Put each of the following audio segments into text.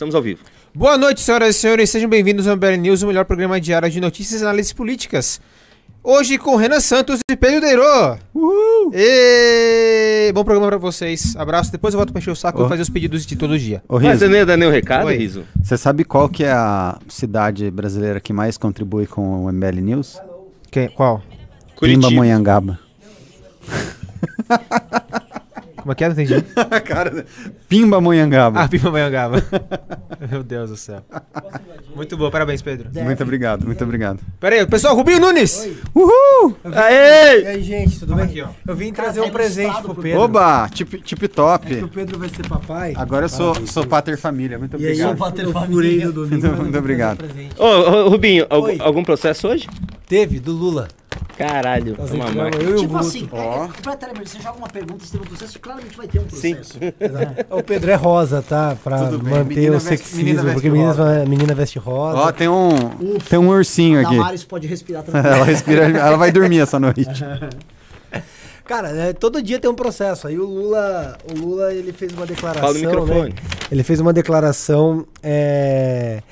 Estamos ao vivo. Boa noite, senhoras e senhores. Sejam bem-vindos ao MBL News, o melhor programa diário de notícias e análises políticas. Hoje com Renan Santos e Pedro Deirô. Uhul! E... Bom programa pra vocês. Abraço. Depois eu volto pra encher o saco e Ô. fazer os pedidos de todo dia. Ô, Mas você não ia dar nenhum recado, Oi. Riso? você sabe qual que é a cidade brasileira que mais contribui com o MBL News? Quem? Qual? Pimba Monhangaba. Como é que é? Não entendi. Cara, Pimba Monhangaba. Ah, Pipa Maiangaba. Meu Deus do céu. Muito boa, parabéns, Pedro. muito obrigado, muito obrigado. Pera aí, pessoal, Rubinho Nunes! Uhul! E Aê! aí, gente, tudo bem? aqui, ó. Eu vim trazer um presente ilustrado pro Pedro. Oba, tip, tip É top. que o Pedro vai ser papai. Agora eu sou, Parabéns, sou pater família, muito E aí eu, obrigado. Pater família. no domingo. Muito- muito vou obrigado. um presente. Ô, Rubinho, al- Oi. algum processo hoje? Teve, do Lula. Caralho, Nós entramos, máquina. eu Tipo assim, é, é, completamente, você joga uma pergunta, você tem um processo, claramente vai ter um Sim. processo. O Pedro é rosa, tá? Pra Tudo manter Menina o veste- sexismo, menina veste porque menina, menina veste rosa. Ó, tem um, Ufa. tem um ursinho A aqui. Damares pode respirar também. Ela respira, ela vai dormir essa noite. Cara, né, todo dia tem um processo. Aí o Lula, o Lula ele fez uma declaração, Fala no microfone. né? Ele fez uma declaração é,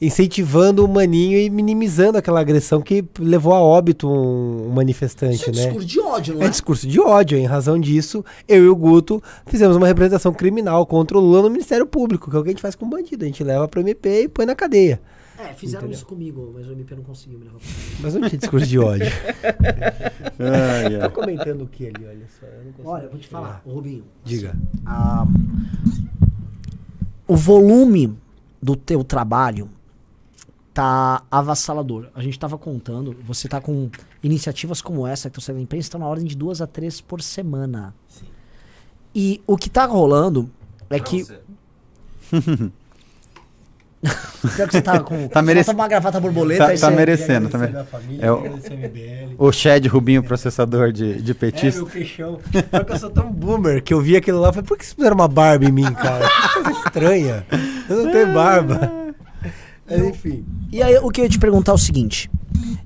incentivando o maninho e minimizando aquela agressão que levou a óbito um, um manifestante, Isso é né? discurso de ódio, não é? É discurso de ódio. Em razão disso, eu e o Guto fizemos uma representação criminal contra o Lula no Ministério Público, que é o que a gente faz com bandido. A gente leva pro MP e põe na cadeia. É, fizeram Entendeu? isso comigo, mas o MP não conseguiu me levar pra Mas não tinha discurso de ódio. Tá ai. comentando o que ali, olha só. Eu Olha, eu vou te falar, ô Rubinho. Diga. ah, o volume do teu trabalho tá avassalador. A gente tava contando, você tá com iniciativas como essa que estão saindo na imprensa, estão na ordem de duas a três por semana. E o que tá rolando é que. Pior que você tá com. Tá você merece- tá com uma gravata borboleta Tá, tá você- merecendo. Tá mere- É o, o Shed Rubinho, processador de, de É, petista. meu queixão. Só que eu sou tão boomer que eu vi aquilo lá e falei, por que vocês fizeram uma barba em mim, cara? Que coisa estranha. Eu não tenho barba. Mas enfim. E aí, o que eu ia te perguntar é o seguinte: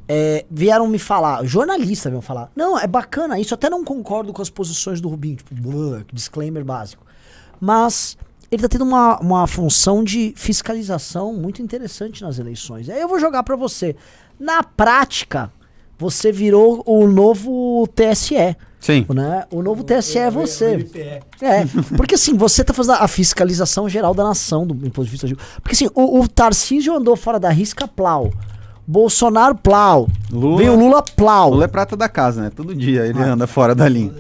é, vieram me falar, jornalistas vieram falar, não, é bacana isso, até não concordo com as posições do Rubinho, tipo, blá, disclaimer básico. Mas ele tá tendo uma, uma função de fiscalização muito interessante nas eleições. Aí eu vou jogar pra você. Na prática, você virou o novo TSE. Sim. Né? O novo TSE é você. É, porque assim, você tá fazendo a fiscalização geral da nação do imposto de vista. de- Porque assim, o, o Tarcísio andou fora da risca plau. Bolsonaro plau. Lula- Veio o Lula plau. Lula é prata da casa, né? Todo dia ele anda fora da linha.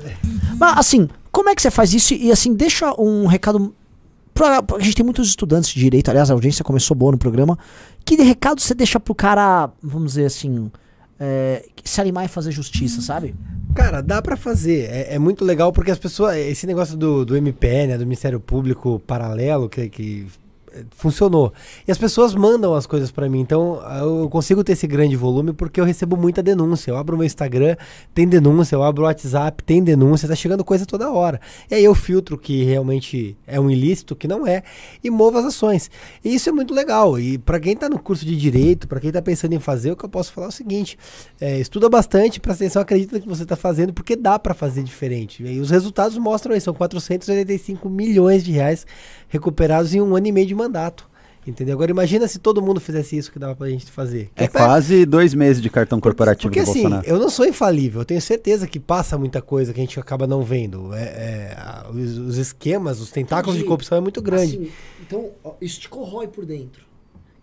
Mas assim, como é que você faz isso? E assim, deixa um recado. Pra, pra- a gente tem muitos estudantes de direito, aliás, a audiência começou boa no programa. Que recado você deixa pro cara, vamos dizer assim, é, se animar e fazer justiça, sabe? Cara, dá pra fazer. É, é muito legal porque as pessoas. Esse negócio do, do MP, né? Do Ministério Público Paralelo, que, que funcionou. E as pessoas mandam as coisas pra mim. Então eu consigo ter esse grande volume porque eu recebo muita denúncia. Eu abro meu Instagram, tem denúncia. Eu abro o WhatsApp, tem denúncia. Tá chegando coisa toda hora. E aí eu filtro que realmente é um ilícito, que não é, e movo as ações. E isso é muito legal. E pra quem tá no curso de direito, pra quem tá pensando em fazer, o que eu posso falar é o seguinte: é, estuda bastante, presta atenção, acredita no que você tá fazendo, porque dá pra fazer diferente. E os resultados mostram aí, são 485 milhões de reais recuperados em um ano e meio de mandato. Entendeu? Agora imagina se todo mundo fizesse isso que dava pra gente fazer. É quase dois meses de cartão corporativo porque do assim, Bolsonaro. eu não sou infalível, eu tenho certeza que passa muita coisa que a gente acaba não vendo. É, é, os, os esquemas, os tentáculos de Entendi. corrupção é muito grande. Assim, então, isso te corrói por dentro.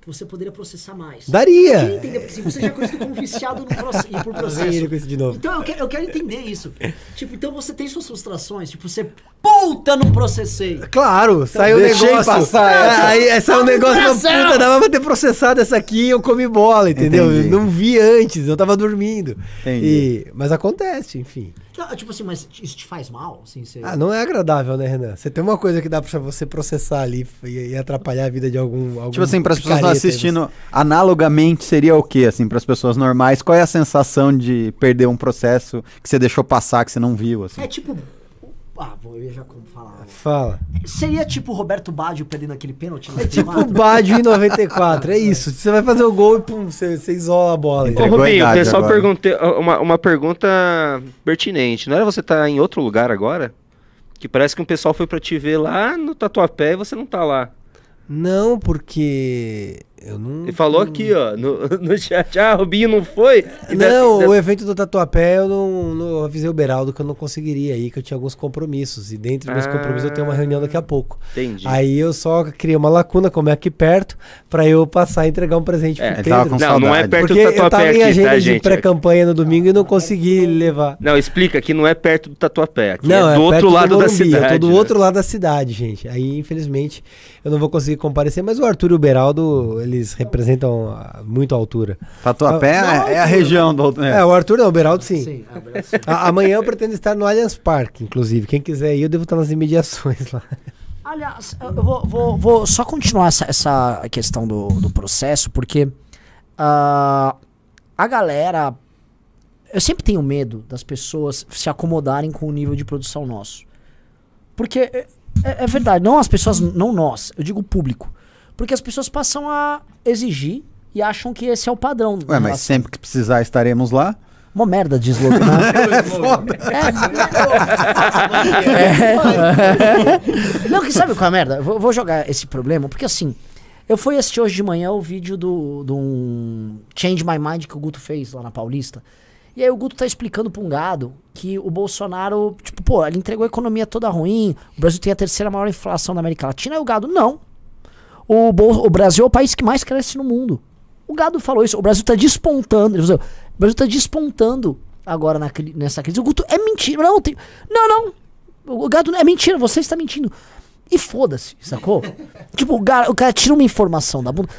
Que você poderia processar mais. Daria. Eu queria entender, porque assim, você já é conhecido como viciado no proce- e por processo. isso de novo. Então eu quero, eu quero entender isso. Tipo, então você tem suas frustrações, tipo, você puta não processei. Claro, saiu o negócio. passar É, essa. aí aí saiu um negócio Coração. puta, dava pra ter processado essa aqui eu comi bola, entendeu? Entendi. Eu não vi antes, eu tava dormindo. Entendi. E- mas acontece, enfim. Não, Tipo assim, mas isso te faz mal? Assim, você... Ah, não é agradável, né, Renan? Você tem uma coisa que dá pra você processar ali e, e atrapalhar a vida de algum. algum Tipo assim, para as pessoas que estão assistindo, analogamente seria o quê, assim, para as pessoas normais? Qual é a sensação de perder um processo que você deixou passar, que você não viu, assim? É tipo. Ah, vou eu ia já como falar. Fala. Seria tipo o Roberto Baggio perdendo aquele pênalti? É tipo o Badio em 94, é isso. Você vai fazer o gol e pum, você, você isola a bola. Ô, Rubinho, o pessoal perguntou uma, uma pergunta pertinente. Não era você estar em outro lugar agora? Que parece que um pessoal foi pra te ver lá no Tatuapé e você não tá lá. Não, porque eu não. Ele falou aqui, ó, no, no chat, ah, Rubinho não foi? E da- Não, da- o evento do Tatuapé eu não, não eu avisei o Beraldo que eu não conseguiria ir, que eu tinha alguns compromissos. E dentro dos meus Ah. compromissos eu tenho uma reunião daqui a pouco. Entendi. Aí eu só criei uma lacuna, como é aqui perto, pra eu passar e entregar um presente É, pro Pedro. não, não é saudade. perto Porque do eu tava Tatuapé em aqui, agenda tá, de gente? pré-campanha no domingo e não consegui levar. Não, explica que não é perto do Tatuapé, aqui Não, é do outro perto lado da Morumbi, cidade. Eu tô do né? outro lado da cidade, gente. Aí, infelizmente, eu não vou conseguir comparecer, mas o Arthur e o Beraldo, eles representam ah, muito a altura. Tatuapé é, é a região do. É, É. o Arthur não, o Beraldo sim. Sim, é verdade. A- amanhã eu pretendo estar no Allianz Parque, inclusive. Quem quiser ir, eu devo estar nas imediações lá. Aliás, eu vou, vou- vou só continuar essa, essa questão do, do processo, porque ah, a galera. Eu sempre tenho medo das pessoas se acomodarem com o nível de produção nosso. Porque é, é- é verdade, não as pessoas, não nós, eu digo o público. Porque as pessoas passam a exigir e acham que esse é o padrão. Ué, mas relação- sempre que precisar estaremos lá. Uma merda de slogan, né? É foda. É. Não, que sabe qual é a merda? Eu Vou, vou jogar esse problema, porque assim, eu fui assistir hoje de manhã o vídeo do, do um Change My Mind que o Guto fez lá na Paulista. E aí o Guto tá explicando pra um gado que o Bolsonaro, tipo, pô, ele entregou a economia toda ruim, o Brasil tem a terceira maior inflação da América Latina, e o gado, não. O, o Brasil é o país que mais cresce no mundo. O gado falou isso, o Brasil tá despontando. falou, O Brasil tá despontando agora na nessa crise. O Guto, é mentira. Não, tem, não, não. O gado é mentira, você está mentindo. E foda-se, sacou? tipo, o cara, o cara tira uma informação da bunda.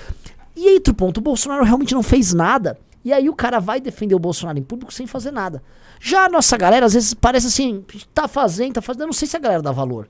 E aí, outro ponto, o Bolsonaro realmente não fez nada. E aí o cara vai defender o Bolsonaro em público sem fazer nada. Já a nossa galera, às vezes, parece assim, tá fazendo, tá fazendo. Eu não sei se a galera dá valor.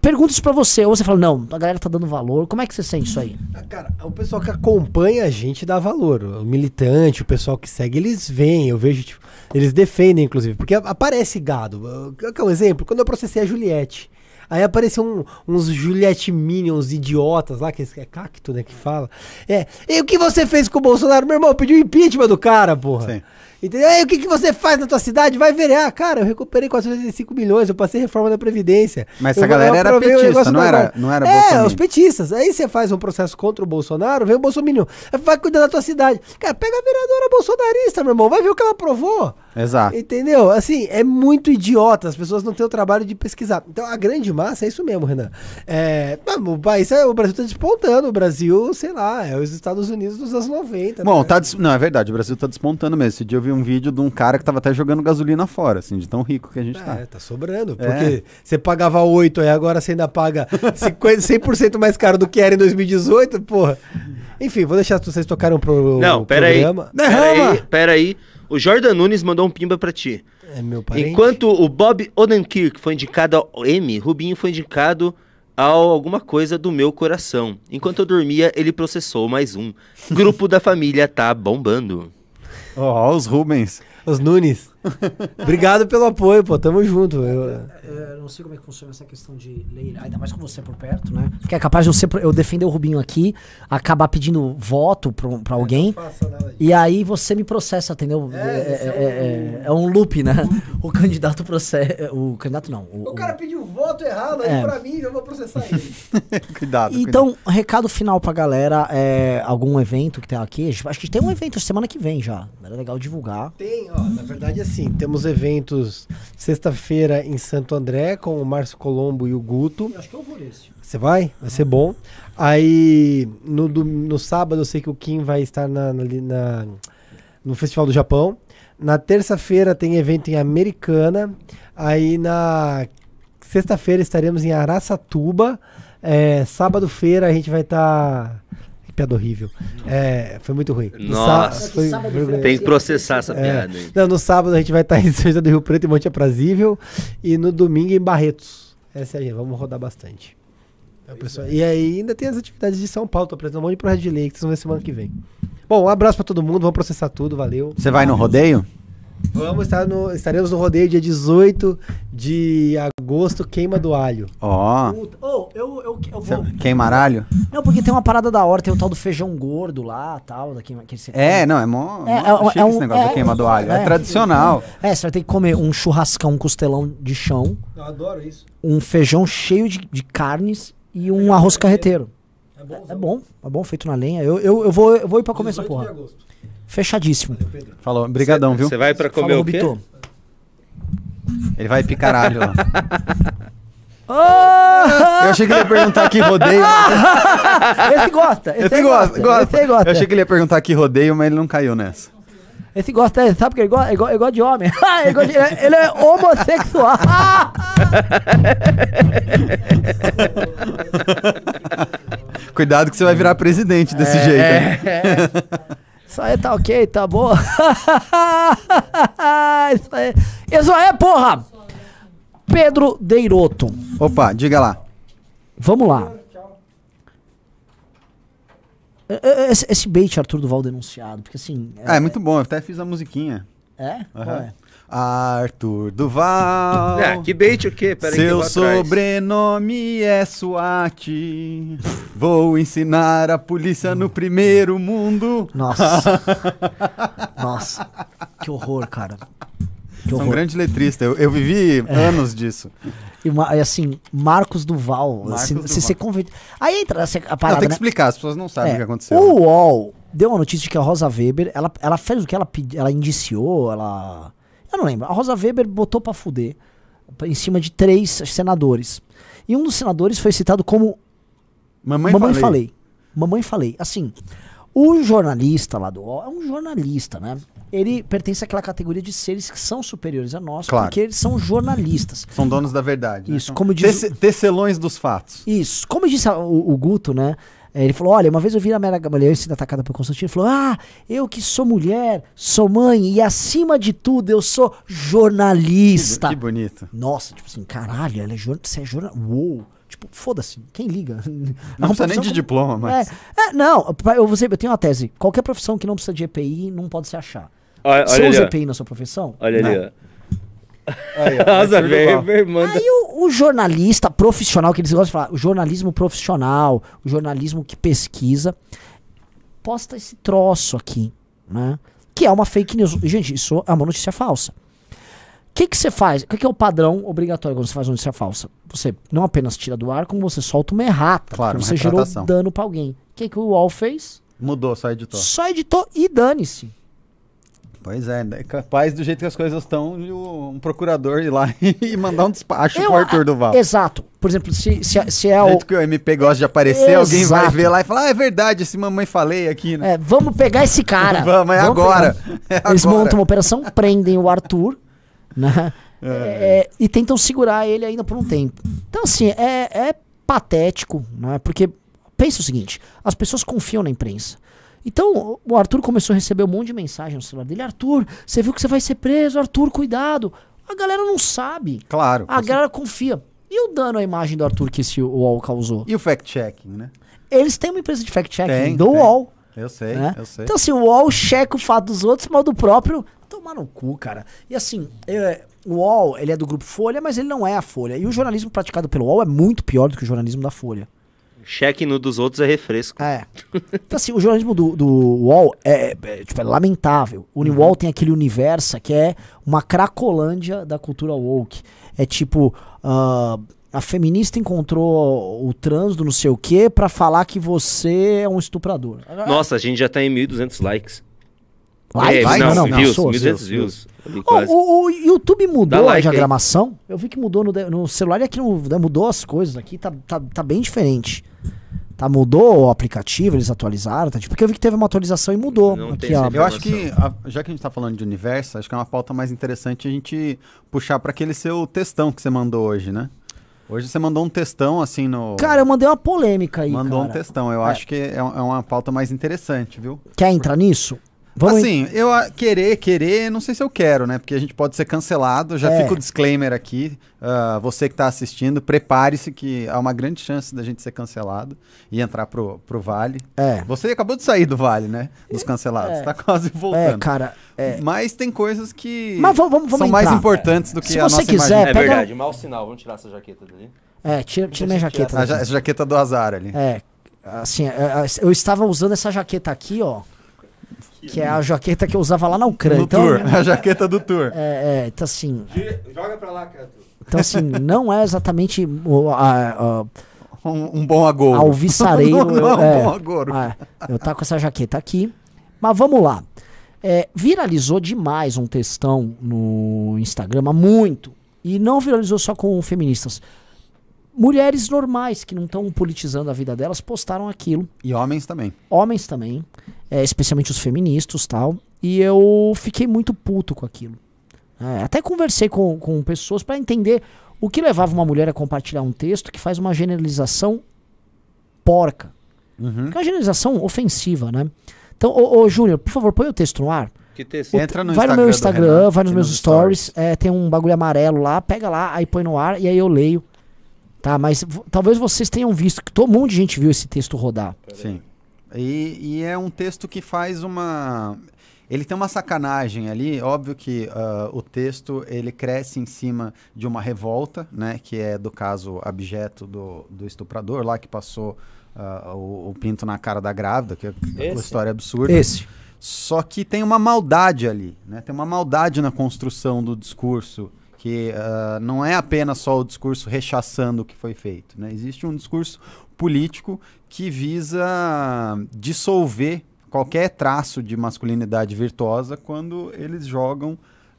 Pergunta isso pra você. Ou você fala, não, a galera tá dando valor. Como é que você sente isso aí? Ah, Cara, o pessoal que acompanha a gente dá valor. O militante, o pessoal que segue, eles veem, eu vejo, tipo, eles defendem, inclusive, porque aparece gado. Quer quer um exemplo? Quando eu processei a Juliette. Aí apareceu um- uns Juliette Minions idiotas lá, que é cacto, né, que fala. É, e o que você fez com o Bolsonaro? Meu irmão, pediu impeachment do cara, porra. Sim. Entendeu? E o que, que você faz na tua cidade? Vai verear. Cara, eu recuperei 485 milhões, eu passei reforma da Previdência. Mas Eu essa galera era petista, não era- não era É, bolsominion. os petistas. Aí você faz um processo contra o Bolsonaro, vem o Bolsonaro. Vai cuidar da tua cidade. Cara, pega a vereadora bolsonarista, meu irmão. Vai ver o que ela aprovou. Exato. Entendeu? Assim, é muito idiota. As pessoas não têm o trabalho de pesquisar. Então, a grande massa é isso mesmo, Renan. É, o país, é- o Brasil tá despontando. O Brasil, sei lá, é os Estados Unidos dos anos 90. Bom, né? tá des- não, é verdade, o Brasil tá despontando mesmo. Esse dia eu vi um vídeo de um cara que tava até jogando gasolina fora, assim, de tão rico que a gente tá. É, tá sobrando. É. Porque você pagava 8, aí agora você ainda paga 50, 100% mais caro do que era em 2018, porra. Enfim, vou deixar vocês tocarem pro Não, pera aí. programa. Pera aí, pera aí. O Jordan Nunes mandou um pimba pra ti. É meu parente. Enquanto o Bob Odenkirk foi indicado ao M, Rubinho foi indicado ao alguma coisa do meu coração. Enquanto eu dormia, ele processou mais um. Grupo da família tá bombando. Ó, os Rubens. Os Nunes. Obrigado pelo apoio, pô. Tamo junto. Eu- Eu não sei como é que funciona essa questão de lei, ainda mais com você por perto, né? Porque é capaz de eu, ser, eu defender o Rubinho aqui, acabar pedindo voto pra, pra alguém, e aí você me processa, entendeu? É, é- é- é um loop, né? O candidato processa. O candidato não. O, O cara pediu voto errado É. aí pra mim, eu vou processar ele. cuidado, cuidado. Então, recado final pra galera, é algum evento que tem aqui? Acho que tem um evento semana que vem já. Era legal divulgar. Tem, ó, na verdade assim, temos eventos sexta-feira em Santo André com o Márcio Colombo e o Guto. Acho que eu vou nesse. Você vai? Vai ser bom. Aí, no, do- no sábado, eu sei que o Kim vai estar na, na- na- no Festival do Japão. Na terça-feira tem evento em Americana. Aí, na sexta-feira, estaremos em Araçatuba. É, Sábado-feira, a gente vai estar. Que piada horrível. É, foi muito ruim. No Nossa. foi. Tem que processar essa É. piada. Não, no sábado a gente vai estar em São José do Rio Preto, em Monte Aprazível. E no domingo em Barretos. Essa é a gente, vamos rodar bastante. Então, pessoal, E aí ainda tem as atividades de São Paulo, tô apresentando um monte de projeto de lei que vocês vão ver semana que vem. Bom, um abraço pra todo mundo, vamos processar tudo, valeu. Você vai no rodeio? Vamos estar no, estaremos no rodeio dia 18 de agosto, queima do alho. Ó, Puta, oh, eu, eu, eu vou. queimaralho? Não, porque tem uma parada da hora, tem o tal do feijão gordo lá tal. Daqui, que É, não, é mó, É, mó é um- chique é esse um- negócio é- da queima do alho. É, é. tradicional. É, você vai ter que comer um churrascão, um costelão de chão, Eu adoro isso. um feijão cheio de, de carnes e um arroz carreteiro. É bom, é bom, feito na lenha. Eu, eu, eu, vou, eu vou ir pra comer essa porra. Fechadíssimo. Falou, brigadão, viu? Você vai pra comer Fala, o quê? Rubito. Ele vai picaralho lá. Ah! Eu achei que ele ia perguntar que rodeio. Esse gosta. Esse, Esse aí gosta, gosta. Esse aí gosta. Eu achei que ele ia perguntar que rodeio, mas ele não caiu nessa. Esse gosta, é, sabe porque ele gosta? Ele gosta, ele gosta de homem. ele, gosta de- ele- ele é homossexual. Cuidado que você vai virar presidente desse É, jeito. hein? Isso aí tá ok, tá bom. Isso aí. Isso aí, porra! Pedro Deiroto. Opa, diga lá. Vamos lá. É, é, Esse, esse bait Arthur Duval denunciado, porque assim. Ah, é muito bom, eu até fiz a musiquinha. É? Aham. é? Arthur Duval. Ah, que bait o quê? Pera aí que eu Seu sobrenome é SWAT. Vou ensinar a polícia no primeiro mundo. Nossa. Nossa. Que horror, cara. Que Sou um horror. grande letrista. Eu, eu vivi anos disso. E, assim, Marcos Duval. Marcos assim, Duval. Você ser convidado. Aí entra essa, a Não, parada, tem que né? explicar, as pessoas não sabem É, o que aconteceu. O UOL deu uma notícia de que a Rosa Weber, ela, ela fez o que ela pediu, ela indiciou, ela. Eu não lembro. A Rosa Weber botou pra fuder em cima de três senadores. E um dos senadores foi citado como Mamãe, Mamãe falei. falei. Mamãe falei. Assim, o jornalista lá do UOL é um jornalista, né? Ele pertence àquela categoria de seres que são superiores a nós, Claro. porque eles são jornalistas. São donos da verdade. né? Isso, como diz tece- Tecelões dos fatos. Isso. Como disse o, o Guto, né? É, Ele falou: olha, uma vez eu vi a Mera Gamaliel sendo atacada por Constantino. Ele falou: ah, eu que sou mulher, sou mãe e acima de tudo eu sou jornalista. Que bonito. Nossa, tipo assim, caralho, ela é jornalista. Você é jornalista. Uou. Tipo, foda-se, quem liga? Não precisa nem de como- diploma, mas. É, é, não, eu, dizer, eu tenho uma tese. Qualquer profissão que não precisa de EPI não pode se achar. Olha, Você olha ali, usa ó. EPI na sua profissão? Olha ali, Não. ó. Aí, ó. Aí o, o jornalista profissional, que eles gostam de falar, o jornalismo profissional, o jornalismo que pesquisa, posta esse troço aqui, né? Que é uma fake news. Gente, isso é uma notícia falsa. O que que você faz? O que, que é o padrão obrigatório quando você faz uma notícia falsa? Você não apenas tira do ar, como você solta uma errata. Claro, uma você gerou dano pra alguém. O que, que o UOL fez? Mudou, só editor. Só editou e dane-se. Pois é, é capaz do jeito que as coisas estão, um procurador ir lá e mandar um despacho Eu- pro Arthur Duval. Exato. Por exemplo, se, se, se é Do o. jeito que o MP gosta de aparecer, alguém vai Exato. ver lá e falar, ah, é verdade, esse mamãe falei aqui, né? É, vamos pegar esse cara. Vamos, é agora. É Eles agora. montam uma operação, prendem o Arthur, né? É, e tentam segurar ele ainda por um tempo. Então, assim, é, é patético, né? Porque, pensa o seguinte, as pessoas confiam na imprensa. Então, o Arthur começou a receber um monte de mensagem no celular dele. Arthur, você viu que você vai ser preso? Arthur, cuidado. A galera não sabe. Claro. A galera confia. E o dano à imagem do Arthur que esse UOL causou? E o fact-checking, né? Eles têm uma empresa de fact-checking do tem. UOL. Eu sei, né? eu sei. Então, assim, o UOL checa o fato dos outros, mas o do próprio, tomar no cu, cara. E assim, é, o UOL, ele é do grupo Folha, mas ele não é a Folha. E o jornalismo praticado pelo UOL é muito pior do que o jornalismo da Folha. Cheque no dos outros é refresco. É. Então, assim, o jornalismo do, do UOL é, é, tipo, é lamentável. O Uhum. UOL tem aquele universo que é uma cracolândia da cultura woke. É tipo, ah, a feminista encontrou o trans do não sei o quê pra falar que você é um estuprador. Nossa, a gente já tá em 1.200 likes. Likes? É, Likes? não, Não, views, 1.200 views, views. Ali Ó, quase. o, o YouTube mudou like a aí. diagramação. Eu vi que mudou no, de- no celular e aqui no, né, mudou as coisas aqui, tá, tá, tá bem diferente. Tá, mudou o aplicativo, eles atualizaram, tá, tipo, porque eu vi que teve uma atualização e mudou. Não aqui, ó. Eu acho que, a- já que a gente tá falando de universo, acho que é uma pauta mais interessante a gente puxar para aquele seu textão que você mandou hoje, né? Hoje você mandou um textão assim no. Cara, eu mandei uma polêmica aí, mandou um cara. textão. Eu É. acho que é, um- é uma pauta mais interessante, viu? Quer entrar nisso? Vamos assim, eu a- querer, querer, não sei se eu quero, né? Porque a gente pode ser cancelado. Já É. fica o disclaimer aqui. ah, você que tá assistindo, prepare-se que há uma grande chance da gente ser cancelado e entrar pro, pro Vale. É. Você acabou de sair do Vale, né? Dos cancelados. É. Tá quase É, voltando. cara. É. Mas tem coisas que Mas vamos- vamos- são vamos mais entrar. importantes do que Se a você nossa quiser, imagem. É pega- verdade, mau sinal. Vamos tirar essa jaqueta dali. É, tira, tira minha jaqueta. Essa jaqueta do azar ali. É, assim, é, é, eu estava usando essa jaqueta aqui, ó. Que é a jaqueta que eu usava lá na Ucrânia. No Então, tour. A jaqueta do tour. É, é, então assim. Joga pra lá, cara. Então, assim, não é exatamente o, a- a- um, um bom agouro. Alvissareiro. não, não eu, é um é, bom agouro. é, eu tá com essa jaqueta aqui. Mas vamos lá. É, viralizou demais um textão no Instagram, muito. E não viralizou só com feministas. Mulheres normais que não estão politizando a vida delas postaram aquilo. E homens também. Homens também, é, especialmente os feministas tal. E eu fiquei muito puto com aquilo. É, até conversei com, com pessoas para entender o que levava uma mulher a compartilhar um texto que faz uma generalização porca. Uhum. Que é uma generalização ofensiva, né? Então, ô, ô Júnior, por favor, põe o texto no ar. Que texto? Entra no vai no meu Instagram, Renan, vai nos meus stories, é, tem um bagulho amarelo lá, pega lá, aí põe no ar e aí eu leio. Tá, mas talvez vocês tenham visto que todo monte de gente viu esse texto rodar. Sim. E, e é um texto que faz uma. Ele tem uma sacanagem ali, óbvio que ah, o texto ele cresce em cima de uma revolta, né? Que é do caso abjeto do, do estuprador lá que passou ah, o, o pinto na cara da grávida, que é uma história absurda. Esse. Só que tem uma maldade ali, né? Tem uma maldade na construção do discurso que ah, não é apenas só o discurso rechaçando o que foi feito, né? Existe um discurso político que visa dissolver qualquer traço de masculinidade virtuosa quando eles jogam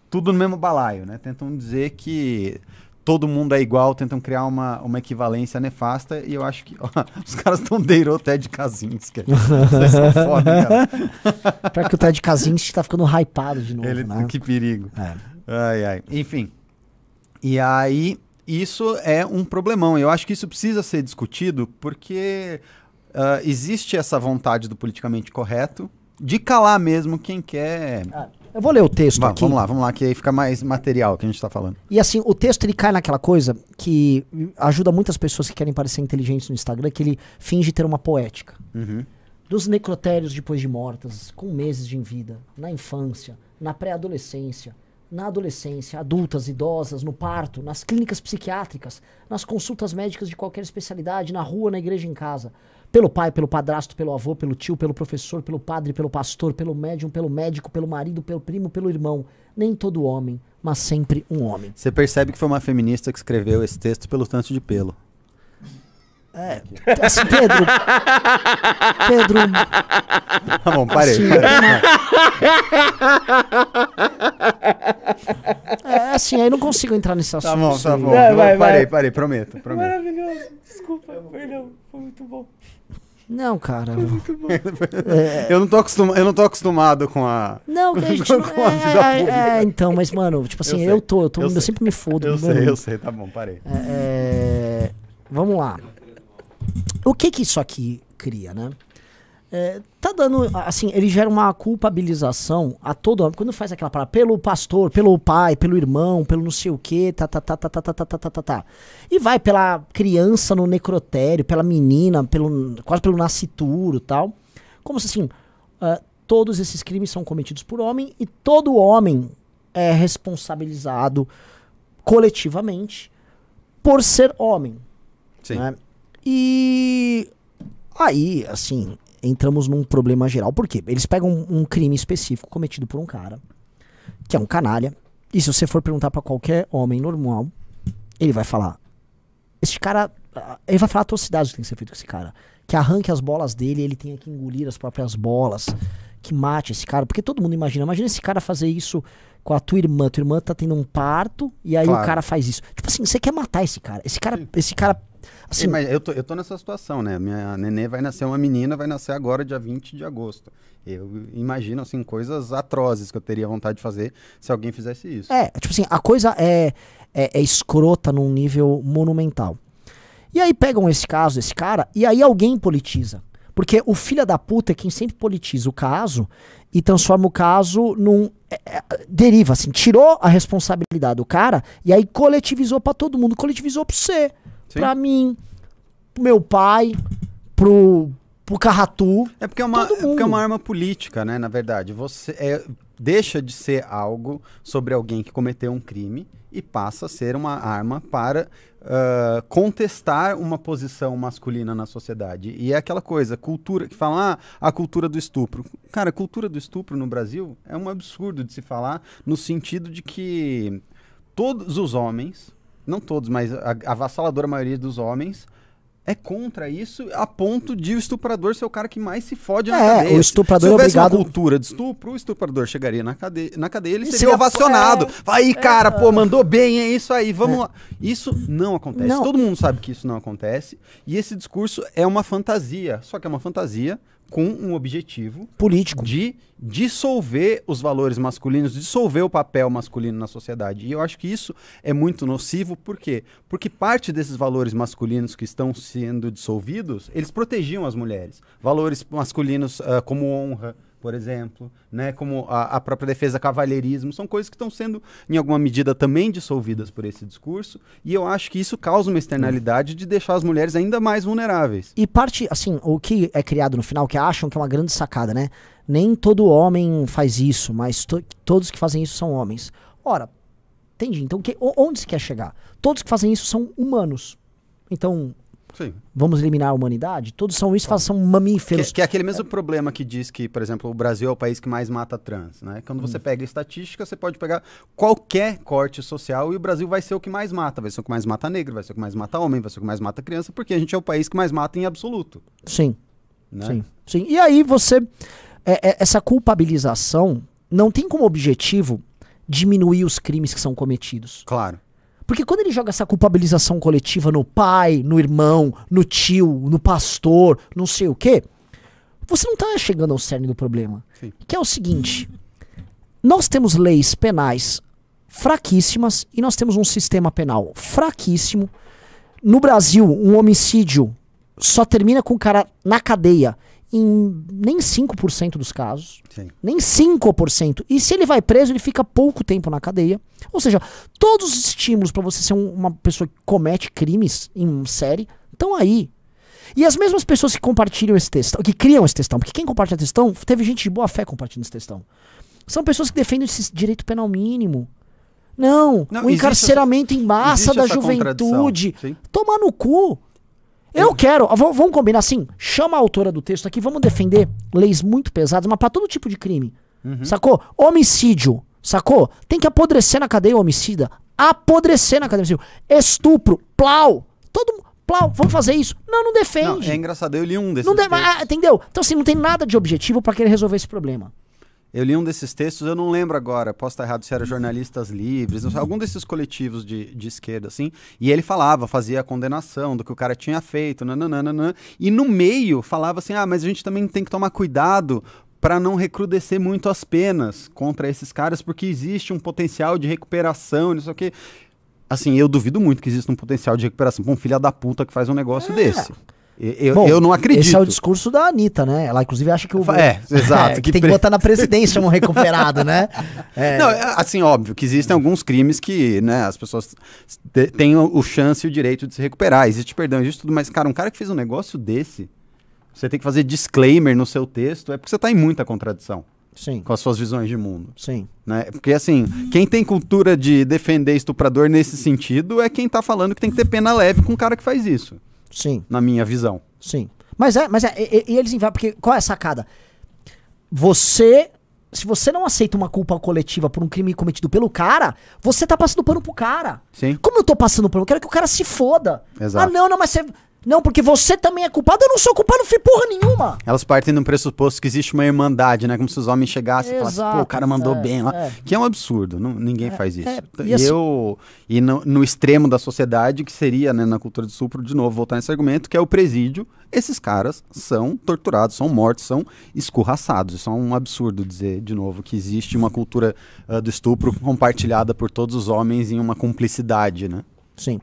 tudo no mesmo balaio, né? Tentam dizer que todo mundo é igual, tentam criar uma, uma equivalência nefasta e eu acho que ó, os caras estão deirou até de Kaczynski. Vocês são foda, hein, cara. Pior que o Ted Kaczynski tá ficando hypado de novo, Ele, né? Que perigo. É. Ai, ai. Enfim. E aí, isso é um problemão. Eu acho que isso precisa ser discutido porque ah, existe essa vontade do politicamente correto de calar mesmo quem quer. Eu vou ler o texto Va- aqui. vamos lá, vamos lá, que aí fica mais material que a gente tá falando. E assim, o texto ele cai naquela coisa que ajuda muitas pessoas que querem parecer inteligentes no Instagram, que ele finge ter uma poética. Uhum. Dos necrotérios depois de mortas, com meses de vida, na infância, na pré-adolescência, na adolescência, adultas, idosas, no parto, nas clínicas psiquiátricas, nas consultas médicas de qualquer especialidade, na rua, na igreja, em casa. Pelo pai, pelo padrasto, pelo avô, pelo tio, pelo professor, pelo padre, pelo pastor, pelo médium, pelo médico, pelo marido, pelo primo, pelo irmão. Nem todo homem, mas sempre um homem. Você percebe que foi uma feminista que escreveu esse texto pelo tanto de pelo. Assim, Pedro. Pedro, Tá bom, parei. Sim. parei. é assim, aí não consigo entrar nesse assunto. Tá bom, tá assim. bom. Vai, vai, parei, parei, prometo, prometo. Maravilhoso. Desculpa, perdão. Foi muito bom. Não, cara. Eu não, tô acostuma- eu não tô acostumado com a. Não, a gente Com não, a vida é, pública. é, então, mas, mano, tipo assim, Eu eu, tô, eu tô, eu eu, sempre me fodo. Eu mano. sei, eu sei, tá bom, parei. É, vamos lá. O que que isso aqui cria, né? É, tá dando, assim, ele gera uma culpabilização a todo homem. Quando faz aquela palavra, pelo pastor, pelo pai, pelo irmão, pelo não sei o que, tá, tá, tá, tá, tá, tá, tá, tá, tá, tá, tá. E vai pela criança no necrotério, pela menina, pelo, quase pelo nascituro e tal. Como se assim, ah, todos esses crimes são cometidos por homem e todo homem é responsabilizado coletivamente por ser homem. Sim. né? E aí, assim, entramos num problema geral. Por quê? Eles pegam um, um crime específico cometido por um cara, que é um canalha, e se você for perguntar pra qualquer homem normal, ele vai falar: Esse cara. Ele vai falar atrocidades que tem que ser feito com esse cara. Que arranque as bolas dele, ele tenha que engolir as próprias bolas. Que mate esse cara. Porque todo mundo imagina. Imagina esse cara fazer isso com a tua irmã. Tua irmã tá tendo um parto e aí Claro. o cara faz isso. Tipo assim, você quer matar esse cara. Esse cara. Esse cara. Assim, Sim, mas eu tô, eu tô nessa situação, né? Minha nenê vai nascer uma menina, vai nascer agora, dia 20 de agosto. Eu imagino, assim, coisas atrozes que eu teria vontade de fazer se alguém fizesse isso. É, tipo assim, a coisa é, é, é escrota num nível monumental. E aí pegam esse caso, esse cara, e aí alguém politiza. Porque o filho da puta é quem sempre politiza o caso e transforma o caso num. é, é, deriva, assim, tirou a responsabilidade do cara e aí coletivizou pra todo mundo. Coletivizou pra você, Sim. pra mim, pro meu pai, pro, pro Carratu. É porque é, uma, é porque é uma arma política, né? Na verdade, você é, deixa de ser algo sobre alguém que cometeu um crime e passa a ser uma arma para ah, contestar uma posição masculina na sociedade. E é aquela coisa, cultura, que fala, ah, a cultura do estupro. Cara, a cultura do estupro no Brasil é um absurdo de se falar, no sentido de que todos os homens, não todos, mas a, a avassaladora maioria dos homens, é contra isso a ponto de o estuprador ser o cara que mais se fode na É, cadeia. o estuprador se é houvesse obrigado- uma cultura de estupro, o estuprador chegaria na cadeia, na cadeia ele seria seria- ovacionado. é, Aí, cara, pô, mandou bem, é isso aí, vamos lá. Isso não acontece. Não. Todo mundo sabe que isso não acontece. E esse discurso é uma fantasia. Só que é uma fantasia com um objetivo Político. de dissolver os valores masculinos, dissolver o papel masculino na sociedade. E eu acho que isso é muito nocivo, por quê? Porque parte desses valores masculinos que estão sendo dissolvidos, eles protegiam as mulheres. Valores masculinos ah, como honra, por exemplo, né, como a, a própria defesa cavalheirismo, são coisas que estão sendo, em alguma medida, também dissolvidas por esse discurso, e eu acho que isso causa uma externalidade de deixar as mulheres ainda mais vulneráveis. E parte, assim, o que é criado no final, que acham que é uma grande sacada, né? Nem todo homem faz isso, mas to- todos que fazem isso são homens. Ora, entendi. Então, que, onde se quer chegar? Todos que fazem isso são humanos. Então, Sim. vamos eliminar a humanidade? Todos são isso, são Que, mamíferos. que é aquele mesmo problema que diz que, por exemplo, o Brasil é o país que mais mata trans, né? Quando Hum. você pega estatística, você pode pegar qualquer corte social e o Brasil vai ser o que mais mata. Vai ser o que mais mata negro, vai ser o que mais mata homem, vai ser o que mais mata criança, porque a gente é o país que mais mata em absoluto. Sim, Né? sim, sim. E aí você. é- é- essa culpabilização não tem como objetivo diminuir os crimes que são cometidos. Claro. Porque quando ele joga essa culpabilização coletiva no pai, no irmão, no tio, no pastor, não sei o quê, você não tá chegando ao cerne do problema. Sim. Que é o seguinte: nós temos leis penais fraquíssimas e nós temos um sistema penal fraquíssimo. No Brasil, um homicídio só termina com o cara na cadeia em nem 5% dos casos Sim. nem 5%. E se ele vai preso, ele fica pouco tempo na cadeia. Ou seja, todos os estímulos para você ser um- uma pessoa que comete crimes em série estão aí. E as mesmas pessoas que compartilham esse textão, que criam esse textão, porque quem compartilha textão, teve gente de boa fé compartilhando esse textão. São pessoas que defendem esse direito penal mínimo. Não, Não, o encarceramento em massa da essa juventude. sim. Tomar no cu. Eu quero, vamos combinar assim, chama a autora do texto aqui, vamos defender leis muito pesadas, mas pra todo tipo de crime. Uhum. Sacou? Homicídio, sacou? Tem que apodrecer na cadeia o homicida. Apodrecer na cadeia o. Estupro, plau. Todo plau, vamos fazer isso? Não, não Não, defende. é engraçado. Eu li um desses Não de- ah, entendeu? Então assim, não tem nada de objetivo pra querer resolver esse problema. Eu li um desses textos, eu não lembro agora, posso estar errado se era Jornalistas Livres, sei, algum desses coletivos de, de esquerda, assim, e ele falava, fazia a condenação do que o cara tinha feito, nananana, e no meio falava assim, ah, mas a gente também tem que tomar cuidado para não recrudescer muito as penas contra esses caras, porque existe um potencial de recuperação, não sei o quê. Assim, eu duvido muito que exista um potencial de recuperação pra um filho da puta que faz um negócio desse. Eu, Bom, eu não acredito. Esse é o discurso da Anitta, né? Ela inclusive acha que o. É, exato, que, que tem que pre- botar na presidência um recuperado, né? É. Não, é, assim, óbvio que existem alguns crimes que, né, as pessoas têm o chance e o direito de se recuperar. Existe perdão, existe tudo, mas, cara, um cara que fez um negócio desse, você tem que fazer disclaimer no seu texto, é porque você tá em muita contradição Sim, com as suas visões de mundo, sim. né? Porque, assim, quem tem cultura de defender estuprador nesse sentido é quem tá falando que tem que ter pena leve com um cara que faz isso, Sim, na minha visão. sim. Mas é, mas é, e, e eles inventam, porque qual é a sacada? Você, se você não aceita uma culpa coletiva por um crime cometido pelo cara, você tá passando pano pro cara. Sim. Como eu tô passando pano? Eu quero que o cara se foda. Exato. Ah, não, não, mas você. Não, porque você também é culpado, eu não sou culpado, não fiz porra nenhuma. Elas partem do pressuposto que existe uma irmandade, né? Como se os homens chegassem e falassem, pô, o Exato, cara mandou é, bem lá. é. Que é um absurdo, não- ninguém faz isso. é, e e assim- eu, e no, no extremo da sociedade, que seria, né, na cultura do supro, de novo, voltar nesse argumento, que é o presídio, esses caras são torturados, são mortos, são escorraçados. Isso é um absurdo dizer, de novo, que existe uma cultura ah, do estupro compartilhada por todos os homens em uma cumplicidade, né? Sim.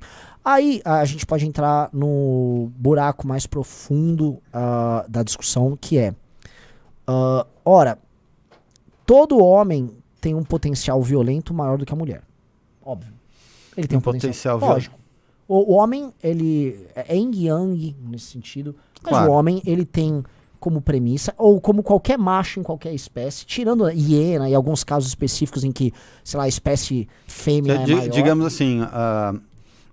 Aí a gente pode entrar no buraco mais profundo ah, da discussão, que é. ah, ora, todo homem tem um potencial violento maior do que a mulher. Óbvio. Ele tem um, Um potencial potencial, Lógico. O, o homem, ele é yin yang nesse sentido. Mas Claro. o homem, ele tem como premissa, ou como qualquer macho em qualquer espécie, tirando a hiena e alguns casos específicos em que, sei lá, a espécie fêmea é Di- maior. digamos assim, ah,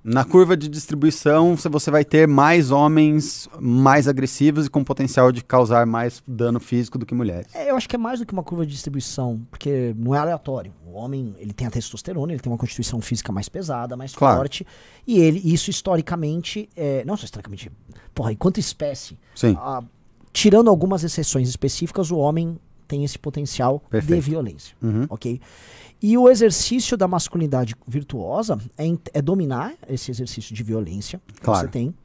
Na curva de distribuição, você- vai ter mais homens mais agressivos e com potencial de causar mais dano físico do que mulheres. É, eu acho que é mais do que uma curva de distribuição, porque não é aleatório. O homem, ele tem a testosterona, ele tem uma constituição física mais pesada, mais Claro. forte, e ele, isso historicamente, é, não só historicamente, porra, enquanto espécie, ah, tirando algumas exceções específicas, o homem tem esse potencial de Perfeito. violência, Uhum. ok? E o exercício da masculinidade virtuosa é, é dominar esse exercício de violência que Claro. você tem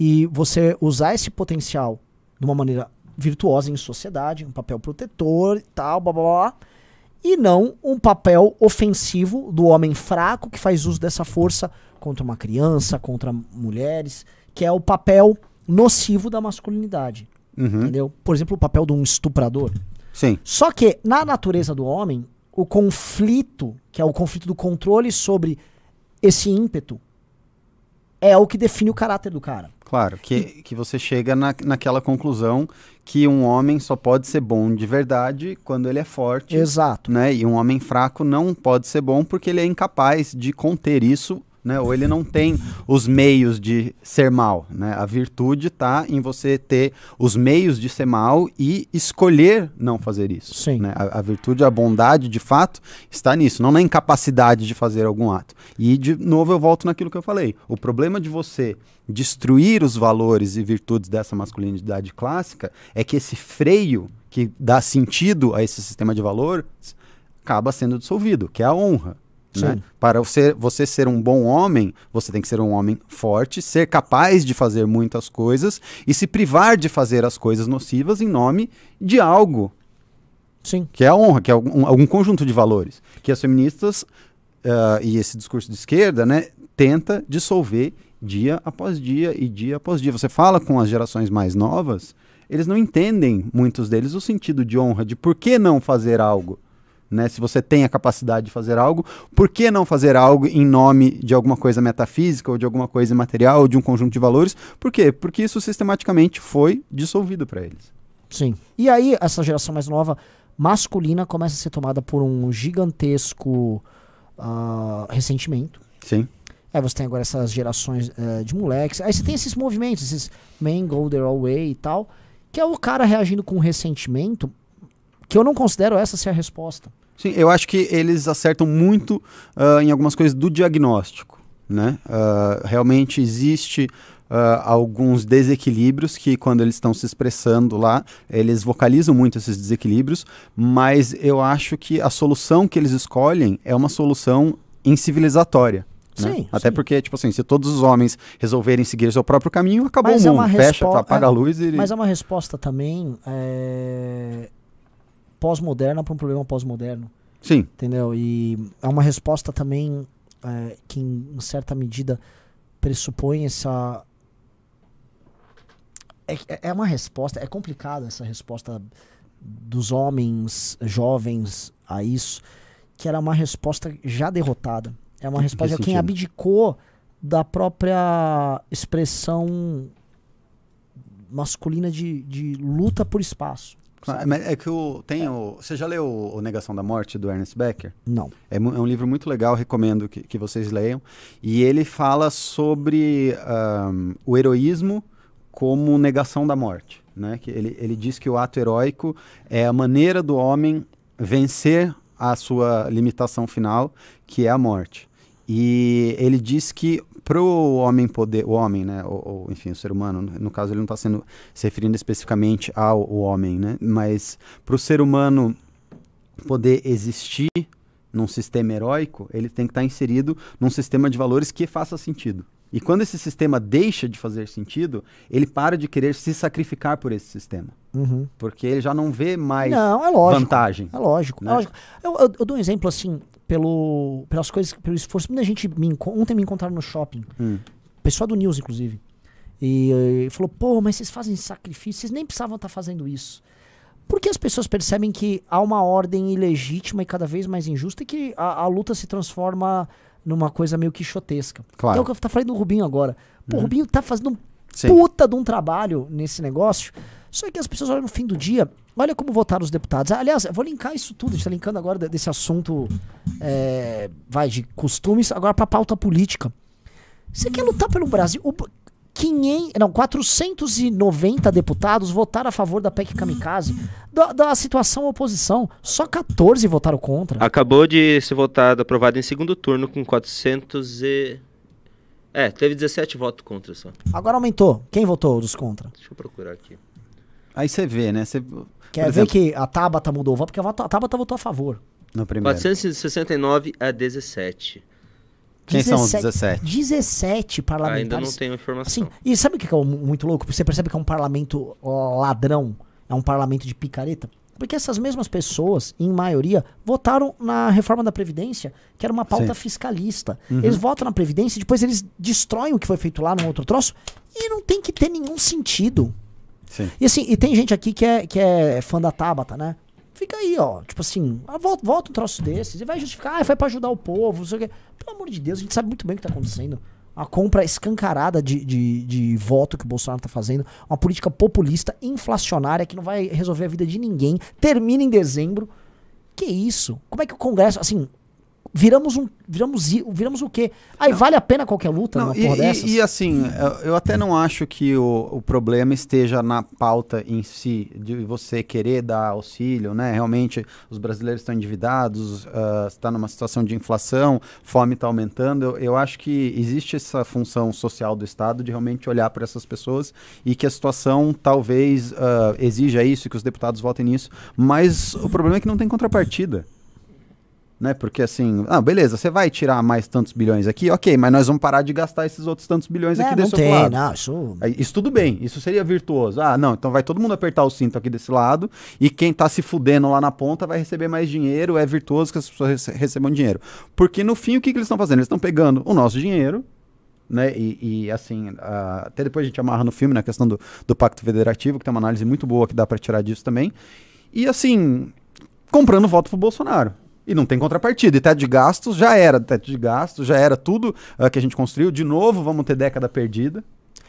e você usar esse potencial de uma maneira virtuosa em sociedade, um papel protetor e tal, blá blá blá, e não um papel ofensivo do homem fraco que faz uso dessa força contra uma criança, contra mulheres, que é o papel nocivo da masculinidade, Uhum. entendeu? Por exemplo, o papel de um estuprador. Sim. Só que na natureza do homem, o conflito, que é o conflito do controle sobre esse ímpeto, é o que define o caráter do cara. Claro, que, que você chega na, naquela conclusão que um homem só pode ser bom de verdade quando ele é forte, Exato. né? E um homem fraco não pode ser bom porque ele é incapaz de conter isso, né? Ou ele não tem os meios de ser mal, né? A virtude está em você ter os meios de ser mal e escolher não fazer isso. Sim. né? A, a virtude, a bondade, de fato, está nisso, não na incapacidade de fazer algum ato. E, de novo, eu volto naquilo que eu falei. O problema de você destruir os valores e virtudes dessa masculinidade clássica é que esse freio que dá sentido a esse sistema de valores acaba sendo dissolvido, que é a honra. Né? Para você, você ser um bom homem, você tem que ser um homem forte, ser capaz de fazer muitas coisas e se privar de fazer as coisas nocivas em nome de algo Sim. que é a honra, que é algum, algum conjunto de valores que as feministas ah, e esse discurso de esquerda, né, tenta dissolver dia após dia e dia após dia. Você fala com as gerações mais novas, eles não entendem, muitos deles, o sentido de honra, de por que não fazer algo. Né? Se você tem a capacidade de fazer algo, por que não fazer algo em nome de alguma coisa metafísica ou de alguma coisa imaterial ou de um conjunto de valores? Por quê? Porque isso sistematicamente foi dissolvido para eles. Sim. E aí, essa geração mais nova, masculina, começa a ser tomada por um gigantesco ah, ressentimento. Sim. Aí você tem agora essas gerações eh, de moleques. Aí você tem esses movimentos, esses men go their own way e tal, que é o cara reagindo com ressentimento, que eu não considero essa ser a resposta. Sim, eu acho que eles acertam muito ah, em algumas coisas do diagnóstico, né? Ah, realmente existe ah, alguns desequilíbrios que quando eles estão se expressando lá, eles vocalizam muito esses desequilíbrios, mas eu acho que a solução que eles escolhem é uma solução incivilizatória. né? Sim, Até sim. porque, tipo assim, se todos os homens resolverem seguir seu próprio caminho, acabou Mas o é mundo. uma Fecha, apaga é- a luz e. Mas é uma resposta também eh, pós-moderna para um problema pós-moderno. Sim, Entendeu? E é uma resposta também é, que, em certa medida, pressupõe essa. É, é uma resposta, é complicada essa resposta dos homens jovens a isso, que era uma resposta já derrotada. É uma resposta de quem abdicou da própria expressão masculina de, de luta por espaço. É que o, tem o. Você já leu o Negação da Morte do Ernest Becker? Não. É, é um livro muito legal, recomendo que, que vocês leiam. E ele fala sobre ahm, o heroísmo como negação da morte. Né? Que ele, ele diz que o ato heróico é a maneira do homem vencer a sua limitação final, que é a morte. E ele diz que para o homem poder, o homem, né, ou, ou, enfim, o ser humano, no caso ele não está sendo se referindo especificamente ao homem, né, mas para o ser humano poder existir num sistema heróico, ele tem que estar inserido num sistema de valores que faça sentido. E quando esse sistema deixa de fazer sentido, ele para de querer se sacrificar por esse sistema, Uhum. porque ele já não vê mais Não, é lógico. vantagem. É lógico, né? é lógico. Eu, eu- eu dou um exemplo assim, pelo, pelas coisas, pelo esforço. Muita gente me ontem me encontraram no shopping, Hum. pessoal do News, inclusive. E, eh, falou, pô, mas vocês fazem sacrifício, vocês nem precisavam estar fazendo isso. Porque as pessoas percebem que há uma ordem ilegítima e cada vez mais injusta e que a, a luta se transforma numa coisa meio quixotesca. Claro. É o que eu tá falando do Rubinho agora. Pô, o Rubinho tá fazendo um Sim. puta de um trabalho nesse negócio. Só que as pessoas olham no fim do dia, olha como votaram os deputados. Aliás, eu vou linkar isso tudo, a gente tá linkando agora de- desse assunto, é, vai, de costumes, agora pra pauta política. Você quer lutar pelo Brasil? O, 500, não, 490 deputados votaram a favor da PEC Kamikaze, da, da situação oposição. Só 14 votaram contra. Acabou de ser votado, aprovado em segundo turno com 400 e... É, teve 17 votos contra só. Agora aumentou. Quem votou dos contra? Deixa eu procurar aqui. Aí você vê, né? Você, Quer por ver exemplo, que a Tabata mudou o voto? Porque a Tabata votou a favor. No primeiro. 469 a 17. Quem são os 17? 17 parlamentares. Ainda não tenho informação. Assim, e sabe o que é muito louco? Você percebe que é um parlamento ladrão, é um parlamento de picareta? Porque essas mesmas pessoas, em maioria, votaram na reforma da Previdência, que era uma pauta Sim. fiscalista. Eles votam na Previdência e depois eles destroem o que foi feito lá num outro troço e não tem que ter nenhum sentido. Sim. E assim, e tem gente aqui que é, que é fã da Tabata, né? Fica aí, ó. Tipo assim, ah, volta, volta um troço desses e vai justificar, ah, foi pra ajudar o povo, não sei o quê. Pelo amor de Deus, a gente sabe muito bem o que tá acontecendo. A compra escancarada de, de, de voto que o Bolsonaro tá fazendo, uma política populista, inflacionária, que não vai resolver a vida de ninguém, termina em dezembro. Que isso? Como é que o Congresso, assim, viramos um. Viramos, viramos o quê? Aí vale a pena qualquer luta Não, numa e, porra e- dessas? e, assim, eu, eu até não acho que o, o problema esteja na pauta em si, de você querer dar auxílio, né? Realmente os brasileiros estão endividados, está numa situação de inflação, fome está aumentando. Eu, eu acho que existe essa função social do Estado de realmente olhar para essas pessoas e que a situação talvez ah, exija isso, que os deputados votem nisso, mas o problema é que não tem contrapartida né? Porque assim, ah, beleza, você vai tirar mais tantos bilhões aqui, ok, mas nós vamos parar de gastar esses outros tantos bilhões É, aqui não desse tem, lado. não, isso. Isso tudo bem, isso seria virtuoso. Ah, não, então vai todo mundo apertar o cinto aqui desse lado e quem tá se fudendo lá na ponta vai receber mais dinheiro, é virtuoso que as pessoas rece- recebam dinheiro. Porque no fim, o que, que eles estão fazendo? Eles estão pegando o nosso dinheiro, né? E, e, assim, ah, até depois a gente amarra no filme na questão do, do Pacto Federativo, que tem uma análise muito boa que dá pra tirar disso também. E assim, comprando voto pro Bolsonaro. E não tem contrapartida. E teto de gastos já era teto de gastos, já era tudo ah, que a gente construiu. De novo, vamos ter década perdida.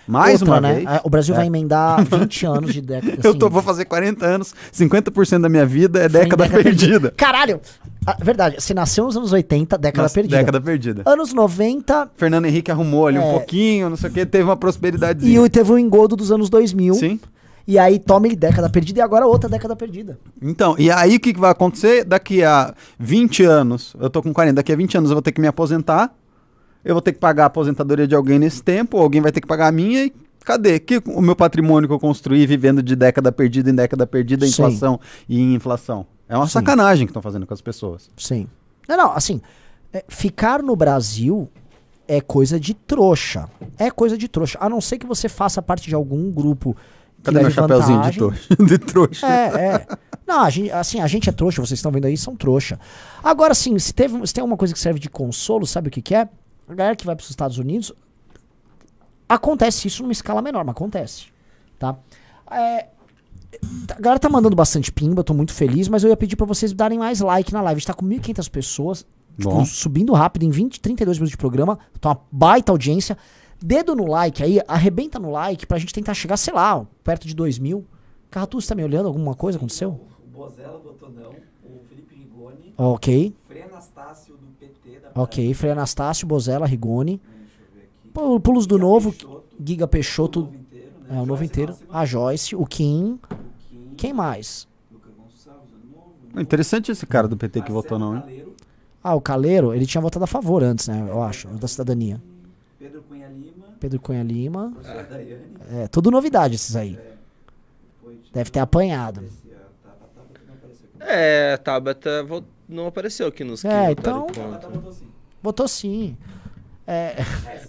Mais Outra, uma né? vez. Ah, O Brasil É. vai emendar 20 anos de década. Eu assim, tô, vou fazer 40 anos, 50% da minha vida é em década, perdida. Caralho! Ah, verdade, você nasceu nos anos 80, década Nossa, perdida. Década perdida. Anos 90 Fernando Henrique arrumou ali um É. pouquinho, não sei o que, teve uma prosperidade. e teve o engodo dos anos 2000. Sim. E aí toma ele década perdida e agora outra década perdida. Então, e aí o que, que vai acontecer? Daqui a 20 anos, eu tô com 40, daqui a 20 anos eu vou ter que me aposentar, eu vou ter que pagar a aposentadoria de alguém nesse tempo, alguém vai ter que pagar a minha e cadê? Que o meu patrimônio que eu construí vivendo de década perdida em década perdida, Sim. inflação e em inflação? É uma Sim. sacanagem que estão fazendo com as pessoas. Sim. Não, não, assim, é, ficar no Brasil é coisa de trouxa. É coisa de trouxa. A não ser que você faça parte de algum grupo. Cadê meu leve chapeuzinho de trouxa? de trouxa. É, é. Não, a gente, assim, a gente é trouxa, vocês estão vendo aí, são trouxa. Agora, assim, se, teve, se tem uma coisa que serve de consolo, sabe o que, que é? A galera que vai para os Estados Unidos, acontece isso numa escala menor, mas acontece. Tá? É, a galera tá mandando bastante pimba, tô muito feliz, mas eu ia pedir pra vocês darem mais like na live. A gente tá com 1.500 pessoas, tipo, subindo rápido em 20, 32 minutos de programa, tá uma baita audiência. Dedo no like aí, arrebenta no like pra gente tentar chegar, sei lá, perto de 2 mil. Carratu, você tá me olhando? Alguma coisa aconteceu? O Bozella votou não, o Felipe Rigoni, Ok, Frei Anastácio do PT da ok. Frei Anastácio, Bozella, Rigoni. Deixa eu ver aqui. Pu- Pulos do Giga Novo, Peixoto, Giga o Peixoto, novo inteiro, né? é o novo inteiro. A Joyce, o Kim. o Kim, Quem mais? O É Interessante esse cara do PT que votou não, hein? Caleiro, Ah, o Caleiro, ele tinha votado a favor antes, né? Eu acho, da cidadania. Pedro Cunha Lima, Pedro Cunha Lima. Daiane, É, tudo novidade esses aí. foi Deve ter apanhado. não apareceu aqui. É, a Tabata não apareceu aqui nos É, então- votou sim. É,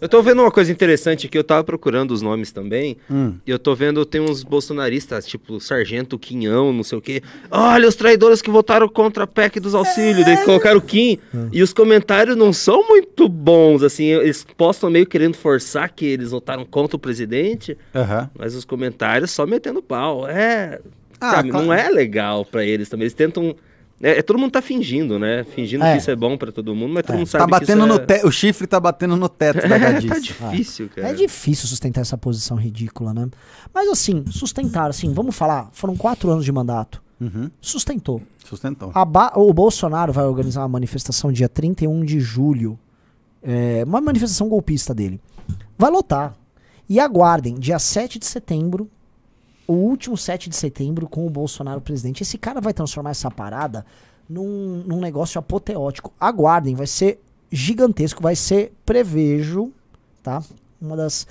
Eu tô vendo uma coisa interessante aqui, eu tava procurando os nomes também, Hum. e eu tô vendo, tem uns bolsonaristas, tipo Sargento Quinhão, não sei o quê. Olha os traidores que votaram contra a PEC dos auxílios, daí colocaram o Kim, e os comentários não são muito bons, assim, eles postam meio querendo forçar que eles votaram contra o presidente, Aham. mas os comentários só metendo pau. É, Ah, sabe, claro. não é legal pra eles também, eles tentam... É, é, todo mundo tá fingindo, né? Fingindo É. que isso é bom pra todo mundo, mas todo mundo sabe Tá que batendo isso no é... teto, o chifre tá batendo no teto da É, tá gadice. difícil, cara. é difícil sustentar essa posição ridícula, né? Mas assim, sustentar, assim, vamos falar, foram quatro anos de mandato. Uhum. Sustentou. Sustentou. A Ba- o Bolsonaro vai organizar uma manifestação dia 31 de julho. É, uma manifestação golpista dele. Vai lotar. E aguardem, dia 7 de setembro, o último 7 de setembro, com o Bolsonaro presidente. Esse cara vai transformar essa parada num, num negócio apoteótico. Aguardem, vai ser gigantesco, vai ser, prevejo, tá? Uma das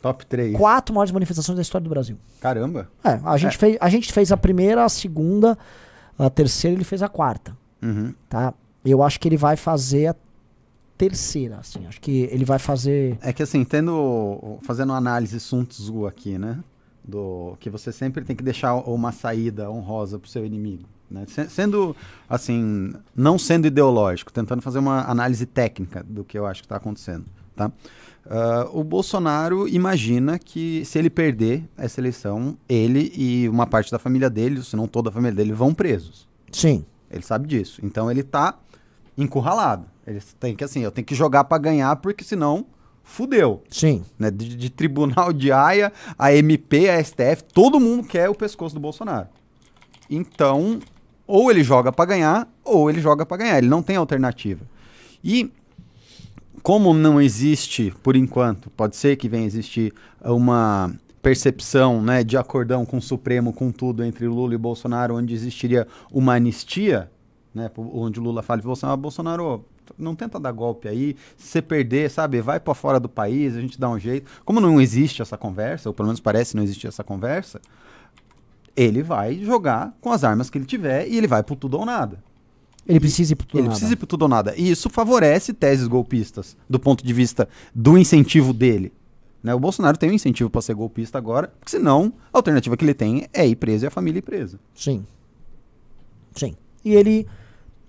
Top 3. quatro maiores manifestações da história do Brasil. Caramba. É, a gente, Fez, a gente fez a primeira, a segunda, a terceira, ele fez a quarta, Uhum. tá? Eu acho que ele vai fazer a terceira, assim. Acho que ele vai fazer... É que assim, tendo. fazendo análise Sun Tzu aqui, né? Do que você sempre tem que deixar uma saída honrosa pro seu inimigo. Né? Se- Sendo, assim, não sendo ideológico, tentando fazer uma análise técnica do que eu acho que está acontecendo. Tá? Ah, o Bolsonaro imagina que se ele perder essa eleição, ele e uma parte da família dele, se não toda a família dele, vão presos. Sim, Ele sabe disso. Então ele tá encurralado. Ele tem que, assim, eu tenho que jogar para ganhar, porque senão fudeu. sim. Né? De, de tribunal de AIA, a MP, a STF, todo mundo quer o pescoço do Bolsonaro. Então, ou ele joga para ganhar, ou ele joga para ganhar. Ele não tem alternativa. E como não existe, por enquanto, pode ser que venha a existir uma percepção né, de acordão com o Supremo, com tudo, entre Lula e Bolsonaro, onde existiria uma anistia, né, onde Lula fala de Bolsonaro, Bolsonaro, não tenta dar golpe aí, se você perder, sabe, vai para fora do país, a gente dá um jeito. Como não existe essa conversa, ou pelo menos parece não existir essa conversa, ele vai jogar com as armas que ele tiver e ele vai pro tudo ou nada. Ele precisa ir pro tudo Ele ou nada. precisa ir pro tudo ou nada. E isso favorece teses golpistas, do ponto de vista do incentivo dele. Né? O Bolsonaro tem um incentivo para ser golpista agora, porque senão a alternativa que ele tem é ir preso e a família ir presa. Sim. Sim. E ele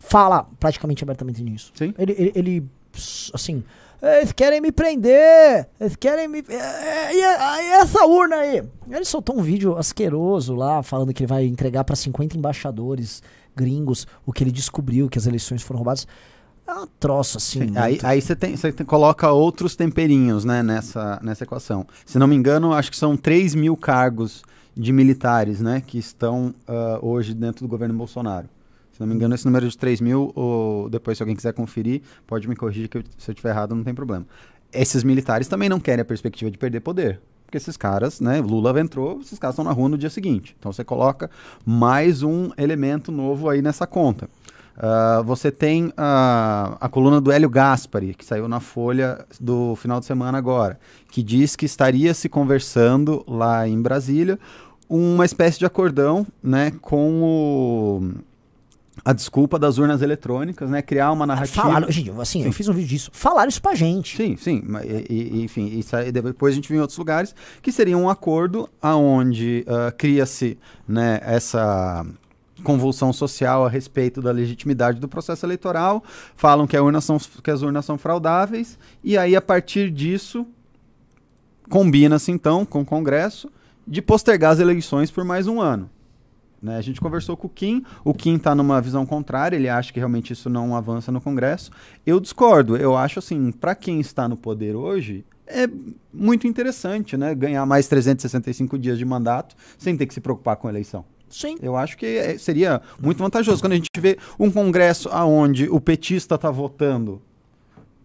fala praticamente abertamente nisso. Sim. Ele, ele, ele, assim, eles querem me prender, eles querem me... é, E, e essa urna aí? Ele soltou um vídeo asqueroso lá, falando que ele vai entregar para 50 embaixadores gringos o que ele descobriu, que as eleições foram roubadas. É um troço, assim. Sim, Aí muito- aí você tem, tem- coloca outros temperinhos né, nessa, nessa equação. Se não me engano, acho que são 3 mil cargos de militares né, que estão ah, hoje dentro do governo Bolsonaro. Se não me engano, esse número de 3 mil, ou depois, se alguém quiser conferir, pode me corrigir que se eu estiver errado, não tem problema. Esses militares também não querem a perspectiva de perder poder. Porque esses caras, né? Lula entrou, esses caras estão na rua no dia seguinte. Então você coloca mais um elemento novo aí nessa conta. Ah, você tem ah, a coluna do Hélio Gaspari, que saiu na Folha do final de semana agora, que diz que estaria se conversando lá em Brasília uma espécie de acordão né, com o, a desculpa das urnas eletrônicas, né, criar uma narrativa. Falaram, gente, assim, eu fiz um vídeo disso. Falaram isso pra gente. Sim, sim. e- e- enfim, depois a gente viu em outros lugares que seria um acordo aonde ah, cria-se né, essa convulsão social a respeito da legitimidade do processo eleitoral, falam que, urna são, que as urnas são fraudáveis, e aí a partir disso combina-se então com o Congresso de postergar as eleições por mais um ano. Né, a gente conversou com o Kim, o Kim está numa visão contrária, ele acha que realmente isso não avança no Congresso. Eu discordo, eu acho assim, para quem está no poder hoje, é muito interessante, né, ganhar mais 365 dias de mandato sem ter que se preocupar com a eleição. Sim. Eu acho que é- seria muito vantajoso quando a gente vê um Congresso aonde o petista está votando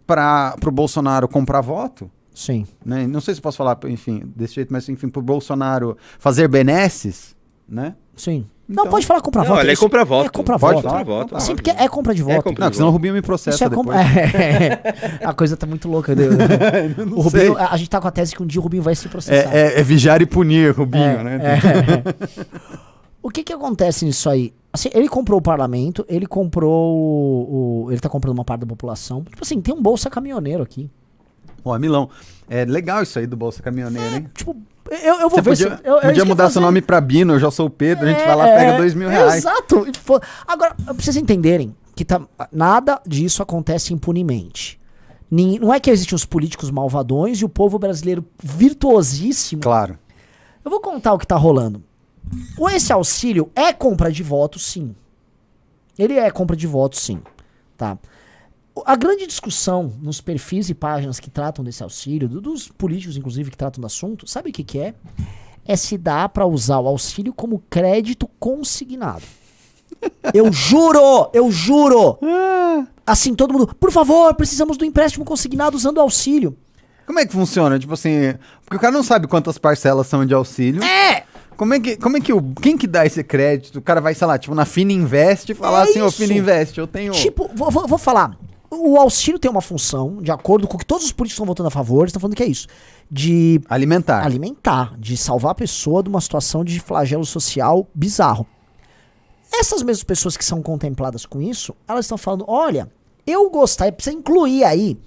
para o Bolsonaro comprar voto, Sim. né? Não sei se eu posso falar, enfim, desse jeito, mas enfim, para o Bolsonaro fazer benesses, né? Sim. Então- não, pode falar comprar Não, voto. olha, é isso- compra voto. É compra voto. Compra voto. Sim, porque é compra de voto. compra Não, senão o Rubinho me Isso processa é compra... depois. É. a coisa tá muito louca. né? o Rubinho, a a gente tá com a tese que um dia o Rubinho vai se processar. É, é- é vigiar e punir, Rubinho, É, né? é. o que que acontece nisso aí? Assim, ele comprou o parlamento, ele comprou o, o- Ele tá comprando uma parte da população. Tipo assim, tem um bolsa caminhoneiro aqui. Ó, Milão, é legal isso aí do Bolsa Caminhoneiro, hein? Tipo, eu, eu vou Você ver podia. Eu, podia mudar eu seu nome pra Bino, eu já sou o Pedro, a gente É, vai lá e pega é, dois mil reais. Exato. Agora, pra vocês entenderem que tá, nada disso acontece impunemente. Nin- Não é que existem os políticos malvadões e o povo brasileiro virtuosíssimo. Claro. Eu vou contar o que tá rolando. O esse auxílio é compra de votos, sim. Ele é compra de votos, sim. Tá. A grande discussão nos perfis e páginas que tratam desse auxílio, do- dos políticos, inclusive, que tratam do assunto, sabe o que, que é? É se dá pra usar o auxílio como crédito consignado. Eu juro! Eu juro! Assim, todo mundo, por favor, precisamos do empréstimo consignado usando o auxílio. Como é que funciona? Tipo assim, porque o cara não sabe quantas parcelas são de auxílio. É! Como é que, como é que o, quem que dá esse crédito? O cara vai, sei lá, tipo, na Fina Invest e falar É assim, ô isso. Fina Invest, eu tenho... Tipo, vou, vou- vou falar. O auxílio tem uma função, de acordo com o que todos os políticos estão votando a favor, eles estão falando que é isso. De Alimentar. alimentar, de salvar a pessoa de uma situação de flagelo social bizarro. Essas mesmas pessoas que são contempladas com isso, elas estão falando: olha, eu gostaria, precisa incluir aí,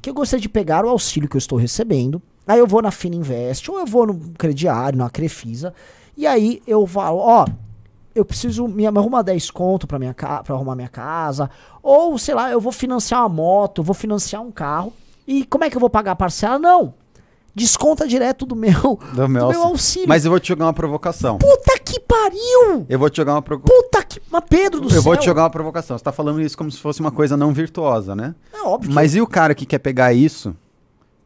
que eu gostaria de pegar o auxílio que eu estou recebendo, aí eu vou na Fina Invest, ou eu vou no crediário, na Crefisa, e aí eu falo: ó, eu preciso me, arrumar 10 conto pra, minha ca- pra arrumar minha casa, ou sei lá, eu vou financiar uma moto, eu vou financiar um carro, e como é que eu vou pagar a parcela? Não! Desconta direto do meu, Do meu auxílio. auxílio. Mas eu vou te jogar uma provocação. Puta que pariu! Eu vou te jogar uma provocação. Puta que. Mas Pedro do Eu céu! vou te jogar uma provocação. Você tá falando isso como se fosse uma coisa não virtuosa, né? É óbvio. Mas e o cara que quer pegar isso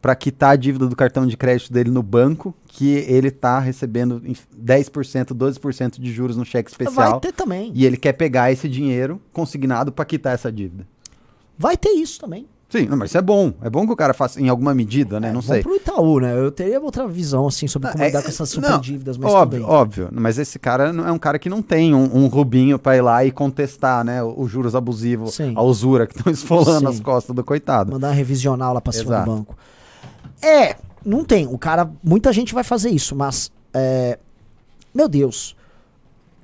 pra quitar a dívida do cartão de crédito dele no banco, que ele tá recebendo em 10%, 12% de juros no cheque Vai especial, ter também. e ele quer pegar esse dinheiro consignado pra quitar essa dívida? Vai ter isso também. Sim, não, mas isso é bom. É bom que o cara faça em alguma medida, né? não Vamos sei. pro Itaú, né? Eu teria outra visão, assim, sobre como É, lidar com essas super não, dívidas, mas óbvio, tudo bem. óbvio. Mas esse cara não- é um cara que não tem um, um rubinho pra ir lá e contestar, né? Os juros abusivos, Sim. a usura que estão esfolando Sim. as costas do coitado. Mandar revisional lá pra cima Exato. do banco. É, não tem. O cara. Muita gente vai fazer isso, mas. é, meu Deus.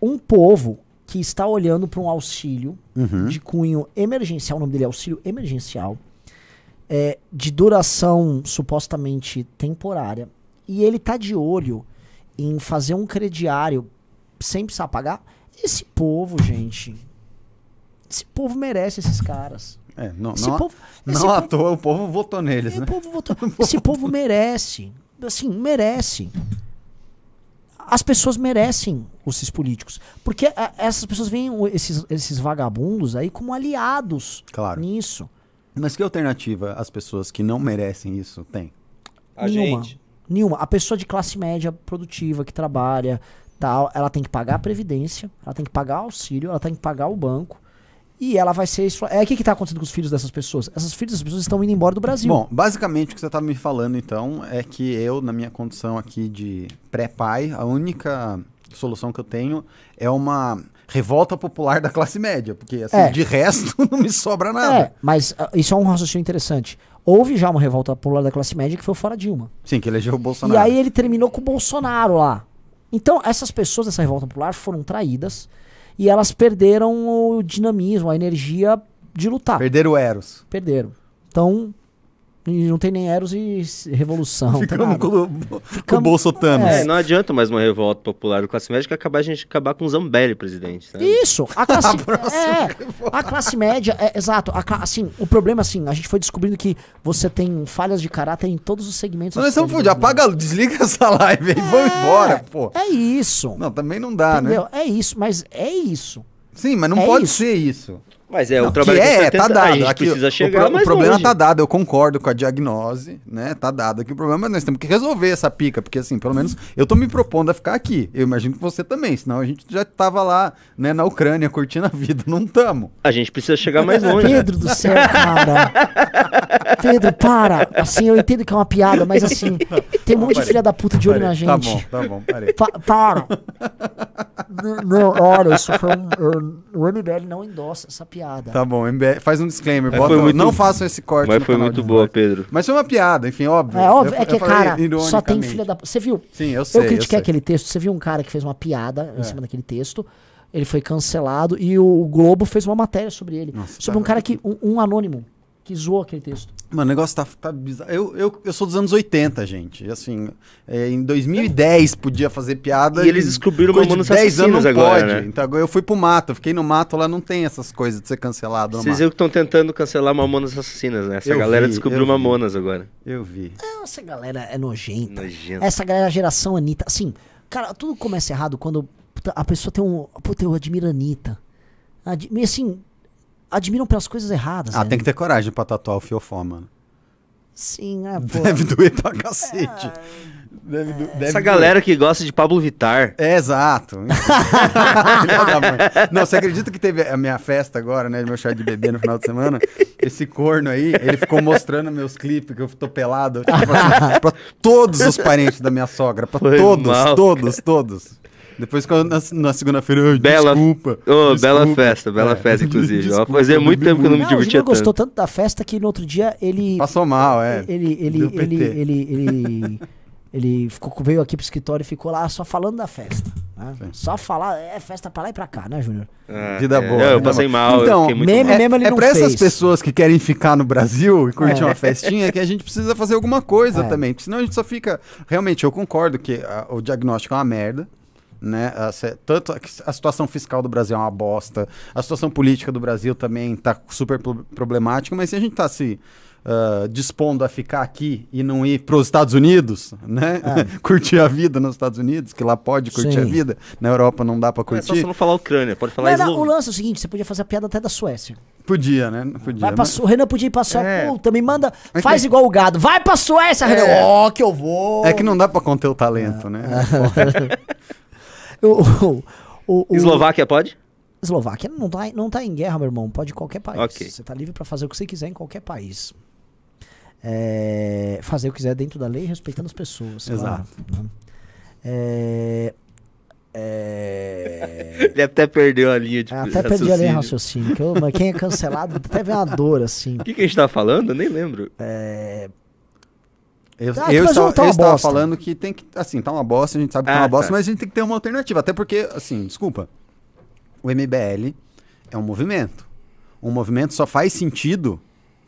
Um povo que está olhando para um auxílio Uhum. de cunho emergencial, o nome dele é auxílio emergencial, é, de duração supostamente temporária, e ele tá de olho em fazer um crediário sem precisar pagar. Esse povo, gente. Esse povo merece esses caras. É, não, Esse não, povo, esse não à povo- toa o povo votou neles, esse né? povo votou- esse povo merece. Assim, merece. As pessoas merecem esses políticos. Porque a- essas pessoas veem o- esses, esses vagabundos aí como aliados Claro. nisso. Mas que alternativa as pessoas que não merecem isso têm? A Nenhuma. gente. Nenhuma. A pessoa de classe média produtiva que trabalha, tal, ela tem que pagar a previdência, ela tem que pagar auxílio, ela tem que pagar o banco. E ela vai ser. É o que está acontecendo com os filhos dessas pessoas? Essas filhos dessas pessoas estão indo embora do Brasil. Bom, basicamente o que você estava me falando então é que eu, na minha condição aqui de pré-pai, a única solução que eu tenho é uma revolta popular da classe média, porque assim, É. de resto não me sobra É, nada. mas ah, isso é um raciocínio interessante. Houve já uma revolta popular da classe média que foi fora Dilma. Sim, que elegeu o Bolsonaro. E aí ele terminou com o Bolsonaro lá. Então, essas pessoas dessa revolta popular foram traídas e elas perderam o dinamismo, a energia de lutar. Perderam o Eros. Perderam. Então, e não tem nem Eros e revolução. não Ficamos nada. com, o- com o Ficamos- Bolsotano. É, não adianta mais uma revolta popular do classe média que acabar a gente acabar com o Zambelli presidente, sabe? Isso, a classe, é, a classe média, é, exato, a assim, o problema assim, a gente foi descobrindo que você tem falhas de caráter em todos os segmentos. Nós da estamos fudidos. Apaga, desliga essa live aí, vamos embora, pô. É isso. Não, também não dá, entendeu? né? É isso, mas é isso. Sim, mas não É pode isso. ser isso. Mas é Não, o trabalho que é, tá dado. A gente Aqui, precisa o chegar pro- mais O problema longe. tá dado, eu concordo com a diagnose, né? Tá dado aqui o problema, mas nós temos que resolver essa pica, porque assim, pelo menos eu tô me propondo a ficar aqui. Eu imagino que você também, senão a gente já tava lá, né, na Ucrânia, curtindo a vida. Não tamo. A gente precisa chegar mais longe. Pedro do céu, cara. Pedro, para. Assim, eu entendo que é uma piada, mas assim, tem um monte de filha da puta de olho na Parei. gente. Tá bom, tá bom, parei. Pa- para! Não, olha, isso foi um. o MBL não endossa essa piada. Tá bom, MBL, faz um disclaimer, Mas bota, muito- não façam esse corte Mas no foi canal muito boa. Pedro. Mas foi uma piada, enfim, óbvio. É óbvio, Eu- é que, eu cara, só tem filha da. Você viu? Sim, eu sei, eu critiquei sei. aquele texto. Você viu um cara que fez uma piada É. em cima daquele texto. Ele foi cancelado e o Globo fez uma matéria sobre ele. Nossa, sobre tá- um cara que. Um, um anônimo que zoou aquele texto. Mano, o negócio tá, tá bizarro. Eu, eu, eu sou dos anos 80, gente. E, Assim, é, em 2010 podia fazer piada. E eles descobriram coisa de Mamonas 10 anos não agora, pode. né? Então agora eu fui pro mato, eu fiquei no mato, lá não tem essas coisas de ser cancelado Vocês viram que estão tentando cancelar Mamonas Assassinas, né? Essa Eu galera vi, descobriu eu vi. Mamonas agora. Eu vi. Essa galera é nojenta. Nojento. Essa galera é a geração Anitta. Assim, cara, tudo começa errado quando a pessoa tem um. Puta, eu admiro a Anitta. E assim, admiram pelas coisas erradas. Ah, né? tem que ter coragem pra tatuar o fiofó, mano. Sim, é, pô. Deve doer pra cacete. Deve do- deve Essa doer. galera que gosta de Pablo Vittar. É, exato. Não, você acredita que teve a minha festa agora, né? Meu chá de bebê no final de semana? Esse corno aí, ele ficou mostrando meus clipes que eu tô pelado. Tipo assim, pra todos os parentes da minha sogra. Pra Foi todos, mal, todos, todos. Depois, quando, na, na segunda-feira, "Ai, Bela- desculpa. Ô, desculpa." bela festa, bela É. festa, inclusive. Desculpa, Fazia muito tempo que eu não me divertia Júnior gostou tanto. tanto da festa que no outro dia ele. Passou mal, é. Ele, ele, ele, ele, ele, ele ficou, veio aqui pro escritório e ficou lá só falando da festa. né? Só falar, é festa pra lá e pra cá, né, Júnior? Ah, Vida é, boa. Eu vida passei boa. mal, Então, eu fiquei muito meme mal. É, mesmo ele é pra essas fez. pessoas que querem ficar no Brasil e curtir É. uma festinha que a gente precisa fazer alguma coisa É. também. Porque senão a gente só fica. Realmente, eu concordo que ah, o diagnóstico é uma merda. Né? A Tanto a, a situação fiscal do Brasil é uma bosta, a situação política do Brasil também tá super pro- problemática, mas se a gente tá se ah, dispondo a ficar aqui e não ir para os Estados Unidos, né? curtir a vida nos Estados Unidos, que lá pode curtir a É. Sim. vida, na Europa não dá para É só curtir. você não falar Ucrânia, pode falar Mas, não, o lance é o seguinte: você podia fazer a piada até da Suécia. Podia, né? Podia. Vai pra mas- O Renan podia ir pra Suécia. É. Puta, me manda. Mas faz tem- igual o gado. Vai pra Suécia, Renan. É. Ó, que eu vou. É que não dá pra conter o talento, né? O, o, o, Eslováquia pode? Eslováquia não tá, não tá em guerra, meu irmão. Pode qualquer país. Ok. Você tá livre pra fazer o que você quiser em qualquer país. É, fazer o que quiser dentro da lei, respeitando as pessoas. Exato. Claro, né? É, é, Ele até perdeu a linha de até perdi a linha de raciocínio. Que eu- quem é cancelado até vem uma dor, assim. O que, que a gente tava falando? Eu nem lembro. É, Eu, Ah, eu, não tá eu estava bosta. falando que tem que. Assim, tá uma bosta, a gente sabe que tá Ah, uma bosta, tá. mas a gente tem que ter uma alternativa. Até porque, assim, desculpa. O MBL é um movimento. Um movimento só faz sentido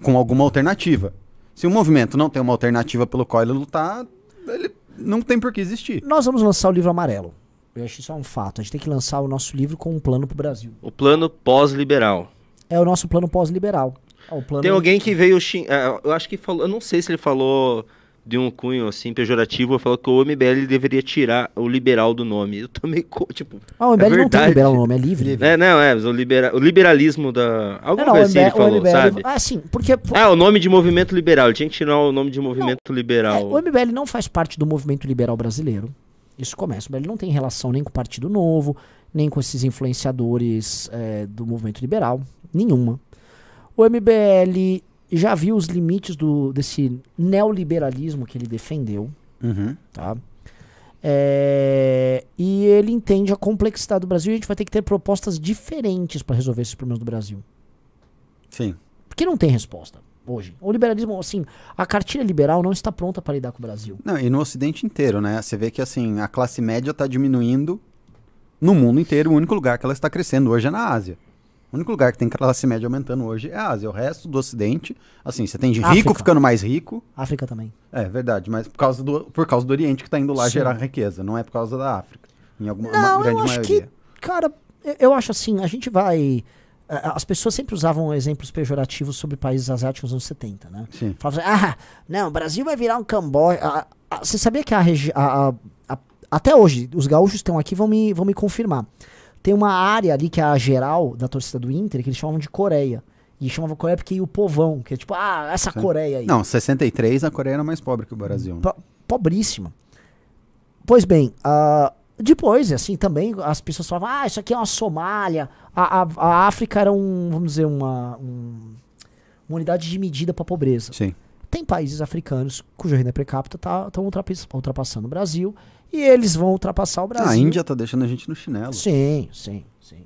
com alguma alternativa. Se o movimento não tem uma alternativa pelo qual ele lutar, ele não tem por que existir. nós vamos lançar o livro amarelo. Eu acho isso é um fato. A gente tem que lançar o nosso livro com um plano pro Brasil. O plano pós-liberal. É o nosso plano pós-liberal. É o plano Tem alguém que veio xin- é, Eu acho que falou. Eu não sei se ele falou de um cunho assim pejorativo, falou que o MBL deveria tirar o liberal do nome. Eu também, tipo. Ah, o MBL é não tem liberal no nome, é livre. É, não, é, o, libera... o liberalismo da. Alguma Não, não, coisa assim ele falou, MBL sabe? Ah, sim, porque Ah, o nome de movimento liberal. Ele tinha que tirar o nome de movimento é, liberal. o MBL não faz parte do movimento liberal brasileiro. Isso começa. O MBL não tem relação nem com o Partido Novo, nem com esses influenciadores é, do movimento liberal. Nenhuma. O MBL já viu os limites do, desse neoliberalismo que ele defendeu. Uhum. tá? É, e ele entende a complexidade do Brasil e a gente vai ter que ter propostas diferentes para resolver esses problemas do Brasil. Sim. Porque não tem resposta hoje. O liberalismo, assim, a cartilha liberal não está pronta para lidar com o Brasil. Não, e no Ocidente inteiro, né? Você vê que assim, a classe média está diminuindo no mundo inteiro. O único lugar que ela está crescendo hoje é na Ásia. O único lugar que tem classe média aumentando hoje é a Ásia. O resto do Ocidente, assim, você tem de rico África. ficando mais rico. África também. É verdade, mas por causa do, por causa do Oriente que está indo lá Sim. gerar riqueza, não é por causa da África. Em alguma Não, grande eu acho maioria. que, cara, eu- acho assim, a gente vai. As pessoas sempre usavam exemplos pejorativos sobre países asiáticos nos anos 70, né? Sim. Falavam assim, ah, não, o Brasil vai virar um Camboja. Ah, ah, Você sabia que a, regi- a- Até hoje, os gaúchos estão aqui vão me, vão me confirmar. Tem uma área ali que é a geral da torcida do Inter, que eles chamavam de Coreia. E chamavam Coreia porque ia o povão, que é tipo, ah, essa Coreia aí. Não, 63 a Coreia era mais pobre que o Brasil. né? Po- pobríssima. Pois bem, ah, depois, assim, também as pessoas falavam, ah, isso aqui é uma Somália. A, a, a África era um, vamos dizer, uma, um- uma unidade de medida para pobreza. Sim. Tem países africanos cuja renda per capita estão ultrapassando o Brasil e eles vão ultrapassar o Brasil. Ah, a Índia tá deixando a gente no chinelo. Sim, sim, sim,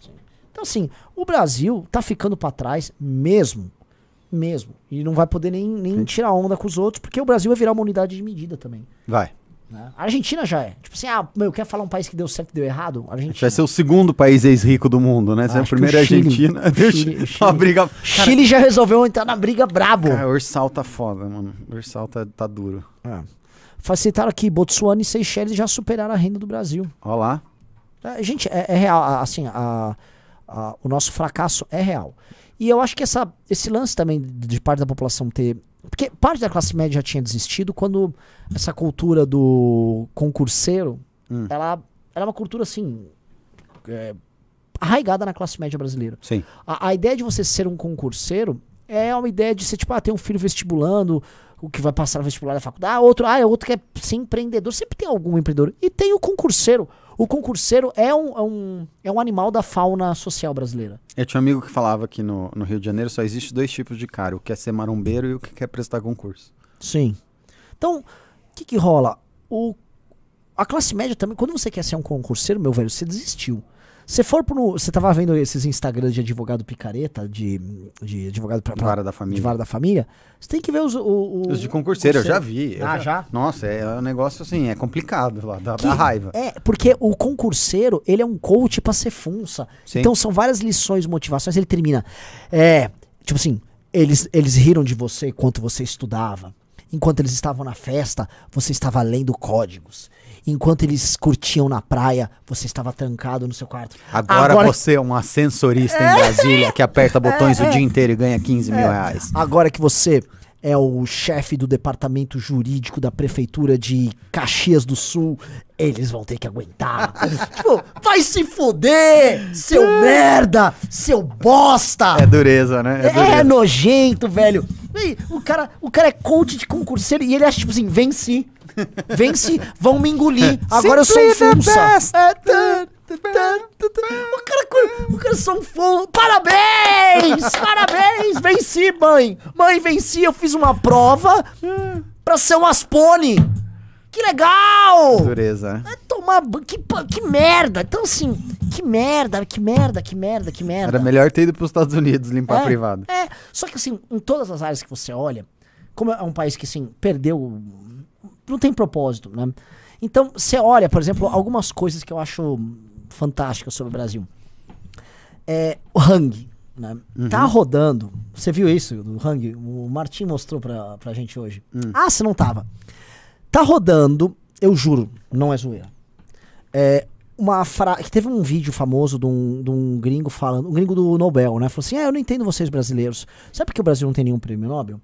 sim. Então, assim, o Brasil tá ficando para trás mesmo. Mesmo. E não vai poder nem, nem tirar onda com os outros, porque o Brasil vai virar uma unidade de medida também. Vai. né? A Argentina já é. Tipo assim, ah, meu, quer falar um país que deu certo e deu errado? A Argentina. vai ser o segundo país ex-rico do mundo, né? Você é a primeira Chile- Argentina. Chile- Uma Chile- briga. Chile já resolveu entrar na briga brabo. Cara, o Ursal tá foda, mano. O Ursal tá, tá duro. É. Facilitaram aqui, Botsuana e Seychelles já superaram a renda do Brasil. Ó lá. É, gente, é, é real, assim, a- a- o nosso fracasso é real. E eu acho que essa, esse lance também de parte da população ter. Porque parte da classe média já tinha desistido quando essa cultura do concurseiro, Hum. ela, ela é uma cultura assim. é, arraigada na classe média brasileira. Sim. A, a ideia de você ser um concurseiro é uma ideia de ser tipo, ah, tem um filho vestibulando, o que vai passar no vestibular da faculdade, ah, outro, ah, é outro que é ser empreendedor. Sempre tem algum empreendedor. E tem o concurseiro. O concurseiro é um, é um, é um animal da fauna social brasileira. Eu tinha um amigo que falava que no, no Rio de Janeiro só existe dois tipos de cara: o que quer ser marombeiro e o que quer prestar concurso. Sim. Então, o que que rola? O, a classe média também, quando você quer ser um concurseiro, meu velho, você desistiu. Você for pro. Você tava vendo esses Instagrams de advogado picareta, de, de advogado pra, pra- Vara da de família. vara da família? Você tem que ver os. O, o- Os de concurseiro, eu já vi. eu Ah, já? Nossa, é um negócio assim, é complicado lá, dá, Que- dá raiva. É, porque o concurseiro, ele é um coach pra ser funça. Sim. Então são várias lições, motivações. Ele termina. É, tipo assim, eles, eles riram de você enquanto você estudava. Enquanto eles estavam na festa, você estava lendo códigos. Enquanto eles curtiam na praia, você estava trancado no seu quarto. Agora, você é um ascensorista em Brasília que aperta botões o dia inteiro e ganha 15 mil reais. Agora que você é o chefe do departamento jurídico da prefeitura de Caxias do Sul, eles vão ter que aguentar. tipo, vai se fuder, seu merda, seu bosta. É dureza, né? É É, dureza. nojento, velho. E o cara, o cara é coach de concurseiro e ele acha, tipo assim, venci. Vence, vão me engolir. Agora eu sou um Simply. É. O cara, o cara sou um funça. Parabéns! Parabéns! Venci, mãe. Mãe, venci. Eu fiz uma prova pra ser um Aspone. Que legal! Dureza? É tomar que, que merda. Então assim, que merda, que merda, que merda, que merda. Era melhor ter ido pros Estados Unidos limpar É, a privada. É, só que assim, em todas as áreas que você olha, como é um país que assim, perdeu. Não tem propósito, né? Então, você olha, por exemplo, algumas coisas que eu acho fantásticas sobre o Brasil. É, o Hang, né? Tá rodando. Você viu isso do Hang? O Martim mostrou pra, pra gente hoje. Ah, você não tava. Tá rodando, eu juro, não é zoeira. É, uma fra... que teve um vídeo famoso de um, de um gringo falando, um gringo do Nobel, né? Falou assim: "Ah, eu não entendo vocês brasileiros. Sabe por que o Brasil não tem nenhum prêmio Nobel?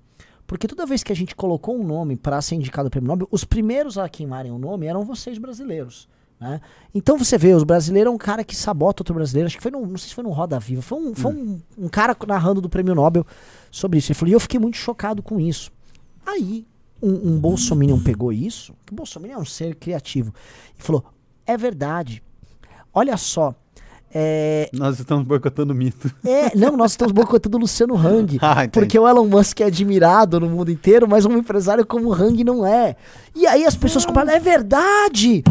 Porque toda vez que a gente colocou um nome para ser indicado ao prêmio Nobel, os primeiros a queimarem o nome eram vocês brasileiros. Né? Então você vê, os brasileiros é um cara que sabota outro brasileiro. Acho que foi num, não sei se foi num Roda Viva, foi um, foi um, um cara narrando do prêmio Nobel sobre isso. Ele falou, e eu fiquei muito chocado com isso. Aí, um, um Bolsominion pegou isso, que o Bolsominion é um ser criativo, e falou: é verdade. Olha só. É, Nós estamos boicotando o mito. é, não, nós estamos boicotando o Luciano Hang. Ah, porque o Elon Musk é admirado no mundo inteiro, mas um empresário como o Hang não é. E aí as pessoas compraram, é verdade!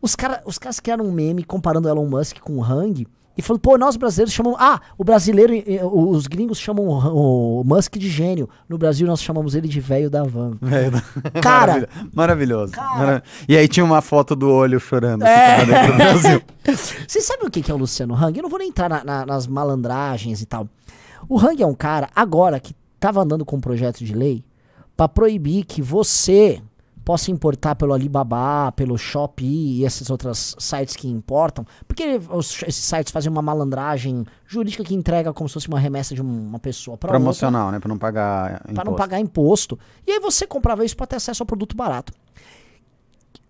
Os, cara, os caras criaram um meme comparando o Elon Musk com o Hang. E falou, pô, nós brasileiros chamamos. Ah, o brasileiro, eh, os gringos chamam o, Musk de gênio. No Brasil nós chamamos ele de velho da van. Cara, Maravilha- Maravilhoso. Cara. Mara- E aí tinha uma foto do olho chorando. É. assim, lá dentro do Brasil. Vocês sabem o que é o Luciano Hang? Eu não vou nem entrar na- na- nas malandragens e tal. O Hang é um cara, agora, que tava andando com um projeto de lei pra proibir que você possa importar pelo Alibaba, pelo Shopee e esses outros sites que importam. Porque os- esses sites fazem uma malandragem jurídica que entrega como se fosse uma remessa de um- uma pessoa pra outra. Promocional, né? Pra não pagar Pra não imposto. pagar imposto. E aí você comprava isso pra ter acesso ao produto barato.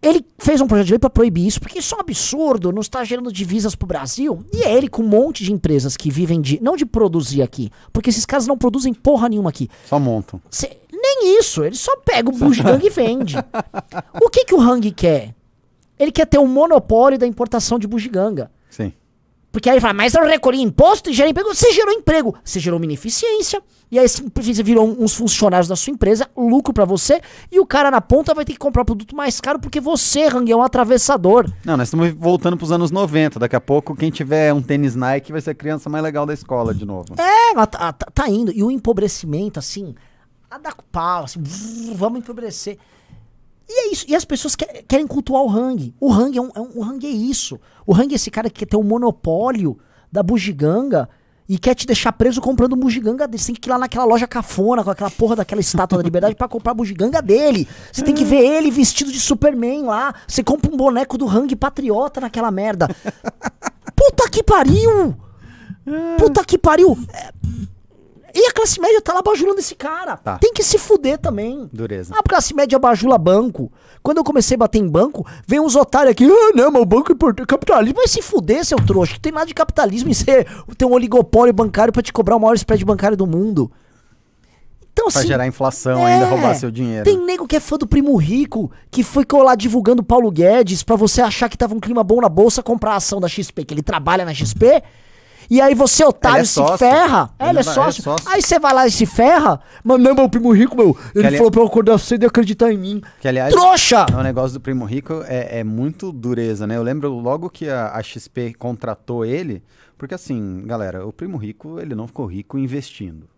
Ele fez um projeto de lei pra proibir isso, porque isso é um absurdo, não está gerando divisas pro Brasil. E é ele com um monte de empresas que vivem de. Não de produzir aqui, porque esses caras não produzem porra nenhuma aqui. Só montam. Cê- nem isso, ele só pega o bugiganga e vende. O que, que o Hang quer? Ele quer ter um monopólio da importação de bugiganga. Sim. Porque aí ele fala, mas eu recolhi imposto e gerei emprego. Você gerou emprego, você gerou uma ineficiência. E aí você virou uns funcionários da sua empresa, lucro pra você. E o cara na ponta vai ter que comprar produto mais caro porque você, Hang, é um atravessador. Não, nós estamos voltando pros anos 90. Daqui a pouco, quem tiver um tênis Nike vai ser a criança mais legal da escola de novo. É, mas tá, tá- tá indo. E o empobrecimento, assim, a dar com pau, assim, vamos empobrecer. E é isso. E as pessoas que- querem cultuar o Hang. O Hang é, um, é um- o Hang é isso. O Hang é esse cara que quer ter um monopólio da bugiganga e quer te deixar preso comprando bugiganga dele. Você tem que ir lá naquela loja cafona com aquela porra daquela estátua da liberdade pra comprar bugiganga dele. Você tem que ver ele vestido de Superman lá. Você compra um boneco do Hang patriota naquela merda. Puta que pariu! Puta que pariu! É, E a classe média tá lá bajulando esse cara. Tá. Tem que se fuder também. Dureza. A classe média bajula banco. Quando eu comecei a bater em banco, vem uns otários aqui. Ah, não, mas o banco é importante. Capitalismo. Vai se fuder, seu trouxa. Não tem nada de capitalismo em ser ter um oligopólio bancário pra te cobrar o maior spread bancário do mundo. Então, Pra assim, gerar inflação é, ainda, roubar seu dinheiro. tem nego que é fã do Primo Rico, que ficou lá divulgando o Paulo Guedes pra você achar que tava um clima bom na bolsa, comprar a ação da XP, que ele trabalha na XP. E aí você, otário, é se sócio. ferra. É, Ele é é sócio. sócio. Aí você vai lá e se ferra. Mas não, meu primo rico, meu. Ele ali- falou pra eu acordar cedo e acreditar em mim. Que, aliás, Trouxa! o negócio do Primo Rico é, é muito dureza, né? Eu lembro logo que a, a XP contratou ele, porque assim, galera, o Primo Rico, ele não ficou rico investindo.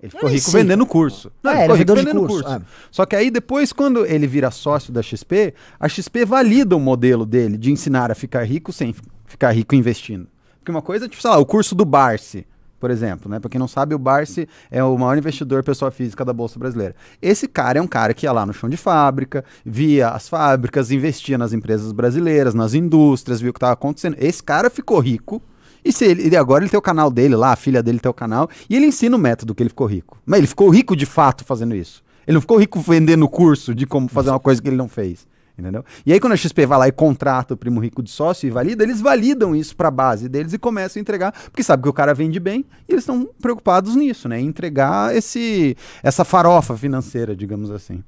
Ele ficou rico sei. vendendo curso. Não, É, ele ficou rico é vendendo curso, curso. Só que aí depois, quando ele vira sócio da XP, a XP valida o modelo dele de ensinar a ficar rico sem ficar rico investindo. Porque uma coisa, tipo, sei lá, o curso do Barsi, por exemplo, né? Pra quem não sabe, o Barsi é o maior investidor pessoa física da Bolsa Brasileira. Esse cara é um cara que ia lá no chão de fábrica, via as fábricas, investia nas empresas brasileiras, nas indústrias, viu o que estava acontecendo. Esse cara ficou rico. E se ele, e agora ele tem o canal dele lá, a filha dele tem o canal, e ele ensina o método que ele ficou rico. Mas ele ficou rico de fato fazendo isso. Ele não ficou rico vendendo curso de como fazer uma coisa que ele não fez. Entendeu? E aí, quando a XP vai lá e contrata o primo rico de sócio e valida, eles validam isso para a base deles e começam a entregar, porque sabe que o cara vende bem e eles estão preocupados nisso, né? Em entregar esse, essa farofa financeira, digamos assim.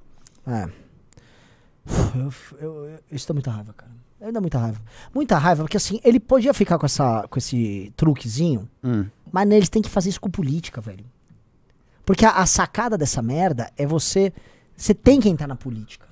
É. Eu, eu, eu, dá muita raiva, cara. Eu dá muita raiva. Muita raiva, porque assim, ele podia ficar com, essa, com esse truquezinho, Hum. mas eles têm que fazer isso com política, velho. Porque a, a sacada dessa merda é você. Você tem que entrar na política.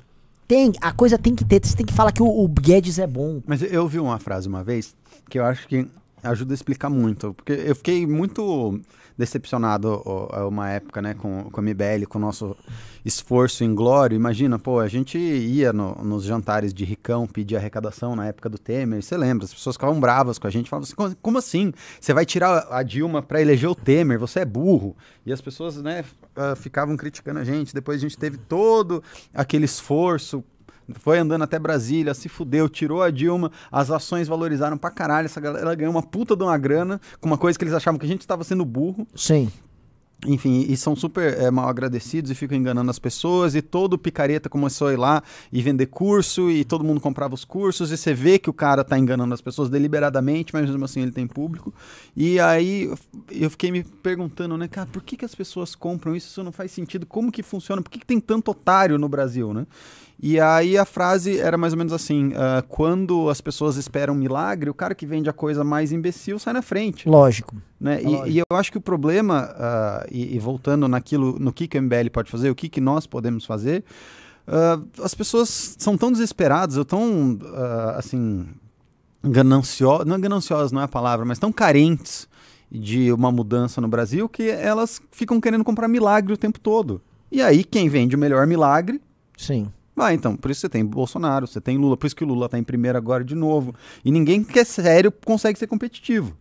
Tem, a coisa tem que ter. Você tem que falar que o, o Guedes é bom. Mas eu ouvi uma frase uma vez que eu acho que ajuda a explicar muito. Porque eu fiquei muito decepcionado uma época, né, com, com a MBL, com o nosso esforço em glória. Imagina, pô, a gente ia no- nos jantares de ricão pedir arrecadação na época do Temer. Você lembra? As pessoas ficavam bravas com a gente. Falavam assim, "Como- assim? Você vai tirar a Dilma pra eleger o Temer? Você é burro. E as pessoas, né, ah, ficavam criticando a gente. Depois a gente teve todo aquele esforço foi andando até Brasília, se fudeu, tirou a Dilma, as ações valorizaram pra caralho, essa galera ganhou uma puta de uma grana com uma coisa que eles achavam que a gente estava sendo burro. Sim. Enfim, e são super eh, mal agradecidos e ficam enganando as pessoas. E todo picareta começou a ir lá e vender curso, e todo mundo comprava os cursos. E você vê que o cara tá enganando as pessoas deliberadamente, mas mesmo assim ele tem público. E aí eu fiquei me perguntando, né, cara, por que, que as pessoas compram isso? Isso não faz sentido. Como que funciona? Por que, que tem tanto otário no Brasil, né? E aí a frase era mais ou menos assim: ah, quando as pessoas esperam um milagre, o cara que vende a coisa mais imbecil sai na frente Lógico. né? É E, lógico. e eu acho que o problema, ah, e, e voltando naquilo, no que, que o MBL pode fazer, o que, que nós podemos fazer, ah, as pessoas são tão desesperadas, ou tão, assim, gananciosas, não é gananciosas não é a palavra, mas tão carentes de uma mudança no Brasil que elas ficam querendo comprar milagre o tempo todo. E aí quem vende o melhor milagre Sim. Vai, então, por isso você tem Bolsonaro, você tem Lula, por isso que o Lula tá em primeiro agora de novo. E ninguém que é sério consegue ser competitivo.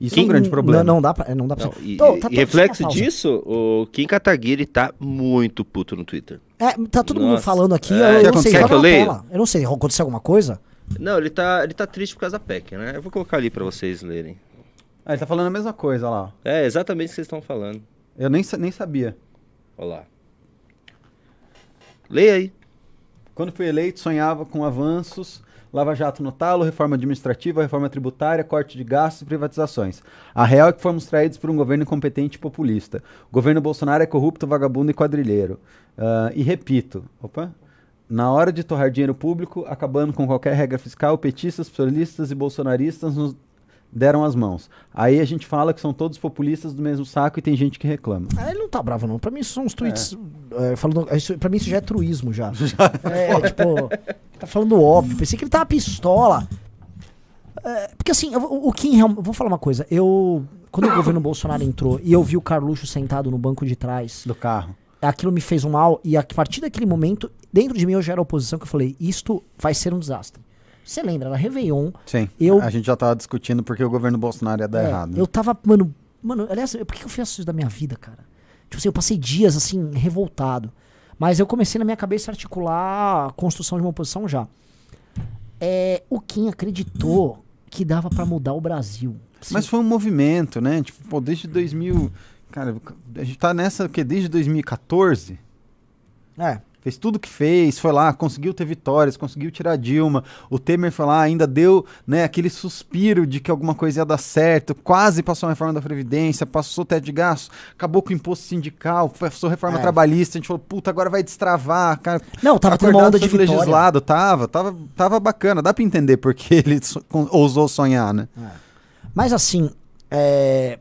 Isso é um Quem- grande problema. Não, não dá pra. Não dá pra Não, e, Tô, tá- e reflexo disso, o Kim Kataguiri tá muito puto no Twitter. É, tá todo mundo Nossa. falando aqui. É, eu, o que eu não sei. aconteceu? joga Quer que eu na tela. Eu não sei. Aconteceu alguma coisa? Não, ele tá, ele tá triste por causa da PEC, né? Eu vou colocar ali pra vocês lerem. Ah, ele tá falando a mesma coisa olha lá. É exatamente o que vocês estão falando. Eu nem, nem sabia. Olha lá. Leia aí. Quando fui eleito, sonhava com avanços, Lava Jato no talo, reforma administrativa, reforma tributária, corte de gastos e privatizações. A real é que fomos traídos por um governo incompetente e populista. O governo Bolsonaro é corrupto, vagabundo e quadrilheiro. Ah, e repito, opa, na hora de torrar dinheiro público, acabando com qualquer regra fiscal, petistas, solistas e bolsonaristas nos deram as mãos. Aí a gente fala que são todos populistas do mesmo saco e tem gente que reclama. Ah, ele não tá bravo, não. Pra mim, isso são uns tweets. é, falando, isso, pra mim, isso já é truísmo já. é, tipo, tá falando óbvio. Pensei que ele tava pistola. É, porque assim, eu- o, Kim, real- eu vou falar uma coisa. Eu. Quando o governo Bolsonaro entrou e eu vi o Carluxo sentado no banco de trás, Do carro. aquilo me fez um mal. E a partir daquele momento, dentro de mim eu já era oposição, que eu falei: isto vai ser um desastre. Você lembra, era Réveillon. Sim. Eu- A gente já tava discutindo porque o governo Bolsonaro ia dar É, errado. Eu tava, mano, mano, aliás, por que eu fiz isso da minha vida, cara? Tipo assim, eu passei dias assim, revoltado. Mas eu comecei na minha cabeça a articular a construção de uma oposição já. É, o Kim acreditou que dava pra mudar o Brasil. Mas foi um movimento, né? Tipo, pô, desde 2000. Cara, a gente tá nessa o quê? Desde 2014? É. Fez tudo que fez, foi lá, conseguiu ter vitórias, conseguiu tirar a Dilma. O Temer foi lá, ainda deu né, aquele suspiro de que alguma coisa ia dar certo, quase passou a reforma da Previdência, passou o teto de gastos, acabou com o imposto sindical, passou a reforma É. trabalhista, a gente falou, puta, agora vai destravar, cara. Não, tava tendo uma onda de vitória. legislado, tava, tava, tava bacana, dá pra entender porque ele so- com- ousou sonhar, né? Mas assim, é,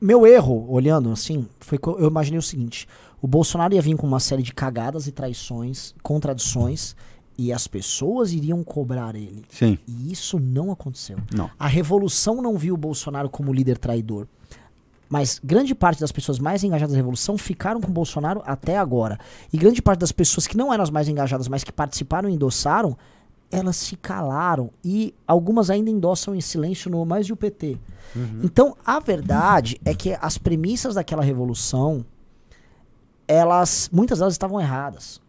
meu erro, olhando assim, foi que eu imaginei o seguinte: o Bolsonaro ia vir com uma série de cagadas e traições, contradições, e as pessoas iriam cobrar ele. Sim, E isso não aconteceu. não. A revolução não viu o Bolsonaro como líder traidor. Mas grande parte das pessoas mais engajadas na revolução ficaram com o Bolsonaro até agora. E grande parte das pessoas que não eram as mais engajadas, mas que participaram e endossaram, elas se calaram. E algumas ainda endossam em silêncio no mais e o PT. Então, a verdade é que as premissas daquela revolução, elas, muitas delas estavam erradas.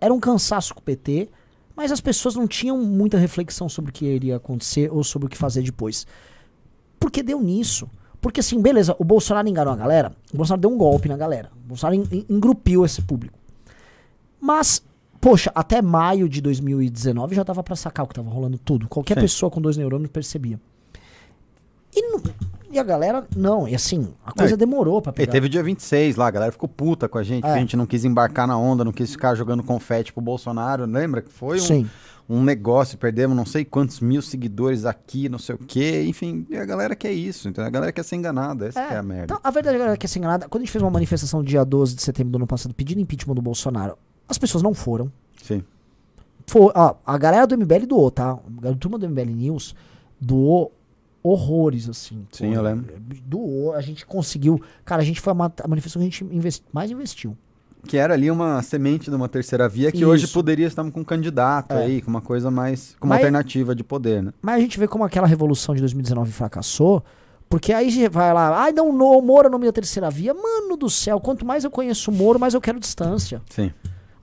Era um cansaço com o PT, mas as pessoas não tinham muita reflexão sobre o que iria acontecer ou sobre o que fazer depois. Porque deu nisso. Porque assim, beleza, o Bolsonaro enganou a galera, o Bolsonaro deu um golpe na galera. O Bolsonaro en- en- engrupiu esse público. Mas, poxa, até maio de 2019 já dava pra sacar o que tava rolando tudo. Qualquer Sim. pessoa com dois neurônios percebia. E, não- e a galera, não, e assim, a coisa e- demorou pra E pegar. teve o dia 26 lá, a galera ficou puta com a gente, É. que a gente não quis embarcar na onda, não quis ficar jogando confete pro Bolsonaro, lembra? Que foi um, Sim. um negócio, perdemos não sei quantos mil seguidores aqui, não sei o quê, enfim, e a galera quer isso, então a galera quer ser enganada, essa É, é a merda. Então, a verdade é que assim, nada, quando a gente fez uma manifestação no dia 12 de setembro do ano passado pedindo impeachment do Bolsonaro, as pessoas não foram. Sim, For, ó, a galera do MBL doou, tá? A turma do MBL News doou horrores, assim. Sim, eu lembro. Doou, a gente conseguiu. Cara, a gente foi a, a manifestação que a gente invest- mais investiu. que era ali uma semente de uma terceira via que hoje Isso. poderia estar com um candidato É. aí, com uma coisa mais, com uma Mas- alternativa de poder, né? Mas a gente vê como aquela revolução de 2019 fracassou. Porque aí você vai lá, ai não, o Moro é o nome da terceira via. Mano do céu, quanto mais eu conheço o Moro, mais eu quero distância. Sim.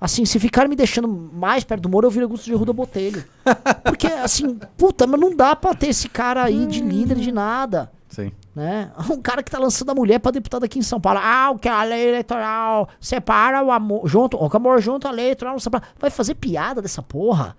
Assim, se ficar me deixando mais perto do Moro, eu viro Augusto de Ruda Botelho. Porque, assim, puta, mas não dá pra ter esse cara aí de líder de nada. Sim. Né? Um cara que tá lançando a mulher pra deputado aqui em São Paulo. Ah, o que a lei eleitoral separa o amor. Junto, o amor junto a lei eleitoral não separa. Vai fazer piada dessa porra?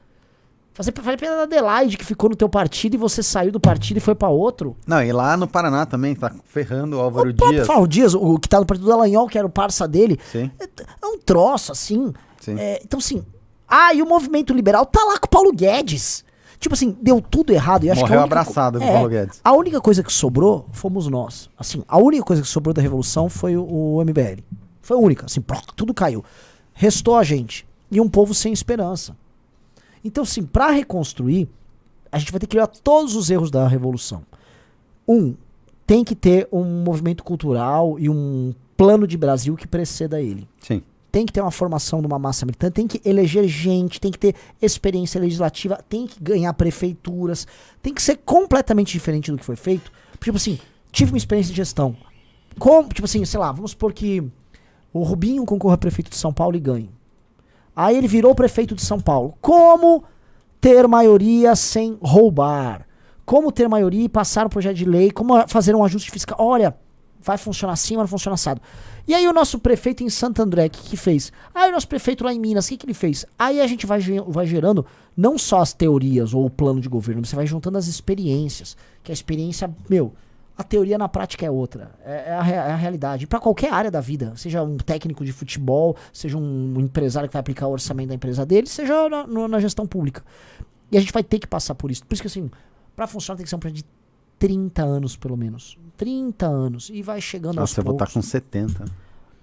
Fazer, fazer piada da Adelaide que ficou no teu partido e você saiu do partido e foi pra outro. Não, e lá no Paraná também, tá ferrando o Álvaro o Dias. Fábio Dias, o que tá no partido do Dallagnol, que era o parça dele. Sim, É, é um troço, assim. Sim. É, então, assim. Ah, e o movimento liberal tá lá com o Paulo Guedes. Tipo assim, deu tudo errado. E acho que Morreu co- abraçado com o É, Paulo Guedes. A única coisa que sobrou fomos nós. Assim, a única coisa que sobrou da revolução foi o, o MBL. Foi a única. Assim, plá, tudo caiu. Restou a gente. E um povo sem esperança. Então, assim, pra reconstruir, a gente vai ter que olhar todos os erros da revolução. Um, tem que ter um movimento cultural e um plano de Brasil que preceda ele Sim. Tem que ter uma formação de uma massa militante, tem que eleger gente, tem que ter experiência legislativa, tem que ganhar prefeituras, tem que ser completamente diferente do que foi feito. Tipo assim, tive uma experiência de gestão. Como, tipo assim, sei lá, vamos supor que o Rubinho concorra a prefeito de São Paulo e ganhe. Aí ele virou prefeito de São Paulo. Como ter maioria sem roubar? Como ter maioria e passar um projeto de lei? Como fazer um ajuste fiscal? Olha, vai funcionar assim, mas não funciona assado. E aí o nosso prefeito em Santo André, o que, que fez? Aí o nosso prefeito lá em Minas, o que, que ele fez? Aí a gente vai, vai gerando não só as teorias ou o plano de governo, você vai juntando as experiências. Que a experiência, meu, a teoria na prática é outra. É, é a, é a realidade. Para qualquer área da vida, seja um técnico de futebol, seja um empresário que vai aplicar o orçamento da empresa dele, seja na, na gestão pública. E a gente vai ter que passar por isso. Por isso que assim, para funcionar tem que ser um projeto de 30 anos, pelo menos. 30 anos. E vai chegando aos Nossa, eu vou estar poucos. com 70.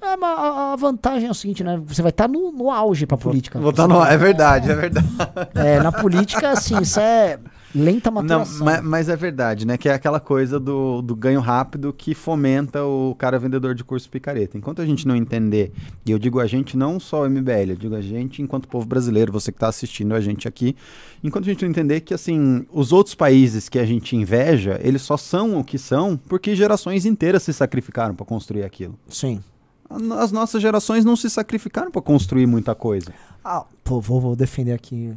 É, mas a, a vantagem é o seguinte, né? Você vai estar no, no auge pra política. Vou estar no... É verdade, é verdade. É, na política, assim, isso é lenta Não, maturação. ma- mas, é verdade, né? Que é aquela coisa do, do ganho rápido que fomenta o cara vendedor de curso picareta. Enquanto a gente não entender, e eu digo a gente não só o MBL, eu digo a gente enquanto povo brasileiro, você que está assistindo a gente aqui, enquanto a gente não entender que, assim, os outros países que a gente inveja, eles só são o que são porque gerações inteiras se sacrificaram para construir aquilo. Sim. As nossas gerações não se sacrificaram para construir muita coisa. Ah, pô, vou, vou defender aqui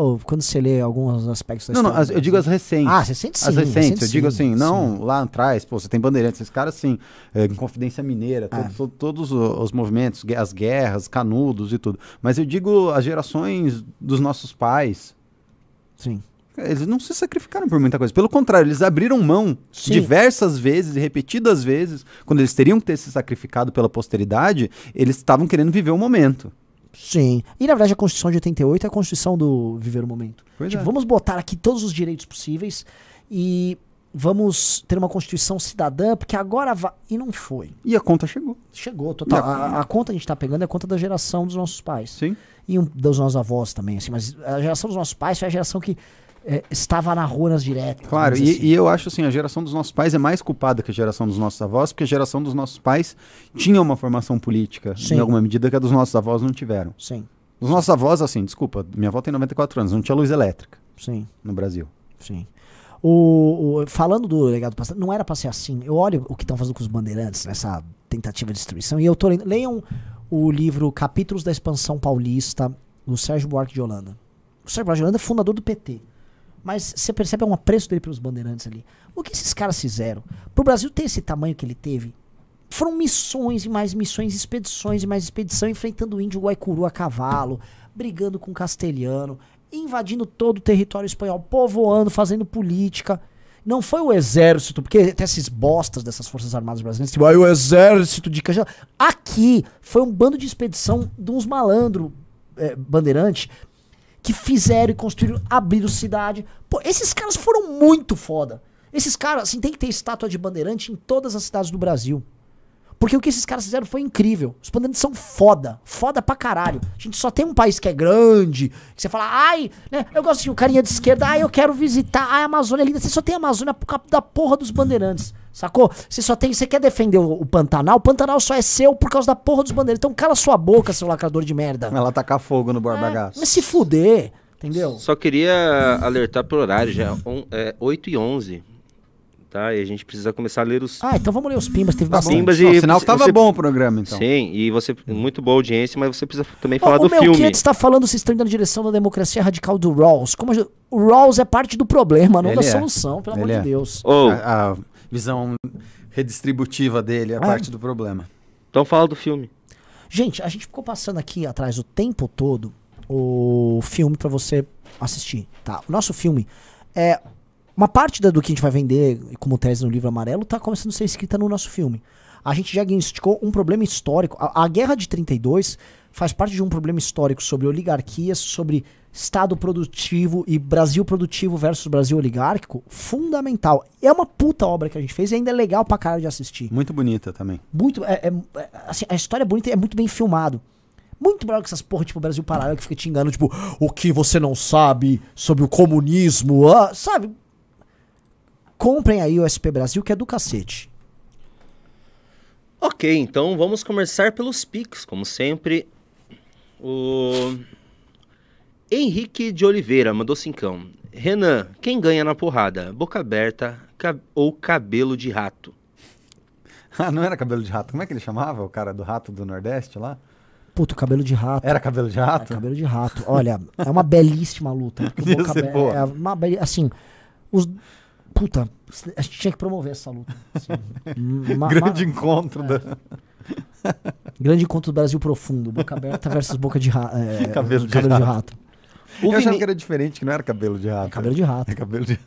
Ou quando você lê alguns aspectos da Não, não, história as- do eu digo as recentes. Ah, recentes sim. As recentes, eu digo sim, assim, não sim. lá atrás, pô, você tem Bandeirantes, esses caras assim, é, Confidência Mineira, to- É. to- todos os movimentos, as guerras, canudos e tudo. Mas eu digo as gerações dos nossos pais, Sim. eles não se sacrificaram por muita coisa. Pelo contrário, eles abriram mão Sim. diversas vezes e repetidas vezes, quando eles teriam que ter se sacrificado pela posteridade, eles estavam querendo viver o momento. Sim. E na verdade a Constituição de 88 é a Constituição do viver o momento. Pois Tipo, é. vamos botar aqui todos os direitos possíveis e vamos ter uma Constituição cidadã, porque agora vai. E não foi. E a conta chegou. Chegou, total. A- A, conta que a gente tá pegando é a conta da geração dos nossos pais. Sim. E um, dos nossos avós também, assim. Mas a geração dos nossos pais foi a geração que é, estava na rua nas diretas. Claro, e, e eu acho assim, a geração dos nossos pais é mais culpada que a geração dos nossos avós, porque a geração dos nossos pais tinha uma formação política, Sim. em alguma medida, que a dos nossos avós não tiveram. Sim, Os nossos avós, assim, desculpa, minha avó tem 94 anos, não tinha luz elétrica sim, no Brasil. sim. O, o- falando do legado passado, não era pra ser assim. Eu olho o que estão fazendo com os bandeirantes nessa tentativa de destruição e eu tô lendo. Leiam o livro Capítulos da Expansão Paulista, do Sérgio Buarque de Holanda. O Sérgio Buarque de Holanda é fundador do PT. Mas você percebe um apreço dele pelos bandeirantes ali. O que esses caras fizeram? Pro Brasil ter esse tamanho que ele teve, foram missões e mais missões, expedições e mais expedição, enfrentando o índio Guaicuru a cavalo, brigando com o castelhano, invadindo todo o território espanhol, povoando, fazendo política. Não foi o exército, porque tem esses bostas dessas forças armadas brasileiras, tipo, ah, o exército de Cajá. Aqui foi um bando de expedição de uns malandros é, bandeirantes que fizeram e construíram, abriram cidade. Pô, esses caras foram muito foda. Esses caras, assim, tem que ter estátua de bandeirante em todas as cidades do Brasil. Porque o que esses caras fizeram foi incrível. Os bandeirantes são foda. Foda pra caralho. A gente só tem um país que é grande. Que você fala, ai, né? Eu gosto de um carinha de esquerda, ai, eu quero visitar. Ai, a Amazônia é linda. Você só tem a Amazônia por causa da porra dos bandeirantes. Sacou? Você só tem. Você quer defender o, o Pantanal? O Pantanal só é seu por causa da porra dos bandeirantes. Então cala sua boca, seu lacrador de merda. Ela tacar fogo no É, Gato. mas se fuder, entendeu? Só queria alertar pro horário, já on- é 8 e 11 tá? E a gente precisa começar a ler os Ah, então vamos ler os pimbas. Teve Tá bastante. pimbas Não, e... sinal que tava você- bom o programa, então. Sim, e você... Muito boa audiência, mas você precisa também falar o do filme. Melquiades está falando estão indo na direção da democracia radical do Rawls. Como a o Rawls é parte do problema, não Ele da é. solução, pelo amor Ele de é. Deus. Ô, A, a visão redistributiva dele é Ah. parte do problema. então fala do filme. Gente, a gente ficou passando aqui atrás o tempo todo o filme pra você assistir, tá? O nosso filme é uma parte da- do que a gente vai vender como tese no livro amarelo tá começando a ser escrita no nosso filme. A gente já diagnosticou um problema histórico. A, a Guerra de 32 faz parte de um problema histórico sobre oligarquias, sobre Estado produtivo e Brasil produtivo versus Brasil oligárquico, fundamental. É uma puta obra que a gente fez e ainda é legal pra caralho de assistir. Muito bonita também. Muito. É, é- é- assim, a história é bonita e é muito bem filmado. Muito melhor que essas porra, tipo, Brasil Paralelo que fica te enganando, tipo, o que você não sabe sobre o comunismo, ah, sabe? Comprem aí o SP Brasil, que é do cacete. Ok, então vamos começar pelos Pix, como sempre. O Henrique de Oliveira mandou cincão. Renan, quem ganha na porrada? Boca aberta ca- ou cabelo de rato? Ah, não era cabelo de rato. Como é que ele chamava? O cara do rato do Nordeste lá? Puto, cabelo de rato. Era cabelo de É, rato? cabelo de rato. Olha, é uma belíssima luta. Boca ser Aberta- boa. É uma assim, os puta, a gente tinha que promover essa luta. assim. Uma- Grande uma- encontro da... grande encontro do Brasil profundo, Boca Aberta versus Boca de, ra é, Cabelo de cabelo de rato. rato. O, Eu achava Vini- que era diferente, que não era cabelo de rato. Cabelo de rato. É cabelo de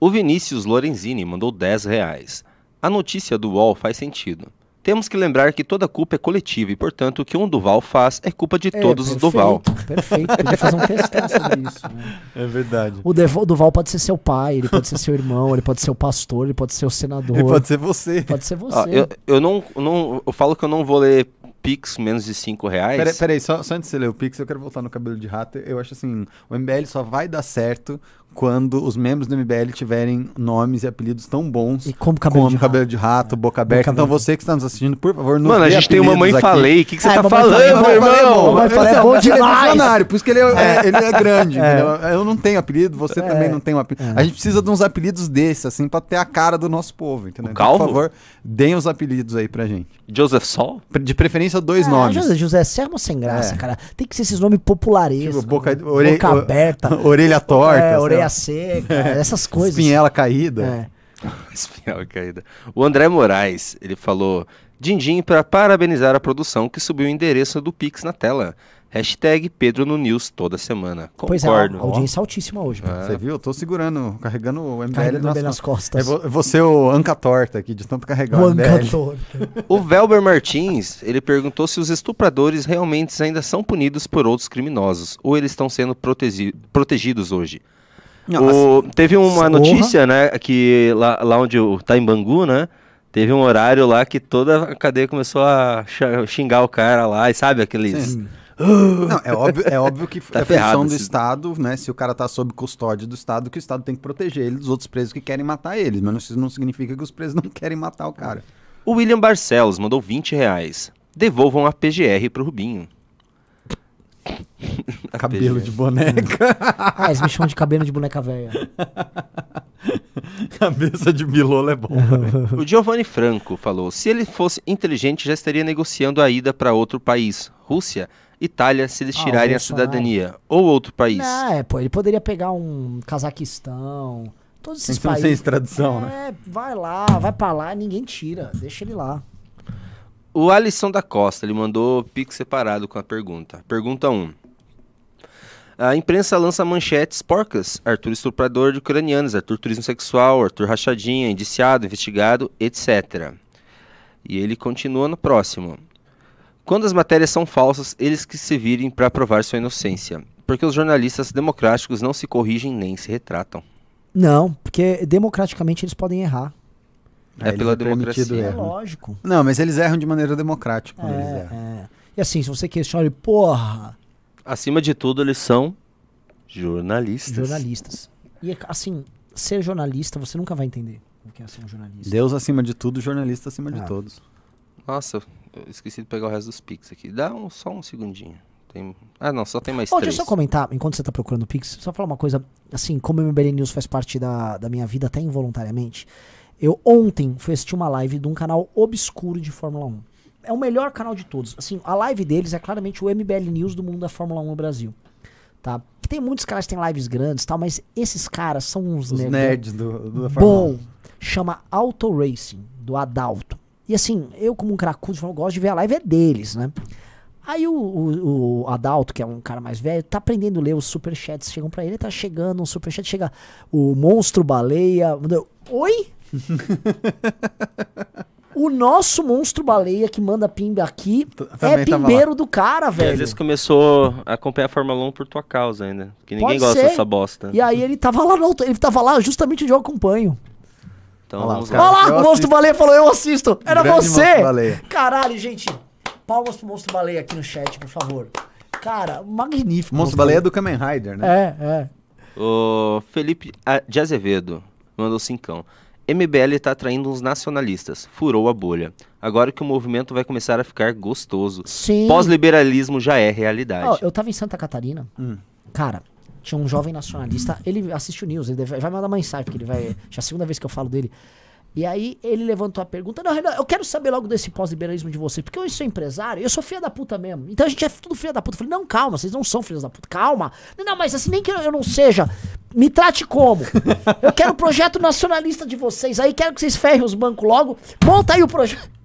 o Vinícius Lorenzini mandou 10 reais. A notícia do UOL faz sentido. Temos que lembrar que toda culpa é coletiva e, portanto, o que um Duval faz é culpa de É, todos os perfeito, Duval. Perfeito, podia fazer um textão sobre isso. Né? É verdade. O Devo- Duval pode ser seu pai, ele pode ser seu irmão, ele pode ser o pastor, ele pode ser o senador, Ele pode ser você. pode ser você. Ó, eu, eu não, não- eu falo que eu não vou ler Pix menos de 5 reais. Peraí, peraí, só, só antes de você ler o Pix, eu quero voltar no cabelo de rato. Eu acho assim, o MBL só vai dar certo quando os membros do MBL tiverem nomes e apelidos tão bons E como cabelo como de cabelo rato. de rato, boca aberta. Boca então você que está nos assistindo, por favor, nos Mano, a gente tem uma mãe aqui. falei. O que, que você É, tá mamãe falando, falei, meu irmão? bom, mamãe falei, é bom Ele é demais. por isso que ele é, ele é grande. entendeu? Eu não tenho apelido, você É. também não tem um apelido. A gente precisa de uns apelidos desses, assim, pra ter a cara do nosso povo, entendeu? O Então, por favor, deem os apelidos aí pra gente. Joseph Sol? De preferência, dois Ah, nomes. José, José Serra sem graça, É. cara. Tem que ser esses nomes popularescos. Tipo, boca, né? ore- boca o- aberta. orelha torta. é, orelha lá, seca, essas coisas. espinhela caída. É. Espinhal caída. O André Moraes, ele falou: Dindim para parabenizar a produção que subiu o endereço do Pix na tela. Hashtag Pedro no News toda semana. Pois é, Concordo. a audiência altíssima hoje. mano. Você viu? Eu tô segurando, carregando o MBL Carregando nas nas costas. eu vou ser o Anca Torta aqui, de tanto carregar O o MBL. Ancator. O Velber Martins, ele perguntou se os estupradores realmente ainda são punidos por outros criminosos, ou eles estão sendo protegi- protegidos hoje. O- teve uma notícia, né, que lá, lá onde tá em Bangu, né, teve um horário lá que toda a cadeia começou a xingar o cara lá, e sabe aqueles... Sim. Não, é óbvio, é óbvio que Tá é função do esse- Estado, né? Se o cara tá sob custódia do Estado, que o Estado tem que proteger ele dos outros presos que querem matar ele. Mas isso não significa que os presos não querem matar o cara. O William Barcelos mandou 20 reais. Devolvam a PGR pro Rubinho. Cabelo de boneca, Ah, eles me chamam de cabelo de boneca velha. cabeça de bilola é bom. O Giovanni Franco falou: se ele fosse inteligente, já estaria negociando a ida para outro país. Rússia, Itália, se eles Ah, tirarem a cidadania. Ou outro país. É, pô, ele poderia pegar um Cazaquistão, todos esses Então, sem países. extradição, né? É, vai lá, vai pra lá, ninguém tira, deixa ele lá. O Alisson da Costa, ele mandou pix separado com a pergunta. Pergunta 1. A imprensa lança manchetes porcas. Arthur estuprador de ucranianos, Arthur turismo sexual, Arthur rachadinha, indiciado, investigado, etc. E ele continua no próximo. Quando as matérias são falsas, eles que se virem para provar sua inocência. Porque os jornalistas democráticos não se corrigem nem se retratam. Não, porque democraticamente eles podem errar. É eles pela permitido democracia. É lógico. Não, mas eles erram de maneira democrática É, erram. é. E assim, se você questiona, porra, Acima de tudo, eles são jornalistas. jornalistas. E assim, ser jornalista, você nunca vai entender o que é ser um jornalista. Deus acima de tudo, jornalista acima de Ah. todos. Nossa, eu esqueci de pegar o resto dos Pix aqui. Dá um- só um segundinho. Tem... Ah, não, só tem mais Ô, três. deixa eu só comentar, enquanto você tá procurando o Pix, só falar uma coisa, assim, como o MBL News faz parte da, da minha vida até involuntariamente, eu ontem fui assistir uma live de um canal obscuro de Fórmula 1. É o melhor canal de todos. Assim, a live deles é claramente o MBL News do mundo da Fórmula 1 no Brasil. Tá? Que tem muitos caras que têm lives grandes e tal, mas esses caras são uns Os nerdão nerds do, do da Fórmula 1. bom. Chama Auto Racing, do Adalto. E assim, eu como um cracudo, eu gosto de ver a live é deles, né? Aí o, o, o Adalto, que é um cara mais velho, tá aprendendo a ler os superchats. Chegam pra ele, tá chegando um superchat, chega o Monstro Baleia. Oi? O nosso Monstro Baleia que manda pimba aqui também é pimbeiro do cara, E às velho. vezes começou a acompanhar a Fórmula 1 por tua causa ainda. Que ninguém Pode gosta ser. dessa bosta. E aí ele tava lá no, ele tava lá justamente onde eu acompanho. Então Olha lá, vamos lá. Olha lá, o Monstro. Baleia falou, eu assisto. Era Grande você. Caralho, gente. Palmas pro Monstro Baleia aqui no chat, por favor. Cara, magnífico. Monstro Baleia é do Kamen Rider, né? É, é. O Felipe de Azevedo mandou cincão. MBL tá atraindo uns nacionalistas. Furou a bolha. Agora que o movimento vai começar a ficar gostoso. Sim. Pós-liberalismo já é realidade. Ó, eu tava em Santa Catarina. Hum. Cara, tinha um jovem nacionalista. Ele assiste o news, ele deve- vai mandar mensagem, porque ele vai. Já é a segunda vez que eu falo dele. E aí ele levantou a pergunta: Não, Renan, eu quero saber logo desse pós-liberalismo de você, porque eu sou empresário, eu sou filha da puta mesmo. Então a gente é tudo filha da puta. Eu falei: Não, calma, vocês não são filhos da puta, calma. Não, mas assim, nem que eu não seja, me trate como. Eu quero o projeto nacionalista de vocês, aí quero que vocês ferrem os bancos logo. Monta aí o projeto.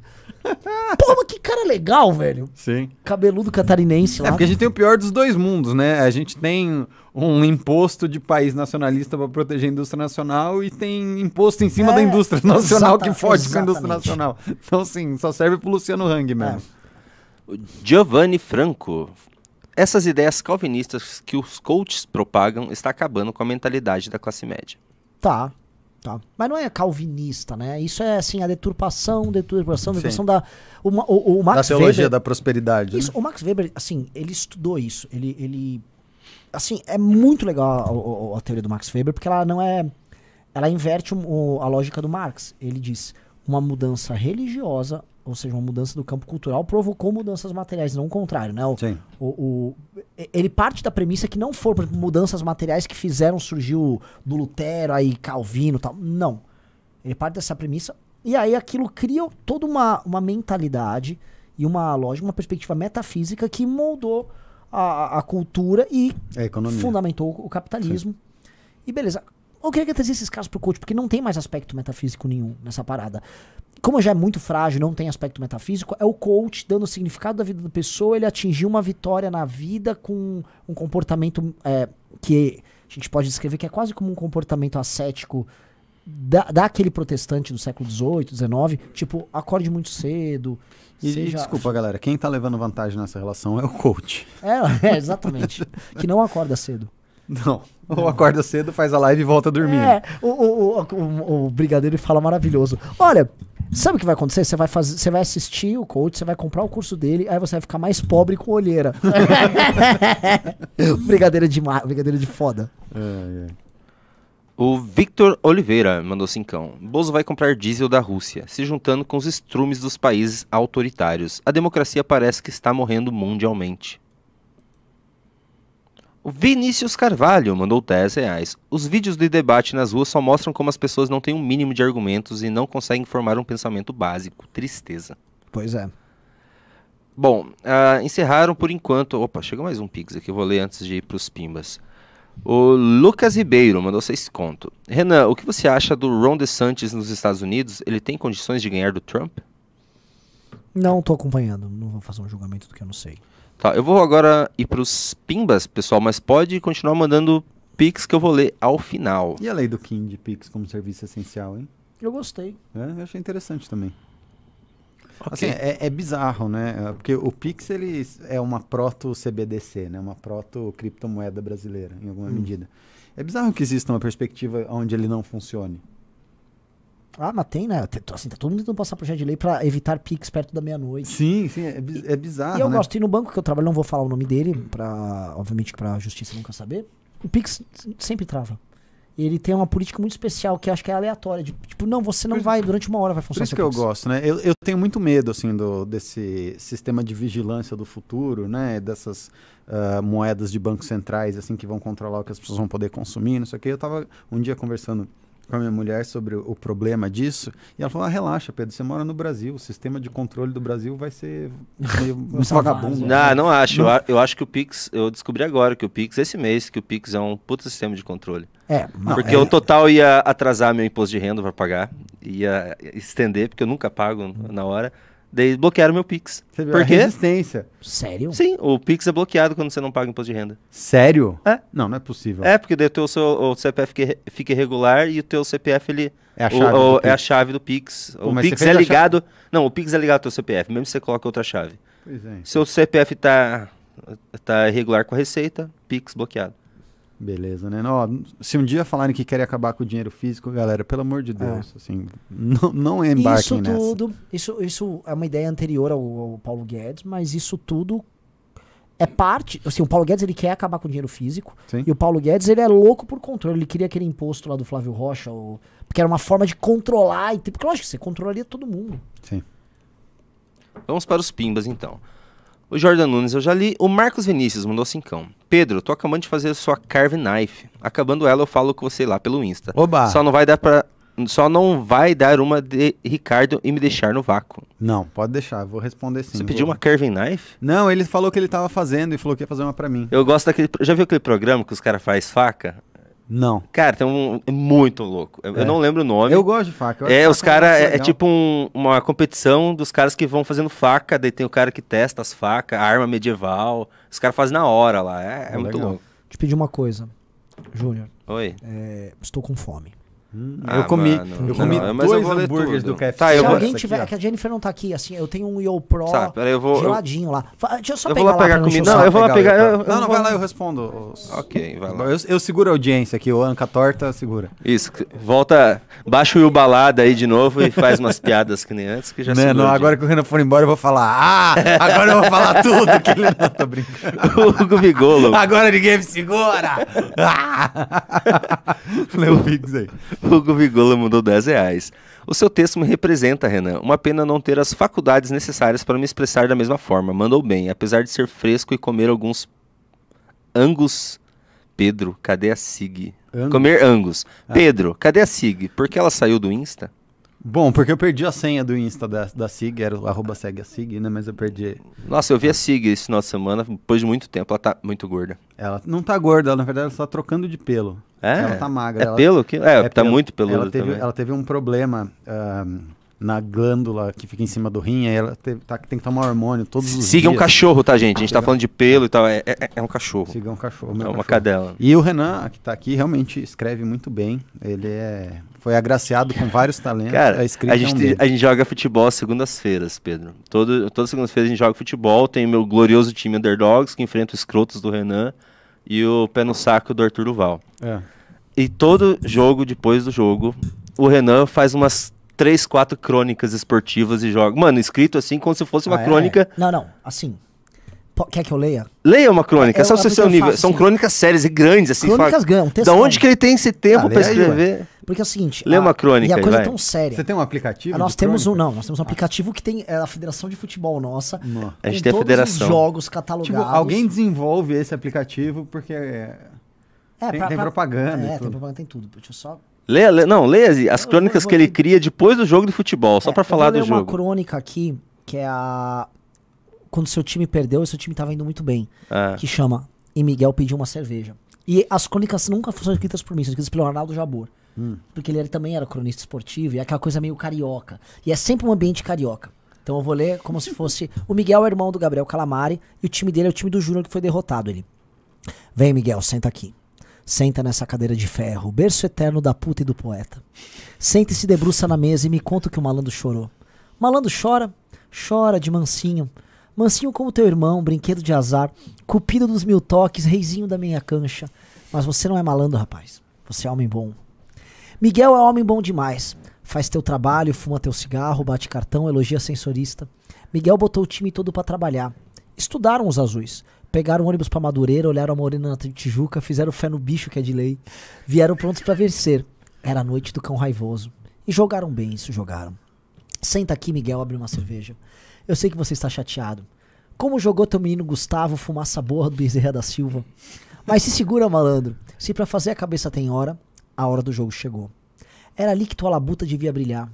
Pô, mas que cara legal, velho. Sim. Cabeludo catarinense lá. É porque a gente tem o pior dos dois mundos, né? A gente tem um imposto de país nacionalista para proteger a indústria nacional e tem imposto em cima É, da indústria nacional que fode com a indústria nacional. Então, assim, só serve pro Luciano Hang mesmo. O Giovanni Franco. Essas ideias calvinistas que os coaches propagam está acabando com a mentalidade da classe média. Tá, tá. Mas não é calvinista, né? Isso é assim, a deturpação, deturpação, Sim. deturpação da. O, o, o Da Max teologia Weber. da prosperidade. Isso, né? o Max Weber, assim, ele estudou isso. Ele, ele assim, é muito legal a, a- a teoria do Max Weber, porque ela não é. Ela inverte o- a lógica do Marx. Ele diz: uma mudança religiosa, ou seja, uma mudança do campo cultural, provocou mudanças materiais, não o contrário, né? O, Sim. o- o- ele parte da premissa que não foram mudanças materiais que fizeram surgir o do Lutero, aí Calvino e tal. Não. Ele parte dessa premissa e aí aquilo cria toda uma, uma mentalidade e uma lógica, uma perspectiva metafísica que moldou a, a cultura e fundamentou o capitalismo. E beleza. Eu queria trazer esses casos pro coach, porque não tem mais aspecto metafísico nenhum nessa parada. Como já é muito frágil, não tem aspecto metafísico, é o coach dando o significado da vida da pessoa, ele atingiu uma vitória na vida com um comportamento é, que a gente pode descrever que é quase como um comportamento ascético da, daquele protestante do século XVIII, XIX, tipo, acorde muito cedo. E, seja- desculpa, galera, quem tá levando vantagem nessa relação é o coach. É, é, exatamente. que não acorda cedo. Não. Ou acorda cedo, faz a live e volta dormindo. É, o, o, o, o, o Brigadeiro fala maravilhoso. Olha, sabe o que vai acontecer? Você vai, fazer, você vai assistir o coach, você vai comprar o curso dele, aí você vai ficar mais pobre com olheira. brigadeiro de brigadeiro de foda. É, é. O Victor Oliveira mandou cincão. Bozo vai comprar diesel da Rússia, se juntando com os estrumes dos países autoritários. A democracia parece que está morrendo mundialmente. O Vinícius Carvalho mandou 10 reais. Os vídeos de debate nas ruas só mostram como as pessoas não têm um mínimo de argumentos e não conseguem formar um pensamento básico. Tristeza. Pois é. Bom, ah, encerraram por enquanto. Opa, chegou mais um Pix aqui, eu vou ler antes de ir pros Pimbas. O Lucas Ribeiro mandou seis conto. Renan, o que você acha do Ron DeSantis nos Estados Unidos? Ele tem condições de ganhar do Trump? Não tô acompanhando, não vou fazer um julgamento do que eu não sei. Tá, eu vou agora ir pros Pimbas, pessoal, mas pode continuar mandando Pix que eu vou ler ao final. E a lei do Kim de Pix como serviço essencial, hein? Eu gostei. É, eu achei interessante também. Ok. Assim, é, é bizarro, né? É, Porque o Pix ele é uma proto-CBDC, né? Uma proto-criptomoeda brasileira, em alguma medida. É bizarro que exista uma perspectiva onde ele não funcione. Ah, mas tem, né? Assim, tá todo mundo tentando passar projeto de lei pra evitar Pix perto da meia-noite. Sim, sim, é, biz- é bizarro, E eu né? gosto. E no banco que eu trabalho, não vou falar o nome dele, pra, obviamente que pra justiça nunca saber. O Pix sempre trava. E ele tem uma política muito especial que eu acho que é aleatória. De, tipo, não, você não Por- vai, durante uma hora vai Por funcionar isso seu que eu Pix. gosto, né? Eu, eu tenho muito medo, assim, do, desse sistema de vigilância do futuro, né? Dessas ah, moedas de bancos centrais, assim, que vão controlar o que as pessoas vão poder consumir, não sei o quê. Eu tava um dia conversando com a minha mulher sobre o, problema disso, e ela falou, ah, relaxa, Pedro, você mora no Brasil, o sistema de controle do Brasil vai ser meio um Vai ser uma vagabundo. várzea. Não, não acho. Eu, a- eu acho que o Pix, eu descobri agora que o Pix, esse mês, que o Pix é um puta sistema de controle. É, Não, porque é- o total ia atrasar meu imposto de renda para pagar, ia estender, porque eu nunca pago na hora. Daí bloquearam meu Pix. Você viu Por a quê? resistência. sério? Sim, o Pix é bloqueado quando você não paga imposto de renda. Sério? É. Não, não é possível. É, porque daí o, teu, seu, o CPF fica, fica irregular e o teu CPF ele, É a o- chave o- do é a Pix. chave do Pix. Pô, o mas você Pix fez é a chave- ligado. Não, o Pix é ligado ao teu CPF, mesmo se você coloca outra chave. Pois é. Seu CPF tá, tá irregular com a receita, Pix bloqueado. Beleza, né? Ó, se um dia falarem que querem acabar com o dinheiro físico, galera, pelo amor de Deus, assim, não, não embarquem Isso nessa. tudo, isso, isso é uma ideia anterior ao, ao Paulo Guedes, mas isso tudo é parte. Assim, o Paulo Guedes ele quer acabar com o dinheiro físico. Sim. E o Paulo Guedes ele é louco por controle. Ele queria aquele imposto lá do Flávio Rocha, o- porque era uma forma de controlar. E, porque lógico, você controlaria todo mundo. Sim. Vamos para os pimbas então. O Jordan Nunes eu já li. O Marcos Vinícius mandou cincão. Pedro, tô acabando de fazer a sua carve knife. Acabando ela, eu falo com você lá pelo Insta. Oba! Só não vai dar para só não vai dar uma de Ricardo e me deixar no vácuo. Não, pode deixar, vou responder sim. Você pediu uma carving knife? Não, ele falou que ele tava fazendo e falou que ia fazer uma pra mim. Eu gosto daquele. Já viu aquele programa que os caras faz faca? Não. Cara, tem um. É muito louco. Eu, eu É. não lembro o nome. Eu gosto de faca. eu É, acho os faca caras. É, é legal. tipo um- uma competição dos caras que vão fazendo faca, daí tem o cara que testa as facas, arma medieval. Os caras fazem na hora lá. É, é Oh, muito legal. louco. Te pedir uma coisa, Júnior. Oi. é, estou com fome. Ah, eu comi, mano, eu comi não, dois hambúrgueres tudo. do KFC. Tá, Se vou- alguém tiver. aqui, é que a Jennifer não tá aqui, assim, eu tenho um Yo Pro Tá, peraí, eu vou. eu- geladinho lá. Deixa eu só Eu pegar vou lá pegar não encher comida. Não, saco. eu vou lá pegar. eu- eu Não, não, vou- vai lá, eu respondo. os- Ok, vai lá. Eu, eu seguro a audiência aqui, o Anca Torta segura. Isso, volta, baixa o Will Balada aí de novo e faz umas piadas que nem antes, que já Não, não, de- agora que o Renan for embora, eu vou falar. Ah, agora eu vou falar tudo que ele não tô brincando. o Hugo Vigolo. Agora ninguém me segura! Ah! Lê o Pix aí. O Hugo Vigolo mandou 10 reais. O seu texto me representa, Renan. Uma pena não ter as faculdades necessárias para me expressar da mesma forma. Mandou bem, apesar de ser fresco e comer alguns angus. Pedro, cadê a Sig? Angus? Comer angus. Pedro, cadê a Sig? Por que ela saiu do Insta? Bom, porque eu perdi a senha do Insta da, da SIG, era o arroba segue a SIG, né? Mas eu perdi. Nossa, eu vi a Sig esse final de semana, depois de muito tempo. Ela tá muito gorda. Ela não tá gorda, ela, na verdade ela tá trocando de pelo. É? Ela tá magra. É ela, pelo? Que... É, tá pelo. muito peluda ela teve, também. ela teve um problema ahm, na glândula que fica em cima do rim, aí ela tá- tem que tomar hormônio todos os Siga um dias. cachorro, tá, gente? A gente tá Siga- falando de pelo e tal. É, é- é um cachorro. Siga um cachorro. É uma cachorro. cadela. E o Renan, que tá aqui, realmente escreve muito bem. Ele é foi agraciado com vários talentos. Cara, a a é um gente, a gente joga futebol segundas-feiras, Pedro. Todo, todas as segundas-feiras a gente joga futebol. Tem o meu glorioso time Underdogs, que enfrenta os escrotos do Renan, e o pé no saco do Arthur Duval. É. E todo jogo, depois do jogo, o Renan faz umas três, quatro crônicas esportivas e joga. Mano, escrito assim como se fosse uma Ah, é? crônica. Não, não, assim. Quer que eu leia? Leia uma crônica, É, só eu- pra você eu ser o nível. faço São assim. crônicas sérias e grandes, assim. Crônicas ganham, um Da textão. onde que ele tem esse tempo Ah, pra lê aí, escrever? Porque é o seguinte. Lê a- uma crônica E a coisa vai. é tão séria. Você tem um aplicativo? Ah, Nós de temos um, crônica? não, nós temos um aplicativo que tem é, a Federação de Futebol nossa. Não. A gente tem a todos federação. os jogos catalogados. Tipo, alguém desenvolve esse aplicativo porque é, É, tem- tem propaganda e É, tem tudo. propaganda, tem tudo. Deixa eu só. Lê, lê- não, leia as, crônicas vou- que ele cria depois do jogo de futebol, só É, pra eu falar do ler uma jogo. crônica aqui, que é a. Quando seu time perdeu e seu time tava indo muito bem. Ah, Que chama E Miguel pediu uma cerveja. E as crônicas nunca são escritas por mim, são escritas pelo Arnaldo Jabor. Hum. Porque ele era- também era cronista esportivo e é aquela coisa meio carioca. E é sempre um ambiente carioca. Então eu vou ler como se fosse. O Miguel é irmão do Gabriel Calamari e o time dele é o time do Júnior que foi derrotado. Ele. Vem, Miguel, senta aqui. Senta nessa cadeira de ferro, berço eterno da puta e do poeta. Senta e se debruça na mesa e me conta o que o malandro chorou. Malandro chora, chora de mansinho. Mansinho como teu irmão, brinquedo de azar, cupido dos mil toques, reizinho da minha cancha. Mas você não é malandro, rapaz. Você é homem bom. Miguel é homem bom demais. Faz teu trabalho, fuma teu cigarro, bate cartão, elogia sensorista. Miguel botou o time todo pra trabalhar. Estudaram os azuis. Pegaram ônibus pra Madureira, olharam a morena na Tijuca, fizeram fé no bicho que é de lei. Vieram prontos pra vencer. Era a noite do cão raivoso. E jogaram bem, isso jogaram. Senta aqui, Miguel, abre uma cerveja. Eu sei que você está chateado. Como jogou teu menino Gustavo fumaça borra do Bezerra da Silva? Mas se segura, malandro. Se pra fazer a cabeça tem hora, a hora do jogo chegou. Era ali que tua labuta devia brilhar.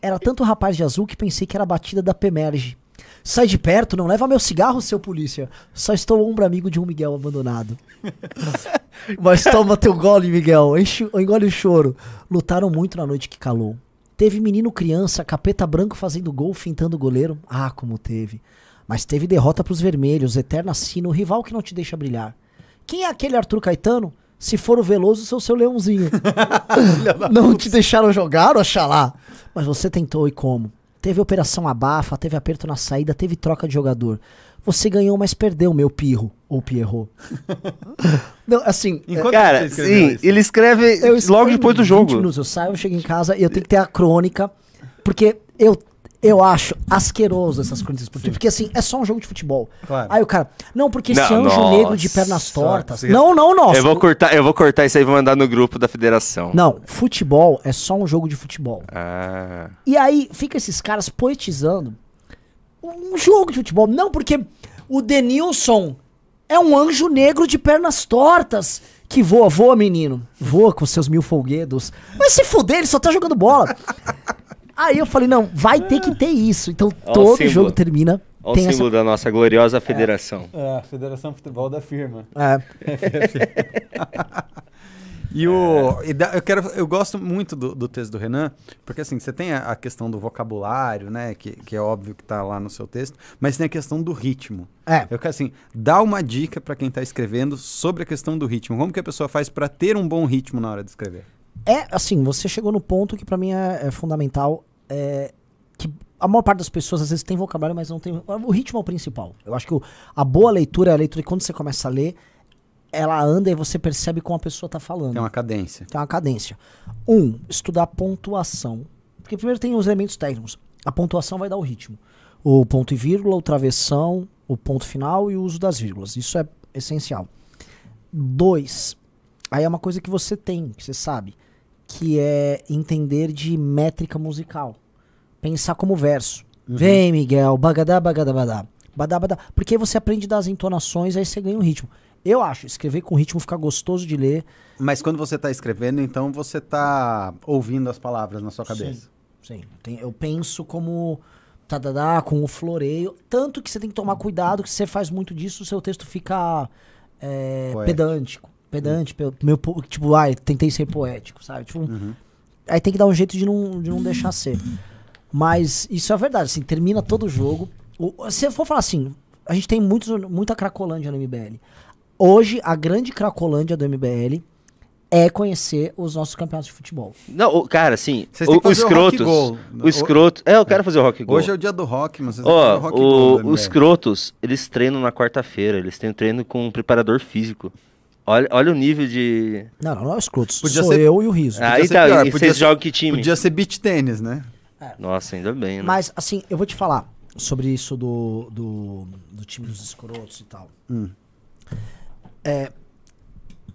Era tanto rapaz de azul que pensei que era a batida da Pemerge. Sai de perto, não leva meu cigarro, seu polícia. Só estou ombro amigo de um Miguel abandonado. Mas toma teu gole, Miguel. Enche, engole o choro. Lutaram muito na noite que calou. Teve menino criança, capeta branco fazendo gol, fintando o goleiro. Ah, como teve. Mas teve derrota pros vermelhos, eterna sina, o rival que não te deixa brilhar. Quem é aquele Arthur Caetano? Se for o Veloso, sou seu leãozinho. não te deixaram jogar, oxalá. Mas você tentou e como? Teve operação abafa, teve aperto na saída, teve troca de jogador. Você ganhou, mas perdeu, meu pirro. Ou Pierrot. não, assim, Enquanto Cara, sim, isso? ele escreve eu logo depois do 20 jogo. Minutos, eu saio, eu chego em casa e eu tenho que ter a crônica, porque eu, eu acho asqueroso essas crônicas esportivas. Porque assim, é só um jogo de futebol. Claro. Aí o cara, não, porque esse Não, anjo nossa, negro de pernas tortas. você- Não, não, nossa. Eu vou cortar, eu vou cortar isso aí e vou mandar no grupo da federação. Não, futebol é só um jogo de futebol. Ah. E aí fica esses caras poetizando um jogo de futebol. Não, porque o Denilson é um anjo negro de pernas tortas. Que voa, voa, menino. Voa com seus mil folguedos. Mas se fuder, ele só tá jogando bola. Aí eu falei, não, vai ter que ter isso. Então Ó o todo jogo termina. Olha tem o essa. símbolo da nossa gloriosa federação. É, a Federação Futebol da firma. É, E o. e da- eu, quero, eu gosto muito do, do texto do Renan, porque assim, você tem a, a questão do vocabulário, né? Que, que é óbvio que tá lá no seu texto, mas tem a questão do ritmo. é. Eu quero assim, dá uma dica pra quem tá escrevendo sobre a questão do ritmo. Como que a pessoa faz pra ter um bom ritmo na hora de escrever? É, assim, você chegou no ponto que pra mim é, é fundamental. É, que a maior parte das pessoas às vezes tem vocabulário, mas não tem. O ritmo é o principal. Eu acho que o- a boa leitura é a leitura que quando você começa a ler, ela anda e você percebe como a pessoa tá falando. Tem uma cadência. Tem uma cadência. Um, estudar pontuação. Porque primeiro tem os elementos técnicos. A pontuação vai dar o ritmo. O ponto e vírgula, o travessão, o ponto final e o uso das vírgulas. Isso é essencial. Dois, aí é uma coisa que você tem, que você sabe, que é entender de métrica musical. Pensar como verso. Vem, Miguel, bagadá, bagadá, badá. Badá, badá. Porque aí você aprende das entonações, aí você ganha o ritmo. Eu acho, escrever com ritmo fica gostoso de ler. Mas quando você tá escrevendo, então você tá ouvindo as palavras na sua cabeça. Sim, tem- eu penso como tadadá, com o floreio. Tanto que você tem que tomar cuidado, que se você faz muito disso, o seu texto fica é, pedântico. Pedante, pe- meu, po- tipo, ai, tentei ser poético, sabe? Tipo, Aí tem que dar um jeito de não, de não deixar ser. Mas isso é verdade, assim, termina todo o jogo. O- se eu for falar assim, a gente tem muitos, muita cracolândia no MBL. Hoje, a grande cracolândia do MBL é conhecer os nossos campeonatos de futebol. Não, o- cara, assim, Vocês o, o fazer o escrotos. goal. O escroto. É, eu quero fazer o rock goal. Hoje é o dia do rock, mas vocês têm que fazer Ó, o rock o- os escrotos, eles treinam na quarta-feira, eles têm treino com um preparador físico. Olha, olha o nível de. Não, não, não é os Scrutos. Podia Sou ser- eu e o Riso. Aí ser tá, pior, e podia vocês ser- jogam que time? Podia ser beach tênis, né? Nossa, ainda bem, né? Mas, assim, eu vou te falar sobre isso do, do, do time dos escrotos e tal. É,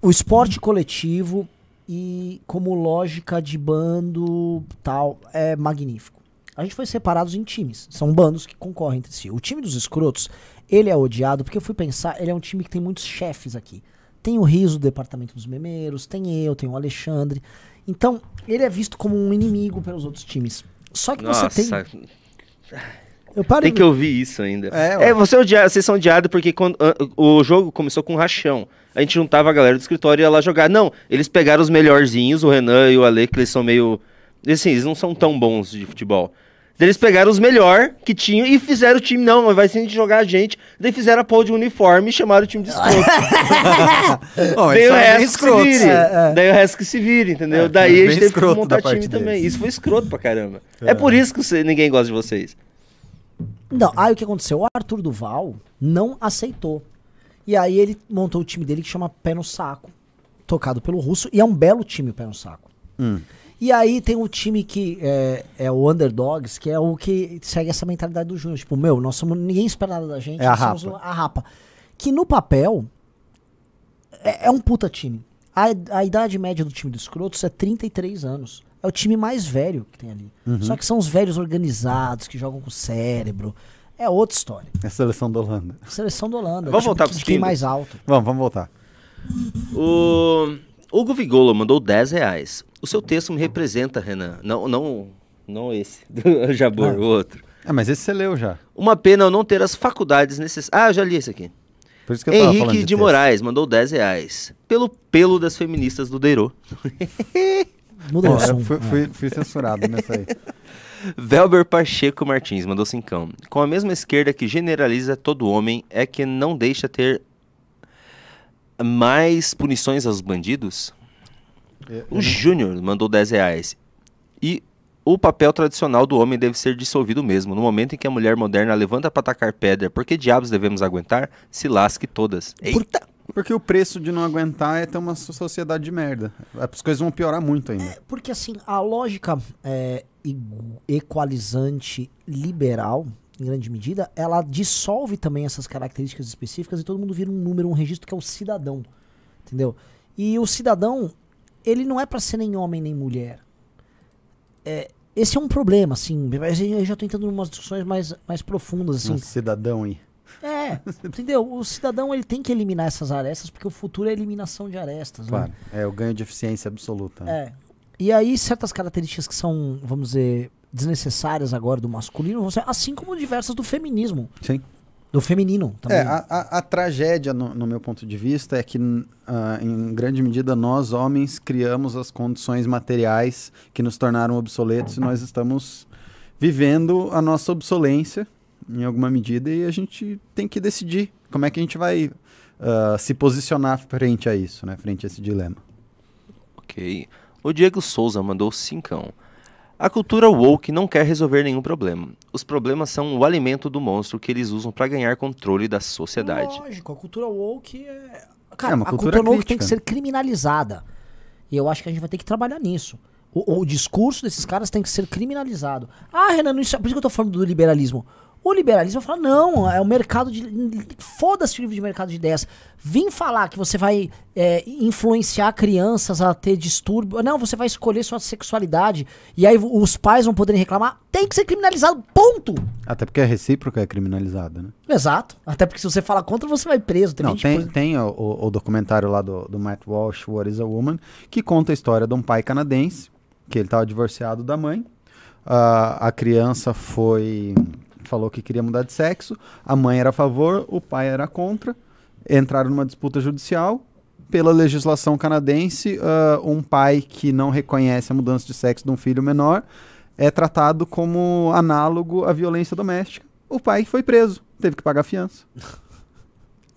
o esporte coletivo e como lógica de bando tal é magnífico. A gente foi separados em times. São bandos que concorrem entre si. O time dos escrotos, ele é odiado porque eu fui pensar, ele é um time que tem muitos chefes aqui. Tem o Riso do departamento dos memeiros, tem eu, tem o Alexandre. Então, ele é visto como um inimigo pelos outros times. Só que Nossa, você tem. Eu paro tem que ouvir isso ainda. É. É, você é odiado, vocês são odiados porque quando, o jogo começou com rachão. A gente juntava a galera do escritório e ia lá jogar. Não, eles pegaram os melhorzinhos, o Renan e o Ale, que eles são meio. Assim, eles não são tão bons de futebol. Eles pegaram os melhor que tinham e fizeram o time, não, vai ser a gente jogar a gente. Daí fizeram a porra de uniforme e chamaram o time de escroto. Bom, Daí o bem resto que se vire. É, é. Daí o resto que se vire, entendeu? É, Daí a bem gente teve que montar time também. Isso foi escroto pra caramba. É, por isso que você- ninguém gosta de vocês. Não, aí o que aconteceu? O Arthur Duval não aceitou. E aí ele montou o time dele que chama Pé no Saco, tocado pelo Russo, e é um belo time o Pé no Saco. Hum. E aí tem o time que é, é o Underdogs, que é o que segue essa mentalidade do Júnior. Tipo, meu, nós somos, ninguém espera nada da gente, É a nós somos rapa. a rapa. Que no papel é, é um puta time. A, a idade média do time dos Scrotos é 33 anos. É o time mais velho que tem ali. Uhum. Só que são os velhos organizados, que jogam com o cérebro. É outra história. É a seleção da Holanda. Seleção da Holanda. Vamos time voltar de quem pingos? mais alto. Vamos, vamos voltar. O Hugo Vigolo mandou 10 reais. O seu texto me representa, Renan. Não, não, não esse, do Jabor, Ah. o outro. Ah, mas esse você leu já. Uma pena eu não ter as faculdades necessárias. Ah, eu já li esse aqui. Por isso que eu Henrique de, de. Moraes mandou 10 reais. Pelo pelo das feministas do Deirô. O som. fui, fui- fui censurado nessa aí. Velber Pacheco Martins mandou cincão. Com a mesma esquerda que generaliza todo homem, é que não deixa ter mais punições aos bandidos? O Júnior mandou 10 reais. E o papel tradicional do homem deve ser dissolvido mesmo. No momento em que a mulher moderna levanta para atacar pedra, por que diabos devemos aguentar? Se lasque todas. Eita! Porque o preço de não aguentar é ter uma so- sociedade de merda. As coisas vão piorar muito ainda. Porque assim, a lógica é, equalizante liberal, em grande medida, ela dissolve também essas características específicas e todo mundo vira um número, um registro que é o cidadão. Entendeu? E o cidadão, ele não é pra ser nem homem nem mulher. É, esse é um problema, assim. mas Eu já tô entrando em umas discussões mais, mais profundas, assim. Um cidadão aí. É, entendeu? O cidadão ele tem que eliminar essas arestas, porque o futuro é a eliminação de arestas. né? Claro. É o ganho de eficiência absoluta. né? É. E aí, certas características que são, vamos dizer, desnecessárias agora do masculino, vão ser- assim como diversas do feminismo. Sim. Do feminino também. É, a, a- a tragédia, no, no meu ponto de vista, é que, ah, em grande medida, nós, homens, criamos as condições materiais que nos tornaram obsoletos e nós estamos vivendo a nossa obsolência, em alguma medida, e a gente tem que decidir como é que a gente vai ah, se posicionar frente a isso, né? Frente a esse dilema. Ok. O Diego Souza mandou cincão. A cultura woke não quer resolver nenhum problema. Os problemas são o alimento do monstro que eles usam para ganhar controle da sociedade. Lógico, a cultura woke é. Cara, É uma a cultura cultura woke tem crítica. que ser criminalizada. E eu acho que a gente vai ter que trabalhar nisso. O, o discurso desses caras tem que ser criminalizado. Ah, Renan, não, isso, por isso que eu tô falando do liberalismo. O liberalismo fala, não, é o mercado de. Foda-se o livro de mercado de ideias. Vim falar que você vai é, influenciar crianças a ter distúrbio. Não, você vai escolher sua sexualidade. E aí os pais vão poderem reclamar. Tem que ser criminalizado, ponto! Até porque a recíproca é criminalizada, né? Exato. Até porque se você fala contra, você vai preso. Tem Não, tem, por- tem o, o- o documentário lá do, do Matt Walsh, What is a Woman, que conta a história de um pai canadense, que ele estava divorciado da mãe. Ah, a criança foi. Falou que queria mudar de sexo, a mãe era a favor, o pai era contra. Entraram numa disputa judicial. Pela legislação canadense, ah, um pai que não reconhece a mudança de sexo de um filho menor é tratado como análogo à violência doméstica. O pai foi preso, teve que pagar fiança.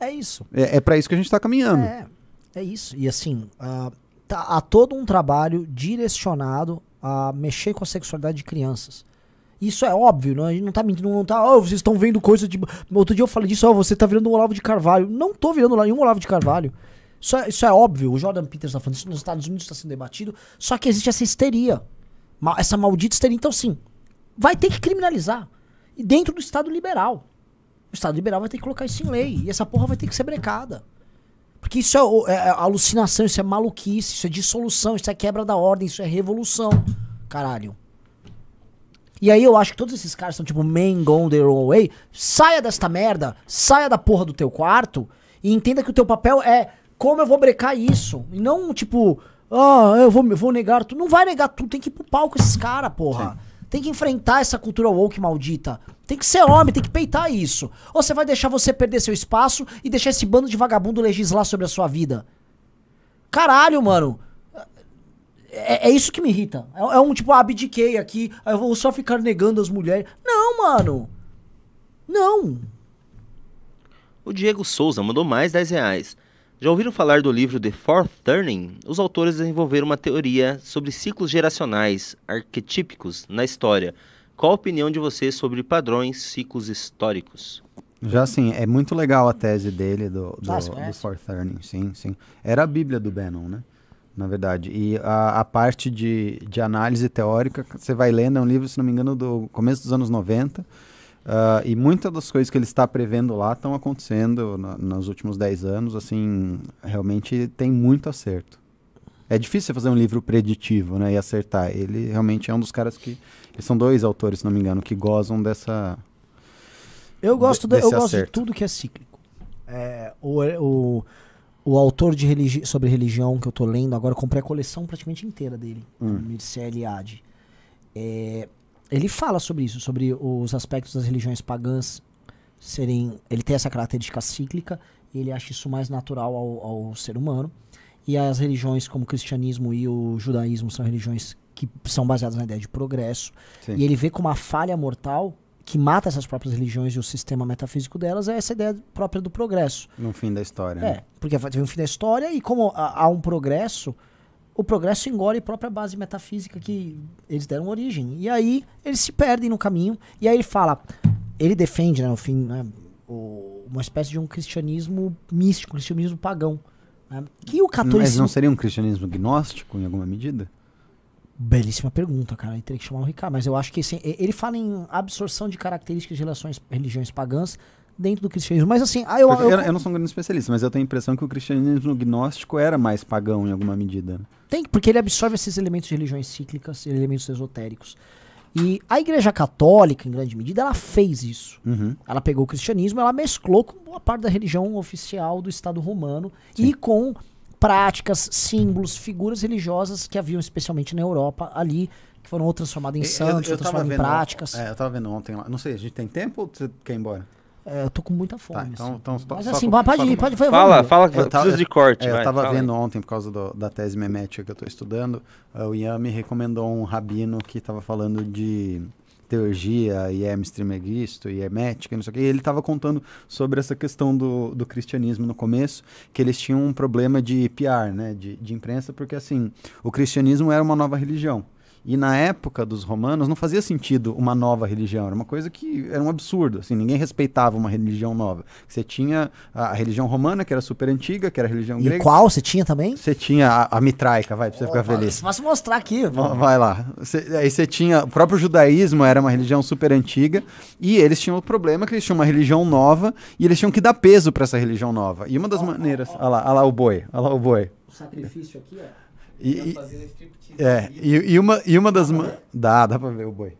É isso. É, é para isso que a gente está caminhando. É, é isso. E assim, ah, tá- há todo um trabalho direcionado a mexer com a sexualidade de crianças. Isso é óbvio, não, a gente não tá mentindo, não tá, oh, vocês estão vendo coisa de. Outro dia eu falei disso, ó, você tá virando um Olavo de Carvalho. Não tô virando nenhum Olavo de Carvalho. Isso é, isso é óbvio, o Jordan Peters tá falando isso, nos Estados Unidos está sendo debatido, só que existe essa histeria. Essa maldita histeria. Então, sim, vai ter que criminalizar. E dentro do Estado liberal. O Estado liberal vai ter que colocar isso em lei. E essa porra vai ter que ser brecada. Porque isso é, o- é alucinação, isso é maluquice, isso é dissolução, isso é quebra da ordem, isso é revolução. Caralho. E aí eu acho que todos esses caras são tipo men gone their own way. Saia desta merda, saia da porra do teu quarto e entenda que o teu papel é como eu vou brecar isso. E não tipo, ah, eu vou, eu vou negar tudo. Não vai negar tudo, tem que ir pro pau com esses caras, porra. Tem que enfrentar essa cultura woke maldita. Tem que ser homem, tem que peitar isso. Ou você vai deixar você perder seu espaço e deixar esse bando de vagabundo legislar sobre a sua vida. Caralho, mano. É, é isso que me irrita. É, é um tipo, ah, abdiquei aqui, aí eu vou só ficar negando as mulheres. Não, mano. Não. O Diego Souza mandou mais 10 reais. Já ouviram falar do livro The Fourth Turning? Os autores desenvolveram uma teoria sobre ciclos geracionais arquetípicos na história. Qual a opinião de vocês sobre padrões ciclos históricos? Já assim, é muito legal a tese dele do, do, Ah, do? Fourth Turning, sim, sim. Era a Bíblia do Bannon, né? Na verdade. E a, a parte de, de análise teórica, você vai lendo, é um livro, se não me engano, do começo dos anos 90. ah, e muitas das coisas que ele está prevendo lá estão acontecendo nos últimos 10 anos. Assim, realmente tem muito acerto. É difícil você fazer um livro preditivo, né? E acertar. Ele realmente é um dos caras que. Eles são dois autores, se não me engano, que gozam dessa. Eu gosto, De- eu gosto de tudo que é cíclico. É, o, o, o autor de religi sobre religião que eu tô lendo, agora eu comprei a coleção praticamente inteira dele, Hum. Mircea Eliade. É, ele fala sobre isso, sobre os aspectos das religiões pagãs serem. Ele tem essa característica cíclica, e ele acha isso mais natural ao, ao ser humano. E as religiões como o cristianismo e o judaísmo são religiões que são baseadas na ideia de progresso. Sim. E ele vê como a falha mortal que mata essas próprias religiões e o sistema metafísico delas é essa ideia própria do progresso. No fim da história. né? É, porque vai ter um fim da história e como há um progresso, o progresso engole a própria base metafísica que eles deram origem. E aí eles se perdem no caminho. E aí ele fala, ele defende, né, no fim, né, o- uma espécie de um cristianismo místico, um cristianismo pagão. né, que o Mas catolicismo... não seria um cristianismo gnóstico em alguma medida? Belíssima pergunta, cara. Aí teria que chamar o Ricardo. Mas eu acho que assim, ele fala em absorção de características de relações, religiões pagãs dentro do cristianismo. Mas assim, ah, eu, eu- eu, eu não sou um grande especialista, mas eu tenho a impressão que o cristianismo gnóstico era mais pagão em alguma medida. né? tem, porque ele absorve esses elementos de religiões cíclicas, elementos esotéricos. E a Igreja Católica, em grande medida, ela fez isso. Uhum. Ela pegou o cristianismo, ela mesclou com boa parte da religião oficial do Estado romano e com práticas, símbolos, figuras religiosas que haviam especialmente na Europa ali, que foram ou transformadas em santos, ou transformadas em práticas. É, eu tava vendo ontem lá. Não sei, a gente tem tempo ou você quer ir embora? É, eu tô com muita fome. Tá, então- assim. então Mas só- assim, só- pode só- ir, pode, vai, Fala, fala que Eu tava- precisa de corte. É, eu vai, tava fala aí. vendo ontem, por causa do- da tese memética que eu tô estudando, ah, o Ian me recomendou um rabino que tava falando de teurgia e hermes trismegisto e hermética e não sei o que. E ele estava contando sobre essa questão do, do cristianismo no começo, que eles tinham um problema de PR, né, de, de imprensa, porque assim, o cristianismo era uma nova religião. E na época dos romanos não fazia sentido uma nova religião, era uma coisa que era um absurdo, assim, ninguém respeitava uma religião nova. Você tinha a, religião romana, que era super antiga, que era a religião E grega. qual você tinha também? Você tinha a, a mitraica, vai, pra você ficar feliz. Posso mostrar aqui. Va- Vai lá. Cê- aí você tinha. O próprio judaísmo era uma religião super antiga. E eles tinham o problema que eles tinham uma religião nova. E eles tinham que dar peso para essa religião nova. E uma das maneiras. Olha lá, lá o boi. Olha lá o boi. O sacrifício aqui, ó. E, e- é, e, e uma, e uma das. ma- Dá, dá pra ver o boi.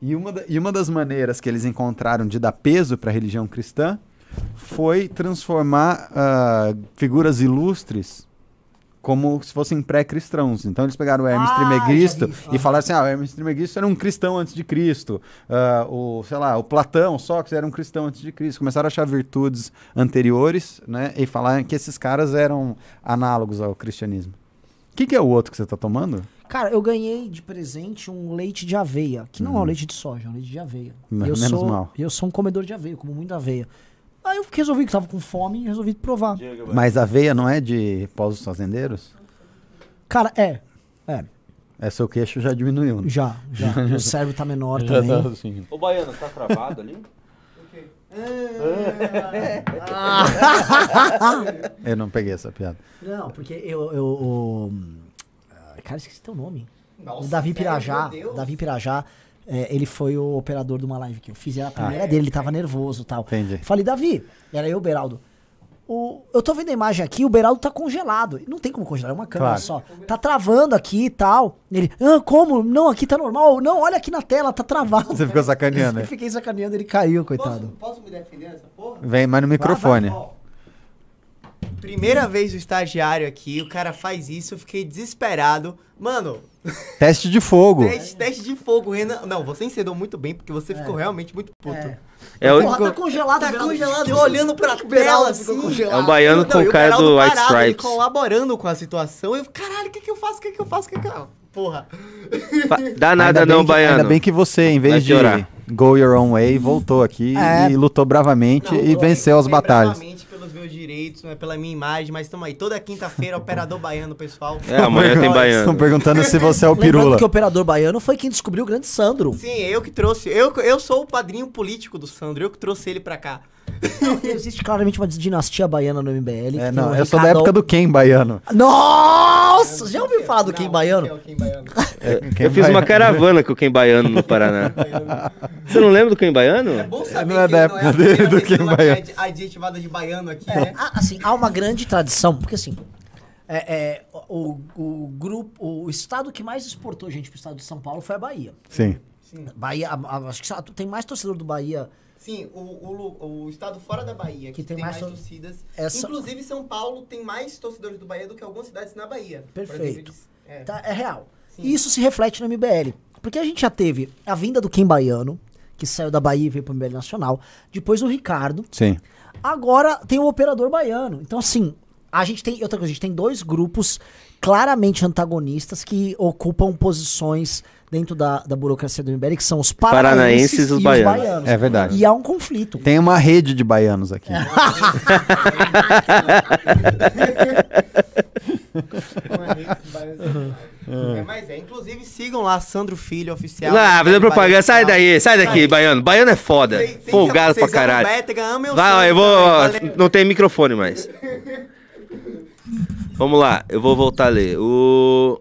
E uma, da- e uma das maneiras que eles encontraram de dar peso para a religião cristã foi transformar ah, figuras ilustres como se fossem pré-cristãos. Então eles pegaram o Hermes Ah, Trismegisto e falaram assim: ah, o Hermes Trismegisto era um cristão antes de Cristo. Ah, o, sei lá, o Platão, Sócrates era um cristão antes de Cristo. Começaram a achar virtudes anteriores, né? E falaram que esses caras eram análogos ao cristianismo. O que, que é o outro que você tá tomando? Cara, eu ganhei de presente um leite de aveia, que não é um leite de soja, é um leite de aveia. Me- eu menos sou, mal. Eu sou um comedor de aveia, como muita aveia. Aí eu resolvi que tava com fome e resolvi provar. Mas aveia não é de pós fazendeiros? Cara, é. É, É, seu queixo já diminuiu. né? já, já. o cérebro tá menor Já também. tá assim. Ô, Baiano, tá travado ali? Eu não peguei essa piada. Não, porque eu. eu o- ah, Cara, esqueci teu nome. o Davi Pirajá. Davi Pirajá, é, ele foi o operador de uma live que eu fiz. Era a primeira dele, ele tava nervoso e tal. Entendi. Falei, Davi, era eu, Beraldo. O, eu tô vendo a imagem aqui, o Beraldo tá congelado. Não tem como congelar, é uma câmera Claro. só. Tá travando aqui e tal. Ele, ah, como? Não, aqui tá normal. Não, olha aqui na tela, tá travado. Você ficou sacaneando, Eu né? fiquei sacaneando, ele caiu, coitado. Posso, posso me defender nessa porra? Vem, mas no microfone. Ó, Primeira vez o estagiário aqui, o cara faz isso, eu fiquei desesperado. Mano, Teste de fogo. teste, teste de fogo, Renan. Não, você encedou muito bem, porque você ficou realmente muito puto. É. É, o- Porra, tá congelado, Tá congelado, eu olhando pra tela assim. congelado? é um baiano com Não, e o cara do White Stripes. colaborando com a situação. Eu, caralho, o que que eu faço? O que que eu faço? O que que eu... Porra. Fa- Dá nada Ainda não, que- Baiano. Ainda bem que você, em Vai vez de piorar. go your own way, voltou aqui É. e lutou bravamente Não, e eu- venceu as batalhas. bravamente pelos meus direitos, né, pela minha imagem, mas tamo aí. Toda quinta-feira, operador baiano, pessoal. É, amanhã tem Estão baiano. perguntando se você é o Lembrando pirula. que o operador baiano foi quem descobriu o grande Sandro. Sim, eu que trouxe. Eu, eu sou o padrinho político do Sandro, eu que trouxe ele pra cá. Existe claramente uma dinastia baiana no MBL. É, que não, o eu sou da época do Ken baiano. Nossa! Já ouviu falar do Não, Baiano? é. Ken Eu fiz uma caravana com o Ken Baiano no Paraná. Você não lembra do Ken Baiano? É bom saber não é da época a dele, do ela Baiano. é adjetivada de baiano aqui, É, né? assim, há uma grande tradição, porque assim, é, é, o, o grupo, o estado que mais exportou gente pro estado de São Paulo foi a Bahia. Sim. Bahia, a- a- acho que tem mais torcedor do Bahia. Sim, o, o, o estado fora da Bahia, que, Que tem tem, mais mais, tor- torcidas. Essa- Inclusive, São Paulo tem mais torcedores do Bahia do que algumas cidades na Bahia. Perfeito. exemplo, é. Tá, é real. Sim. E isso se reflete no MBL. Porque a gente já teve a vinda do Kim Baiano, que saiu da Bahia e veio pro MBL Nacional. Depois o Ricardo. Sim. Agora tem o operador baiano. Então, assim, a gente tem. Outra coisa, a gente tem dois grupos claramente antagonistas que ocupam posições dentro da, da burocracia do MBL, que são os paranaenses, Paranaenses e os baianos. É verdade. E há um conflito. Tem uma rede de baianos aqui. É, mas é, inclusive sigam lá Sandro Filho Oficial. Ah, fazendo propaganda. Sai daí, sai daqui, Baiano. Baiano é foda. Tem- tem Folgado pra caralho. Vai, eu vou. Não tem microfone mais. Vamos lá, eu vou voltar a ler. O.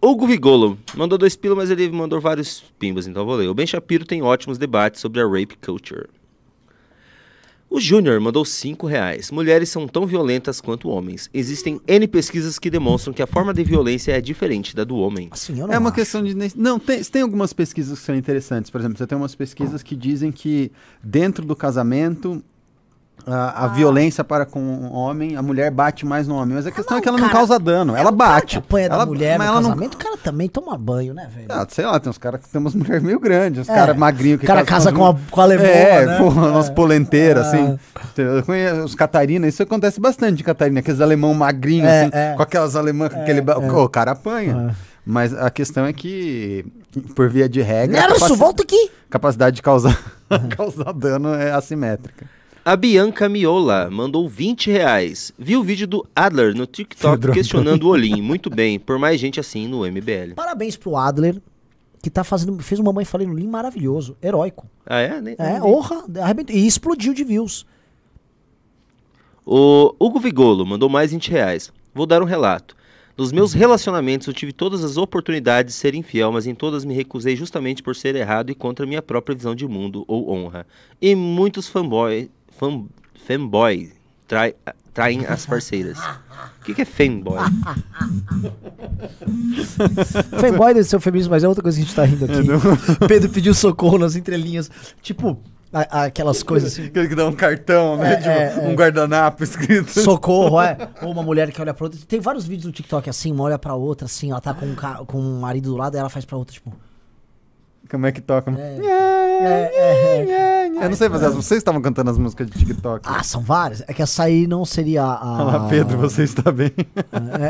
Hugo Vigolo mandou dois pilos, mas ele mandou vários pimbas, então eu vou ler. O Ben Shapiro tem ótimos debates sobre a rape culture. O Júnior mandou 5 reais. Mulheres são tão violentas quanto homens. Existem N pesquisas que demonstram que a forma de violência é diferente da do homem. Assim, eu não É uma acho. questão de. Não, tem, tem algumas pesquisas que são interessantes. Por exemplo, você tem umas pesquisas que dizem que dentro do casamento. A, a Ah. violência para com o homem, a mulher bate mais no homem. Mas a questão é que ela não cara, causa dano, É ela cara bate. que apanha ela, da mulher mas no ela não- casamento, o cara também toma banho, né, velho? Ah, sei lá, tem uns caras que tem umas mulheres meio grandes, uns É. caras magrinhos que O cara casa com a, umas- com a alemã, É, né? porra, umas polenteiras, É. assim. Eu conheço os Catarina, isso acontece bastante de Catarina, aqueles alemão magrinhos, É, assim, é. com aquelas alemãs, com aquele. O cara apanha. Mas a questão é que, por via de regra, a Nelson, capaci- volta aqui! capacidade de causar, causar dano é assimétrica. A Bianca Miola mandou 20 reais. Viu o vídeo do Adler no TikTok questionando o Olim. Muito bem, por mais gente assim no MBL. Parabéns pro Adler, que tá fazendo, fez uma mãe falei no Lean maravilhoso, heróico. Ah, é? Nem- É, honra, arrebentou. E explodiu de views. O Hugo Vigolo mandou mais 20 reais. Vou dar um relato. Nos meus relacionamentos eu tive todas as oportunidades de ser infiel, mas em todas me recusei justamente por ser errado e contra minha própria visão de mundo ou honra. E muitos fanboy, fan, fanboy trai- traem as parceiras. O que, que é fanboy? Fanboy deve ser o feminismo, mas é outra coisa que a gente tá rindo aqui. Pedro pediu socorro nas entrelinhas. Tipo, a- a- aquelas coisas assim. Aquele que dá um cartão, né? É, tipo, é, um é. guardanapo escrito. Socorro, é. Ou uma mulher que olha pra outra. Tem vários vídeos no TikTok assim, uma olha pra outra, assim, ela tá com um, com um marido do lado e ela faz pra outra, tipo. Como é que toca? É, é, é. Eu não sei fazer Vocês estavam cantando as músicas de TikTok. Ah, são várias. É que essa aí não seria a. Olha lá, Pedro, você está bem.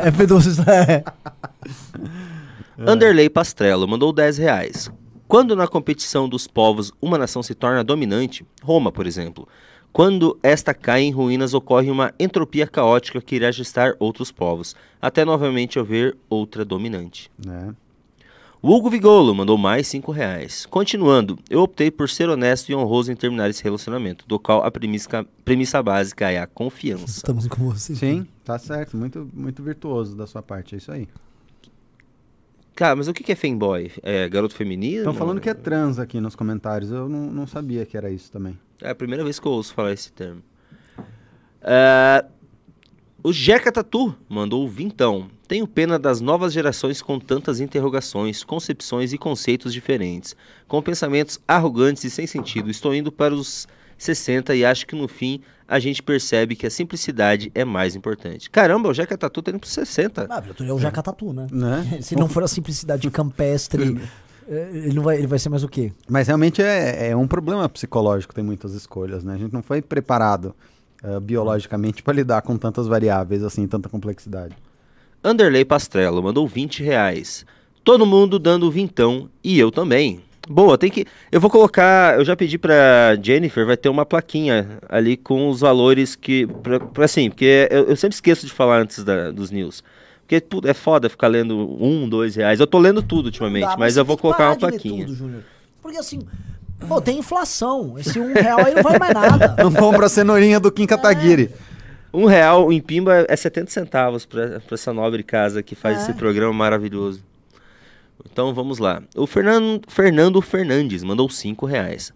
É, é Pedro, você está. É. Anderley Pastrello mandou 10 reais. Quando na competição dos povos uma nação se torna dominante, Roma, por exemplo, quando esta cai em ruínas ocorre uma entropia caótica que irá gestar outros povos, até novamente haver outra dominante. É. O Hugo Vigolo mandou mais 5 reais. Continuando, eu optei por ser honesto e honroso em terminar esse relacionamento, do qual a premissa, premissa básica é a confiança. Estamos com você. Sim, tá certo. Muito, muito virtuoso da sua parte, é isso aí. Cara, mas o que é fanboy? É garoto feminino? Estão falando que é trans aqui nos comentários. Eu não, não sabia que era isso também. É a primeira vez que eu ouço falar esse termo. É, o Jeca Tatu mandou o vintão. Tenho pena das novas gerações com tantas interrogações, concepções e conceitos diferentes, com pensamentos arrogantes e sem sentido. Estou indo para os 60 e acho que no fim a gente percebe que a simplicidade é mais importante. Caramba, o Jeca Tatu tá indo para 60. Ah, é o Jacatatu, né? Né? Se não for a simplicidade campestre, eh, ele, não vai, ele vai ser mais o quê? Mas realmente é, é um problema psicológico ter muitas escolhas, né? A gente não foi preparado eh, biologicamente para lidar com tantas variáveis assim, tanta complexidade. Anderley Pastrello mandou 20 reais. Todo mundo dando vintão e eu também. Boa, tem que. Eu vou colocar. Eu já pedi pra Jennifer, vai ter uma plaquinha ali com os valores que. Pra, pra- assim, porque eu, eu sempre esqueço de falar antes da- dos news. Porque é foda ficar lendo um, dois reais. Eu tô lendo tudo ultimamente, Dá, mas você eu vou colocar uma plaquinha. tudo. Porque assim, pô, tem inflação. Esse um real aí não vale mais nada. Não compra a cenourinha do Kim Kataguiri. Um real em Pimba é 70 centavos pra, pra essa nobre casa que faz É. esse programa maravilhoso. Então vamos lá. O Fernando, Fernando Fernandes mandou 5 reais.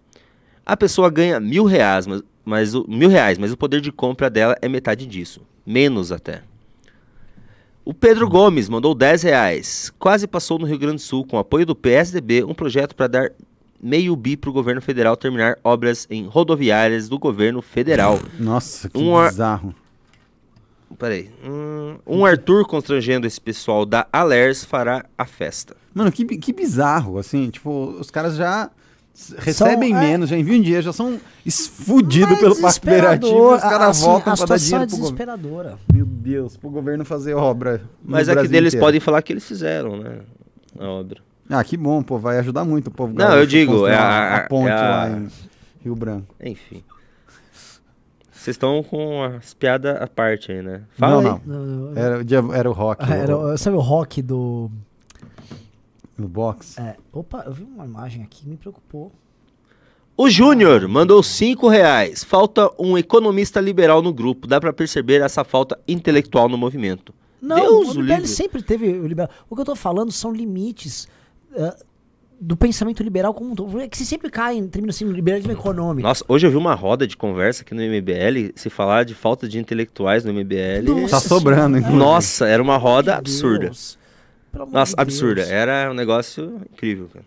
A pessoa ganha mil reais, mas, mas o, mil reais, mas o poder de compra dela é metade disso. Menos até. O Pedro Gomes mandou 10 reais. Quase passou no Rio Grande do Sul, com apoio do PSDB, um projeto para dar meio bi para o governo federal terminar obras em rodoviárias do governo federal. Nossa, que Um ar- bizarro. Peraí. Hum, um Arthur constrangendo esse pessoal da Alers fará a festa. Mano, que, que bizarro, assim, tipo, os caras já recebem é- menos, já enviam dinheiro, já são esfudidos pelo Parque Federativo, os caras assim, voltam A pra dar é dinheiro pro governo. desesperadora. Meu Deus, pro governo fazer obra. Mas aqui Brasil deles inteiro. podem falar que eles fizeram, né? A obra. Ah, que bom, pô, vai ajudar muito o povo. Não, eu digo, é a- a ponte é a- lá em Rio Branco. Enfim. Vocês estão com as piadas à parte aí, né? Fala não, aí. não. Não, não, Era, era o rock. Ah, era o- sabe o rock do. no box. é, opa, eu vi uma imagem aqui que me preocupou. O Júnior mandou 5 reais. Falta um economista liberal no grupo. Dá pra perceber essa falta intelectual no movimento. Não, Deus o o liberal livre. sempre teve o liberal. O que eu tô falando são limites eh, do pensamento liberal como um todo. É que você sempre cai em termos assim, liberalismo econômico. Nossa, hoje eu vi uma roda de conversa aqui no MBL. Se falar de falta de intelectuais no MBL. Tá sobrando, inclusive. Nossa, era uma roda absurda. Deus. Nossa, de absurda. Era um negócio incrível, cara.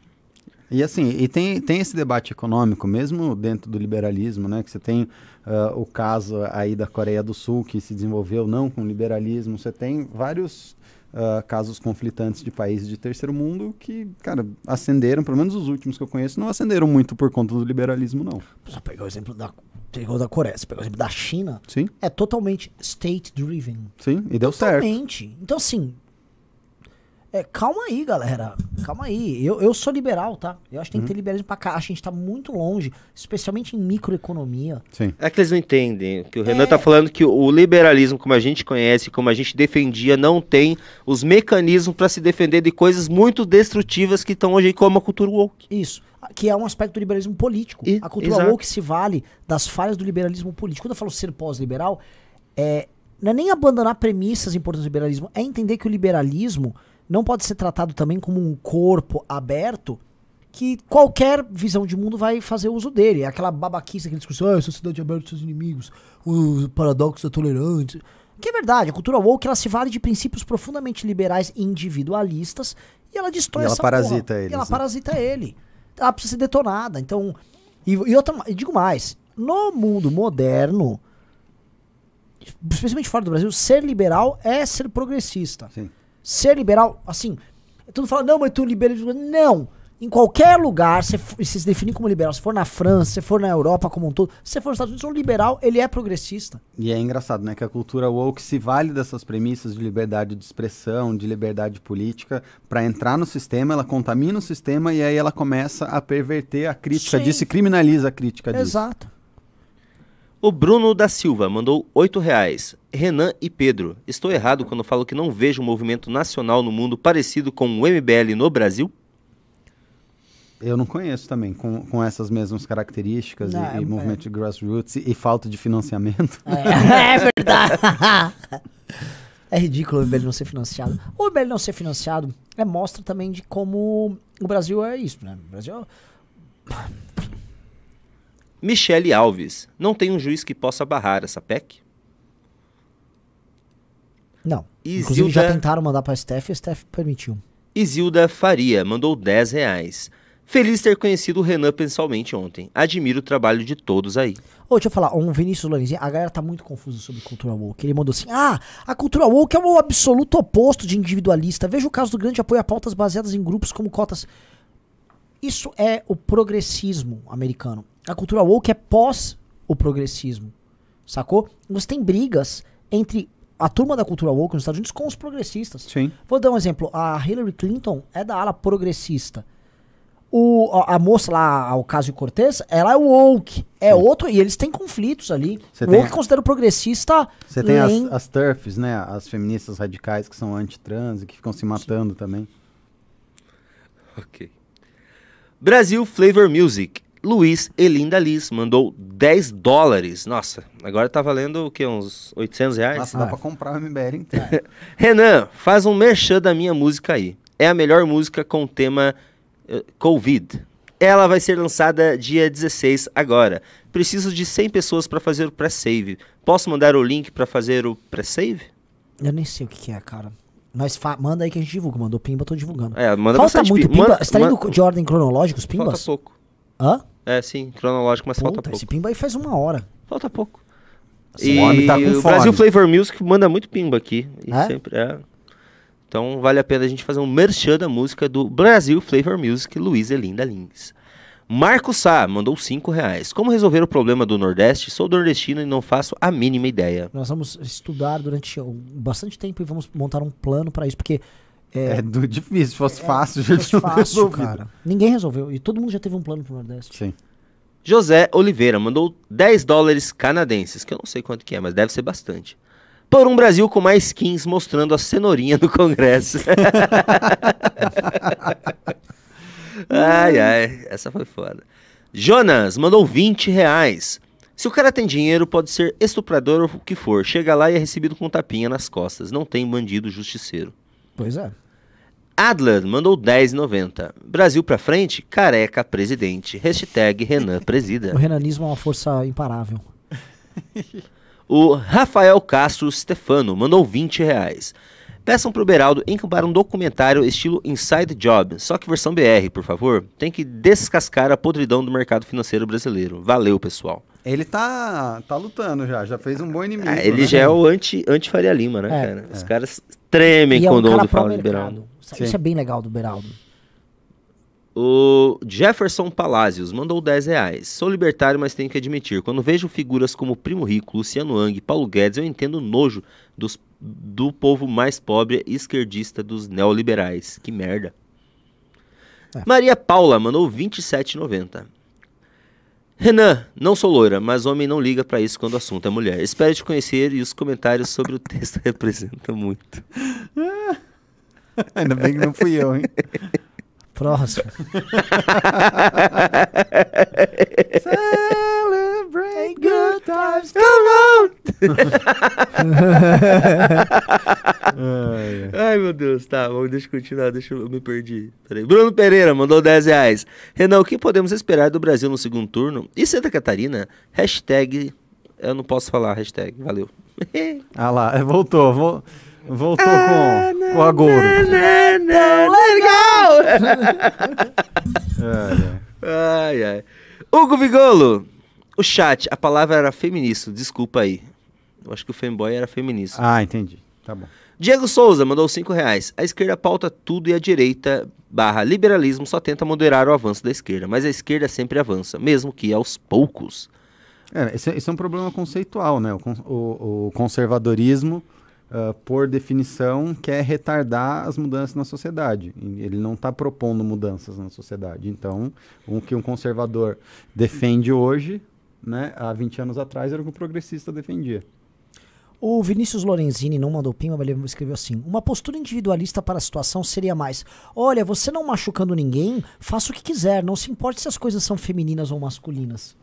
E assim, e tem, tem esse debate econômico, mesmo dentro do liberalismo, né? Que você tem ah, o caso aí da Coreia do Sul, que se desenvolveu não com liberalismo. Você tem vários ah, casos conflitantes de países de terceiro mundo que, cara, ascenderam, pelo menos os últimos que eu conheço, não ascenderam muito por conta do liberalismo, não. Só pegar o exemplo da, pegou da Coreia, você pegou o exemplo da China, Sim, é totalmente state-driven. sim, e deu certo. Totalmente. Então, assim. É, calma aí, galera. Calma aí. Eu, eu sou liberal, tá? Eu acho que tem que ter liberalismo pra cá. Acho que a gente tá muito longe, especialmente em microeconomia. Sim. É que eles não entendem. Que o Renan É. tá falando que o liberalismo, como a gente conhece, como a gente defendia, não tem os mecanismos para se defender de coisas muito destrutivas que estão hoje aí, como a cultura woke. Isso. Que é um aspecto do liberalismo político. E- a cultura exato. woke se vale das falhas do liberalismo político. Quando eu falo ser pós-liberal, é, não é nem abandonar premissas importantes do liberalismo, é entender que o liberalismo não pode ser tratado também como um corpo aberto que qualquer visão de mundo vai fazer uso dele. É Aquela babaquice, aquele discurso, ah, sociedade aberta aos seus inimigos, o paradoxo da tolerância. Que é verdade, a cultura woke ela se vale de princípios profundamente liberais e individualistas e ela destrói E ela essa parasita porra. eles, E ela né? parasita ele. Ela precisa ser detonada. Então, e, e outra, e digo mais, no mundo moderno, especialmente fora do Brasil, ser liberal é ser progressista. Sim. Ser liberal, assim, todo fala, não, mas tu liberalismo. Não! Em qualquer lugar, se se definir como liberal, se for na França, se for na Europa como um todo, se for nos Estados Unidos, um liberal, ele é progressista. E é engraçado, né, que a cultura woke se vale dessas premissas de liberdade de expressão, de liberdade política, para entrar no sistema, ela contamina o sistema e aí ela começa a perverter a crítica Sim. disso e criminaliza a crítica disso. Exato. O Bruno da Silva mandou 8 reais. Renan e Pedro, estou errado quando falo que não vejo um movimento nacional no mundo parecido com o MBL no Brasil? Eu não conheço também, com, com essas mesmas características Não, e, é- e movimento de grassroots e, e falta de financiamento. É, é verdade. é ridículo o MBL não ser financiado. O MBL não ser financiado é mostra também de como o Brasil é isso, né? O Brasil Michele Alves, não tem um juiz que possa barrar essa PEC? Não. Isilda- Inclusive já tentaram mandar pra STF e a STF permitiu. Isilda Faria mandou 10 reais. Feliz ter conhecido o Renan pessoalmente ontem. Admiro o trabalho de todos aí. Ô, deixa eu falar, um Vinícius Lorenzinho, a galera tá muito confusa sobre cultura woke. Ele mandou assim: ah, a cultura woke é o absoluto oposto de individualista. Veja o caso do grande apoio a pautas baseadas em grupos como cotas. Isso é o progressismo americano. A cultura woke é pós o progressismo. Sacou? Você tem brigas entre a turma da cultura woke nos Estados Unidos com os progressistas. Sim. Vou dar um exemplo. A Hillary Clinton é da ala progressista. O, a, a moça lá, o Ocasio Cortez, ela é woke. É outro, e eles têm conflitos ali. Você o tem woke a- considera o progressista. Você tem as, as TERFs, né? As feministas radicais que são anti-trans e que ficam se matando também. Ok. Brasil Flavor Music. Luiz Elinda Liz mandou 10 dólares. Nossa, agora tá valendo o quê? Uns 800 reais? Nossa, dá Ah. pra comprar o MBL inteiro. Renan, faz um merchan da minha música aí. É a melhor música com o tema eh, Covid. Ela vai ser lançada dia 16 agora. Preciso de 100 pessoas para fazer o pré-save. Posso mandar o link para fazer o pré-save? Eu nem sei o que, que é, cara. Mas fa- manda aí que a gente divulga. Mandou pimba, tô divulgando. É, manda falta muito pi- pimba. manda- Você tá indo de ordem cronológica, os Falta pimbas? pouco. Hã? É, sim, cronológico, mas falta Puta, pouco. esse pimba aí faz uma hora. Falta pouco. Esse E tá com o. Brasil Flavor Music manda muito pimba aqui. É? sempre é. Então vale a pena a gente fazer um merchan da música do Brasil Flavor Music, Luiz Elinda Lins. Marco Sá mandou 5 reais. Como resolver o problema do Nordeste? Sou nordestino e não faço a mínima ideia. Nós vamos estudar durante bastante tempo e vamos montar um plano pra isso, porque é, É do difícil, se fosse fácil, já fosse fácil, resolvido. cara. Ninguém resolveu. E todo mundo já teve um plano pro Nordeste. Sim. José Oliveira mandou 10 dólares canadenses, que eu não sei quanto que é, mas deve ser bastante. Por um Brasil com mais skins mostrando a cenourinha do Congresso. ai, ai, essa foi foda. Jonas mandou 20 reais. Se o cara tem dinheiro, pode ser estuprador ou o que for. Chega lá e é recebido com um tapinha nas costas. Não tem bandido justiceiro. Pois é. Adler mandou 10,90. Brasil pra frente, careca presidente. Hashtag Renan presida. O renanismo é uma força imparável. O Rafael Castro Stefano mandou 20 reais. Peçam pro Beraldo encampar um documentário estilo Inside Job, só que versão BR, por favor. Tem que descascar a podridão do mercado financeiro brasileiro. Valeu, pessoal. Ele tá, tá lutando já, já fez um bom inimigo. Ah, ele né? já é o anti, anti Faria Lima, né, É. cara? Os caras tremem e é um quando ouvem falar de. Beraldo. Isso Sim. é bem legal do Beraldo. O Jefferson Palacios mandou 10 reais. Sou libertário, mas tenho que admitir, quando vejo figuras como Primo Rico, Luciano Hang, Paulo Guedes, eu entendo o nojo dos do povo mais pobre e esquerdista dos neoliberais. Que merda. É. Maria Paula mandou 27,90. Renan, não sou loira, mas homem não liga pra isso quando o assunto é mulher. Espero te conhecer e os comentários sobre o texto representam muito. Ainda bem que não fui eu, hein? Próximo. Celebrate good times. Ai, ai. Ai, meu Deus, tá, vamos, deixa eu continuar, deixa eu, eu me perdi. Peraí. Bruno Pereira mandou 10 reais. Renan, o que podemos esperar do Brasil no segundo turno? E Santa Catarina? Hashtag, eu não posso falar hashtag, valeu. Ah lá, é, voltou, vol- voltou com, com a Gouro. legal! Ai, ai. ai, ai. Hugo Vigolo, o chat, a palavra era feminista, desculpa aí. Eu acho que o fanboy era feminista. Ah, entendi. Tá bom. Diego Souza mandou 5 reais. A esquerda pauta tudo e a direita barra liberalismo só tenta moderar o avanço da esquerda. Mas a esquerda sempre avança, mesmo que aos poucos. É, esse, esse é um problema conceitual, né? O, o- o conservadorismo, ah, por definição, quer retardar as mudanças na sociedade. Ele não está propondo mudanças na sociedade. Então, o que um conservador defende hoje, né, há 20 anos atrás, era o que o progressista defendia. O Vinícius Lorenzini não mandou pima, mas ele escreveu assim: Uma postura individualista para a situação seria mais: Olha, você não machucando ninguém, faça o que quiser, não se importe se as coisas são femininas ou masculinas.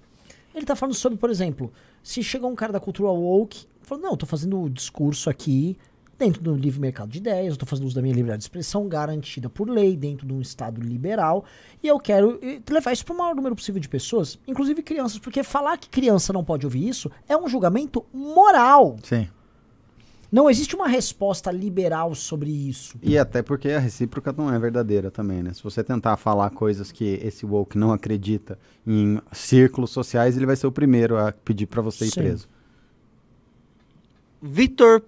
Ele tá falando sobre, por exemplo, se chega um cara da cultura woke, falando: Não, tô fazendo o discurso aqui dentro do livre mercado de ideias, eu tô fazendo uso da minha liberdade de expressão garantida por lei, dentro de um Estado liberal, e eu quero levar isso para o maior número possível de pessoas, inclusive crianças, porque falar que criança não pode ouvir isso é um julgamento moral. Sim. Não existe uma resposta liberal sobre isso. E até porque a recíproca não é verdadeira também, né? Se você tentar falar coisas que esse woke não acredita em círculos sociais, ele vai ser o primeiro a pedir para você ir Sim. preso. Vitor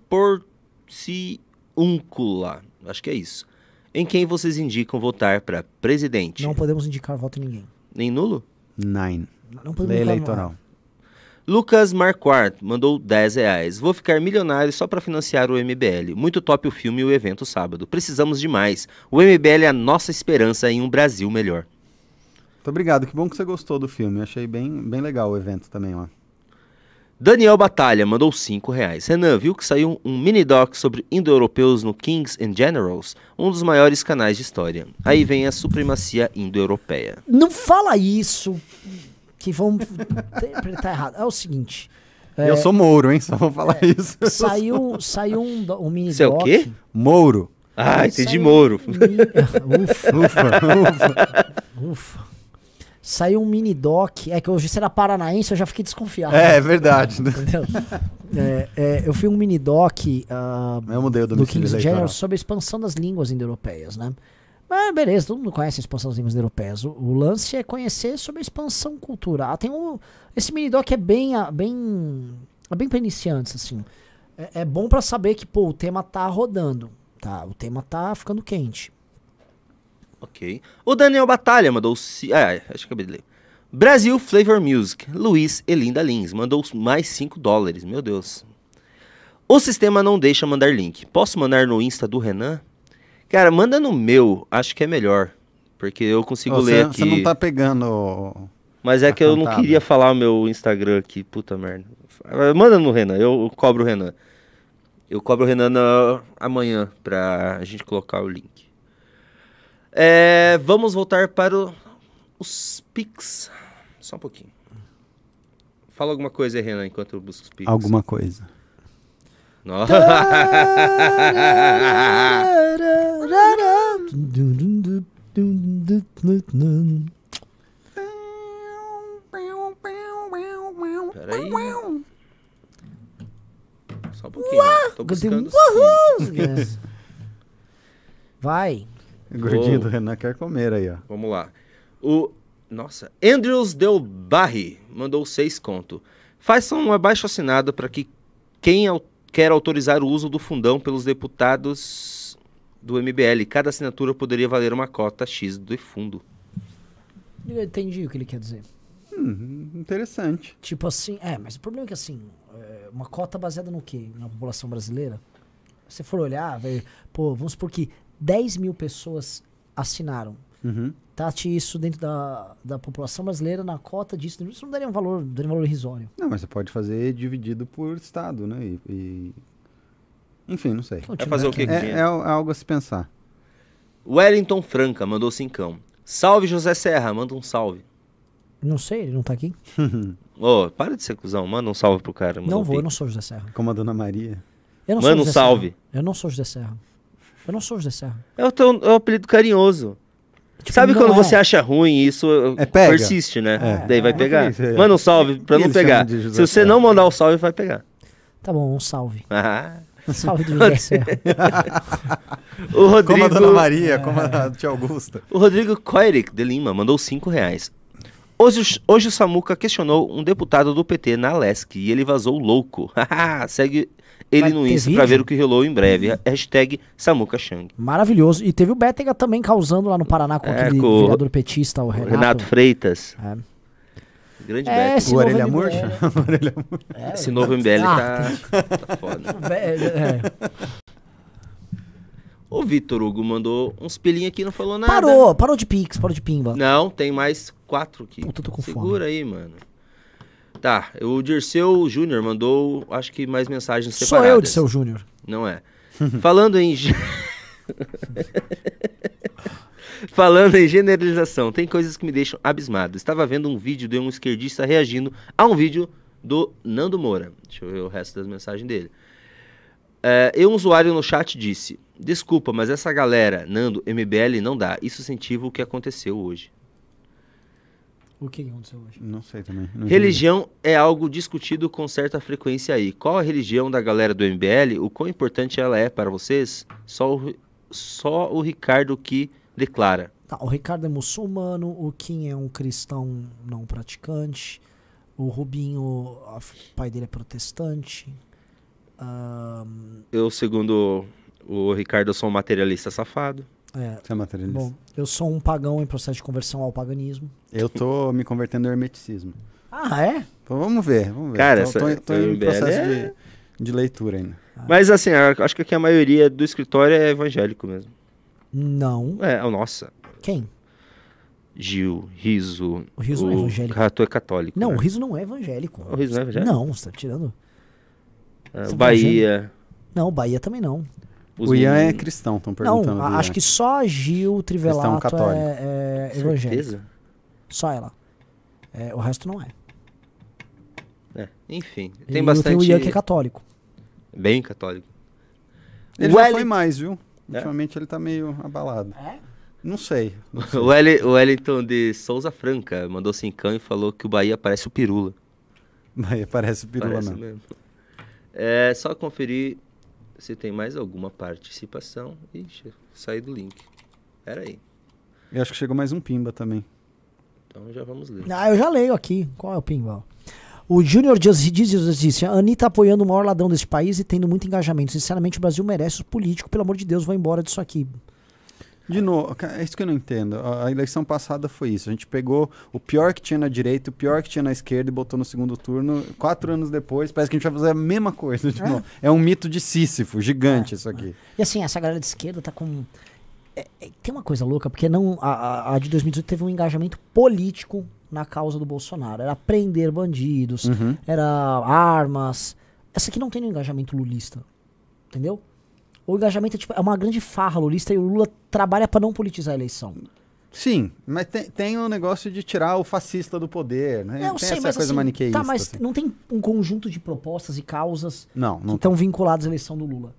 Porciúncula, acho que é isso. Em quem vocês indicam votar para presidente? Não podemos indicar voto em ninguém. Nem nulo? Nine. Não podemos Lei eleitoral. Lucas Marquardt mandou 10 reais. Vou ficar milionário só para financiar o MBL. Muito top o filme e o evento sábado. Precisamos de mais. O MBL é a nossa esperança em um Brasil melhor. Muito obrigado. Que bom que você gostou do filme. Achei bem, bem legal o evento também lá. Daniel Batalha mandou 5 reais. Renan, viu que saiu um mini doc sobre indo-europeus no Kings and Generals? Um dos maiores canais de história. Aí vem a supremacia indo-europeia. Não fala isso, que vão interpretar errado. É o seguinte. é, Eu sou Mouro, hein? Só vou falar isso. Saiu, saiu um, um mini Você é o quê? Mouro. Ah, entendi um mini- Ufa, Ufa, ufa. ufa. Saiu um mini doc. É que hoje será paranaense, eu já fiquei desconfiado. É, é verdade. né? Entendeu? É, é, eu vi um mini doc ah, Eu mudei o do King's. General sobre a expansão das línguas indo-europeias, né? Mas beleza, todo mundo conhece a expansão das línguas indo-europeias. O, o lance é conhecer sobre a expansão cultural. Tem um, esse mini doc é bem, ah, bem, é bem para iniciantes, assim. É, é bom pra saber que, pô, o tema tá rodando, tá? O tema tá ficando quente. Ok. O Daniel Batalha mandou. ci- Ah, acho que acabei de ler. Brasil Flavor Music. Luiz Elinda Lins mandou mais 5 dólares. Meu Deus. O sistema não deixa mandar link. Posso mandar no Insta do Renan? Cara, manda no meu. Acho que é melhor. Porque eu consigo Ô, ler Você aqui. você não tá pegando. Mas é a que eu não queria falar o meu Instagram aqui. Puta merda. Ah, Manda no Renan. Eu cobro o Renan. Eu cobro o Renan na- amanhã pra gente colocar o link. É, vamos voltar para o- os Pix. Só um pouquinho. Fala alguma coisa aí, Renan, enquanto eu busco os Pix. Alguma coisa. Nossa. Peraí. Só um pouquinho. Tô buscando Pix. Vai. O gordinho Ô. do Renan quer comer aí, ó. Vamos lá. O. Nossa. Andrews Del Barri mandou seis conto. Faça um abaixo assinado para que quem au- quer autorizar o uso do fundão pelos deputados do MBL. Cada assinatura poderia valer uma cota X do fundo. Eu entendi o que ele quer dizer. Hum, interessante. Tipo assim, é, mas o problema é que assim, é, uma cota baseada no quê? Na população brasileira? Se for olhar, velho, pô, vamos supor que 10 mil pessoas assinaram. Uhum. Tate isso dentro da, da população brasileira, na cota disso, isso não daria um valor, daria um valor irrisório. Não, mas você pode fazer dividido por estado, né? E, e- Enfim, não sei. Vai fazer o quê com É, é al- é algo a se pensar. Wellington Franca mandou cincão. Salve José Serra, manda um salve. Não sei, ele não tá aqui? Ô, para de ser cuzão, manda um salve pro cara. não um vou, eu não sou José Serra. Como a Dona Maria. Eu não Manda sou um José salve. Serra. Eu não sou José Serra. Eu não sou José Serra. É o teu é o apelido carinhoso. Tipo, Sabe quando é. você acha ruim e isso É pega. persiste, né? É. Daí vai É. pegar. Isso? Manda um salve pra não pegar. Se você Serra? não mandar o salve, vai pegar. Tá bom, um salve. Ah. Um salve do José Serra. O Rodrigo, Como a Dona Maria, como a Tia Augusta. o Rodrigo Koerik de Lima mandou 5 reais. Hoje, o- hoje o Samuca questionou um deputado do PT na Lesc e ele vazou louco. Segue ele Vai no Insta vídeo? pra ver o que rolou em breve. Hashtag Samuca Chang. Maravilhoso. E teve o Bétega também causando lá no Paraná com É, aquele com o- vereador petista, o Renato. Renato, Freitas. É. Grande É, Beto. O novo Orelha. Murcha? Orelha Murcha. É, Esse novo MBL Ah, tá, tá foda. É. O Vitor Hugo mandou uns pelinhos aqui e não falou nada. Parou, parou de pix, parou de pimba. Não, tem mais quatro aqui. Puta, eu tô com Segura aí, mano. Tá, o Dirceu Júnior mandou, acho que mais mensagens Sou separadas. eu de seu Júnior. Não é. Falando em... Falando em generalização, tem coisas que me deixam abismado. Estava vendo um vídeo de um esquerdista reagindo a um vídeo do Nando Moura. Deixa eu ver o resto das mensagens dele. É, e um usuário no chat disse: Desculpa, mas essa galera, Nando, MBL, não dá. Isso incentiva o que aconteceu hoje. O que aconteceu hoje? Não sei também. não Religião é algo discutido com certa frequência aí. Qual a religião da galera do MBL? O quão importante ela é para vocês? Só o, só o Ricardo que declara. Tá, o Ricardo é muçulmano, o Kim é um cristão não praticante, o Rubinho, o pai dele é protestante. Ahn, Eu, segundo o Ricardo, eu sou um materialista safado. É, Você é materialista. bom, eu sou um pagão em processo de conversão ao paganismo. Eu tô me convertendo ao hermeticismo. Ah, é? Então, vamos ver, vamos ver. Cara, tô, essa- tô, tô em processo é- de, de leitura ainda. Mas assim, eu acho que aqui a maioria do escritório é evangélico mesmo. Não. É, nossa. Quem? Gil, Riso. O Riso não é evangélico. Rato é católico. Não, né? o Riso não é evangélico. O Riso não é evangélico? Não, você tá tirando. É, Você tá Bahia. Não, Bahia também não. Os o Ian é meninos. cristão, estão perguntando. Não, acho que só a Gil Trivelato católico. é, é evangélica. Certeza? Só ela. É, o resto não é. É, enfim, E tem eu bastante. o Ian que é católico. Bem católico. Ele O já Eli- foi mais, viu? É? Ultimamente ele tá meio abalado. É? Não sei. O, Eli- o Wellington de Souza Franca mandou cincão e falou que o Bahia parece o Pirula. Mas parece pirula, parece não. mesmo. É só conferir se tem mais alguma participação. Ixi, saí do link. Pera aí. Eu acho que chegou mais um pimba também. Então já vamos ler. Ah, eu já leio aqui. Qual é o pinball? O Júnior Dias diz, diz, diz, a Anitta apoiando o maior ladrão desse país e tendo muito engajamento. Sinceramente, o Brasil merece os políticos. Pelo amor de Deus, vai embora disso aqui. De novo, é isso que eu não entendo. A eleição passada foi isso. A gente pegou o pior que tinha na direita, o pior que tinha na esquerda e botou no segundo turno. Quatro anos depois, parece que a gente vai fazer a mesma coisa. de novo. É, um mito de Sísifo, gigante isso aqui. E assim, essa galera de esquerda tá com. é- é- tem uma coisa louca, porque não a, a- a de 2018 teve um engajamento político na causa do Bolsonaro. Era prender bandidos, Uhum. era armas. Essa aqui não tem um engajamento lulista. Entendeu? O engajamento é, tipo, é uma grande farra lulista e o Lula trabalha pra não politizar a eleição. Sim, mas tem, tem o negócio de tirar o fascista do poder, né? É, eu tem sei, essa mas coisa assim, maniqueísta. Tá, mas assim. não tem um conjunto de propostas e causas Não, que não estão vinculadas à eleição do Lula.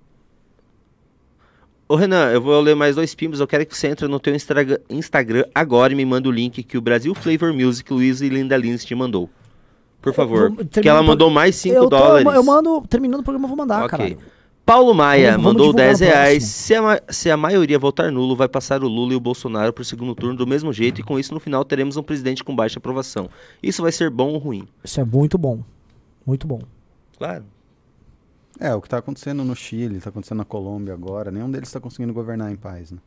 Ô Renan, eu vou ler mais dois pimbos. Eu quero que você entre no teu Instagram agora e me manda o link que o Brasil Flavor Music Luiz e Linda Lins te mandou. Por favor. vou- que ela mandou mais 5 eu, tô- dólares. eu mando, terminando o programa, eu vou mandar, Ok. caralho. Paulo Maia Vamos- vamos mandou divulgar 10 no reais. Se a, se a maioria votar nulo, vai passar o Lula e o Bolsonaro pro segundo turno do mesmo jeito, e com isso, no final, teremos um presidente com baixa aprovação. Isso vai ser bom ou ruim? Isso é muito bom. Muito bom. Claro. É, o que tá acontecendo no Chile, tá acontecendo na Colômbia agora, nenhum deles tá conseguindo governar em paz, né?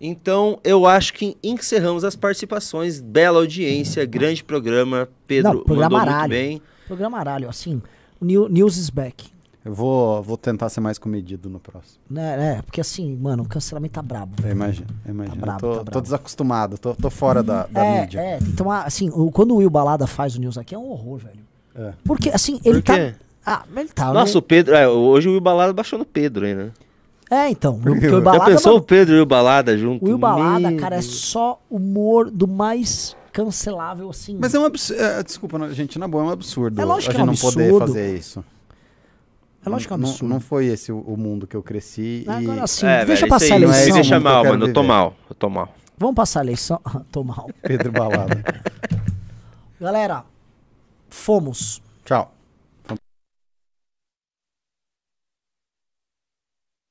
Então, eu acho que encerramos as participações. Bela audiência, grande programa. Pedro Não, programa mandou muito aralho. bem. Programa aralho, assim, o new- News is back. Eu vou, vou tentar ser mais comedido no próximo. Né, é, porque assim, mano, o cancelamento tá brabo. Eu imagino, eu imagino. Eu brabo, tô, tá tô brabo. desacostumado, tô, tô fora da, da é, mídia. é, tomar, assim, quando o Will Balada faz o news aqui é um horror, velho. É. Porque, assim, ele Por quê? tá... Ah, ele tá... Nossa, né? o Pedro. é, hoje o Will Balada baixou no Pedro aí, né? É, então, porque o Já Balada... pensou mano, o Pedro e o Balada junto? o Will Balada, Meu cara, é só humor do mais cancelável, assim. Mas é um absurdo. desculpa, não, gente, na boa, é um absurdo É lógico a que é gente um não poder fazer isso. É lógico que é um Não- absurdo. Não, foi esse o, o mundo que eu cresci. e- Agora, assim, É, deixa velho, passar isso a aí, não é eleição. Deixa eu mal, mano. Eu tô mal. Eu tô mal. Vamos passar a eleição. Tô mal. Pedro Balada. Galera, fomos. Tchau.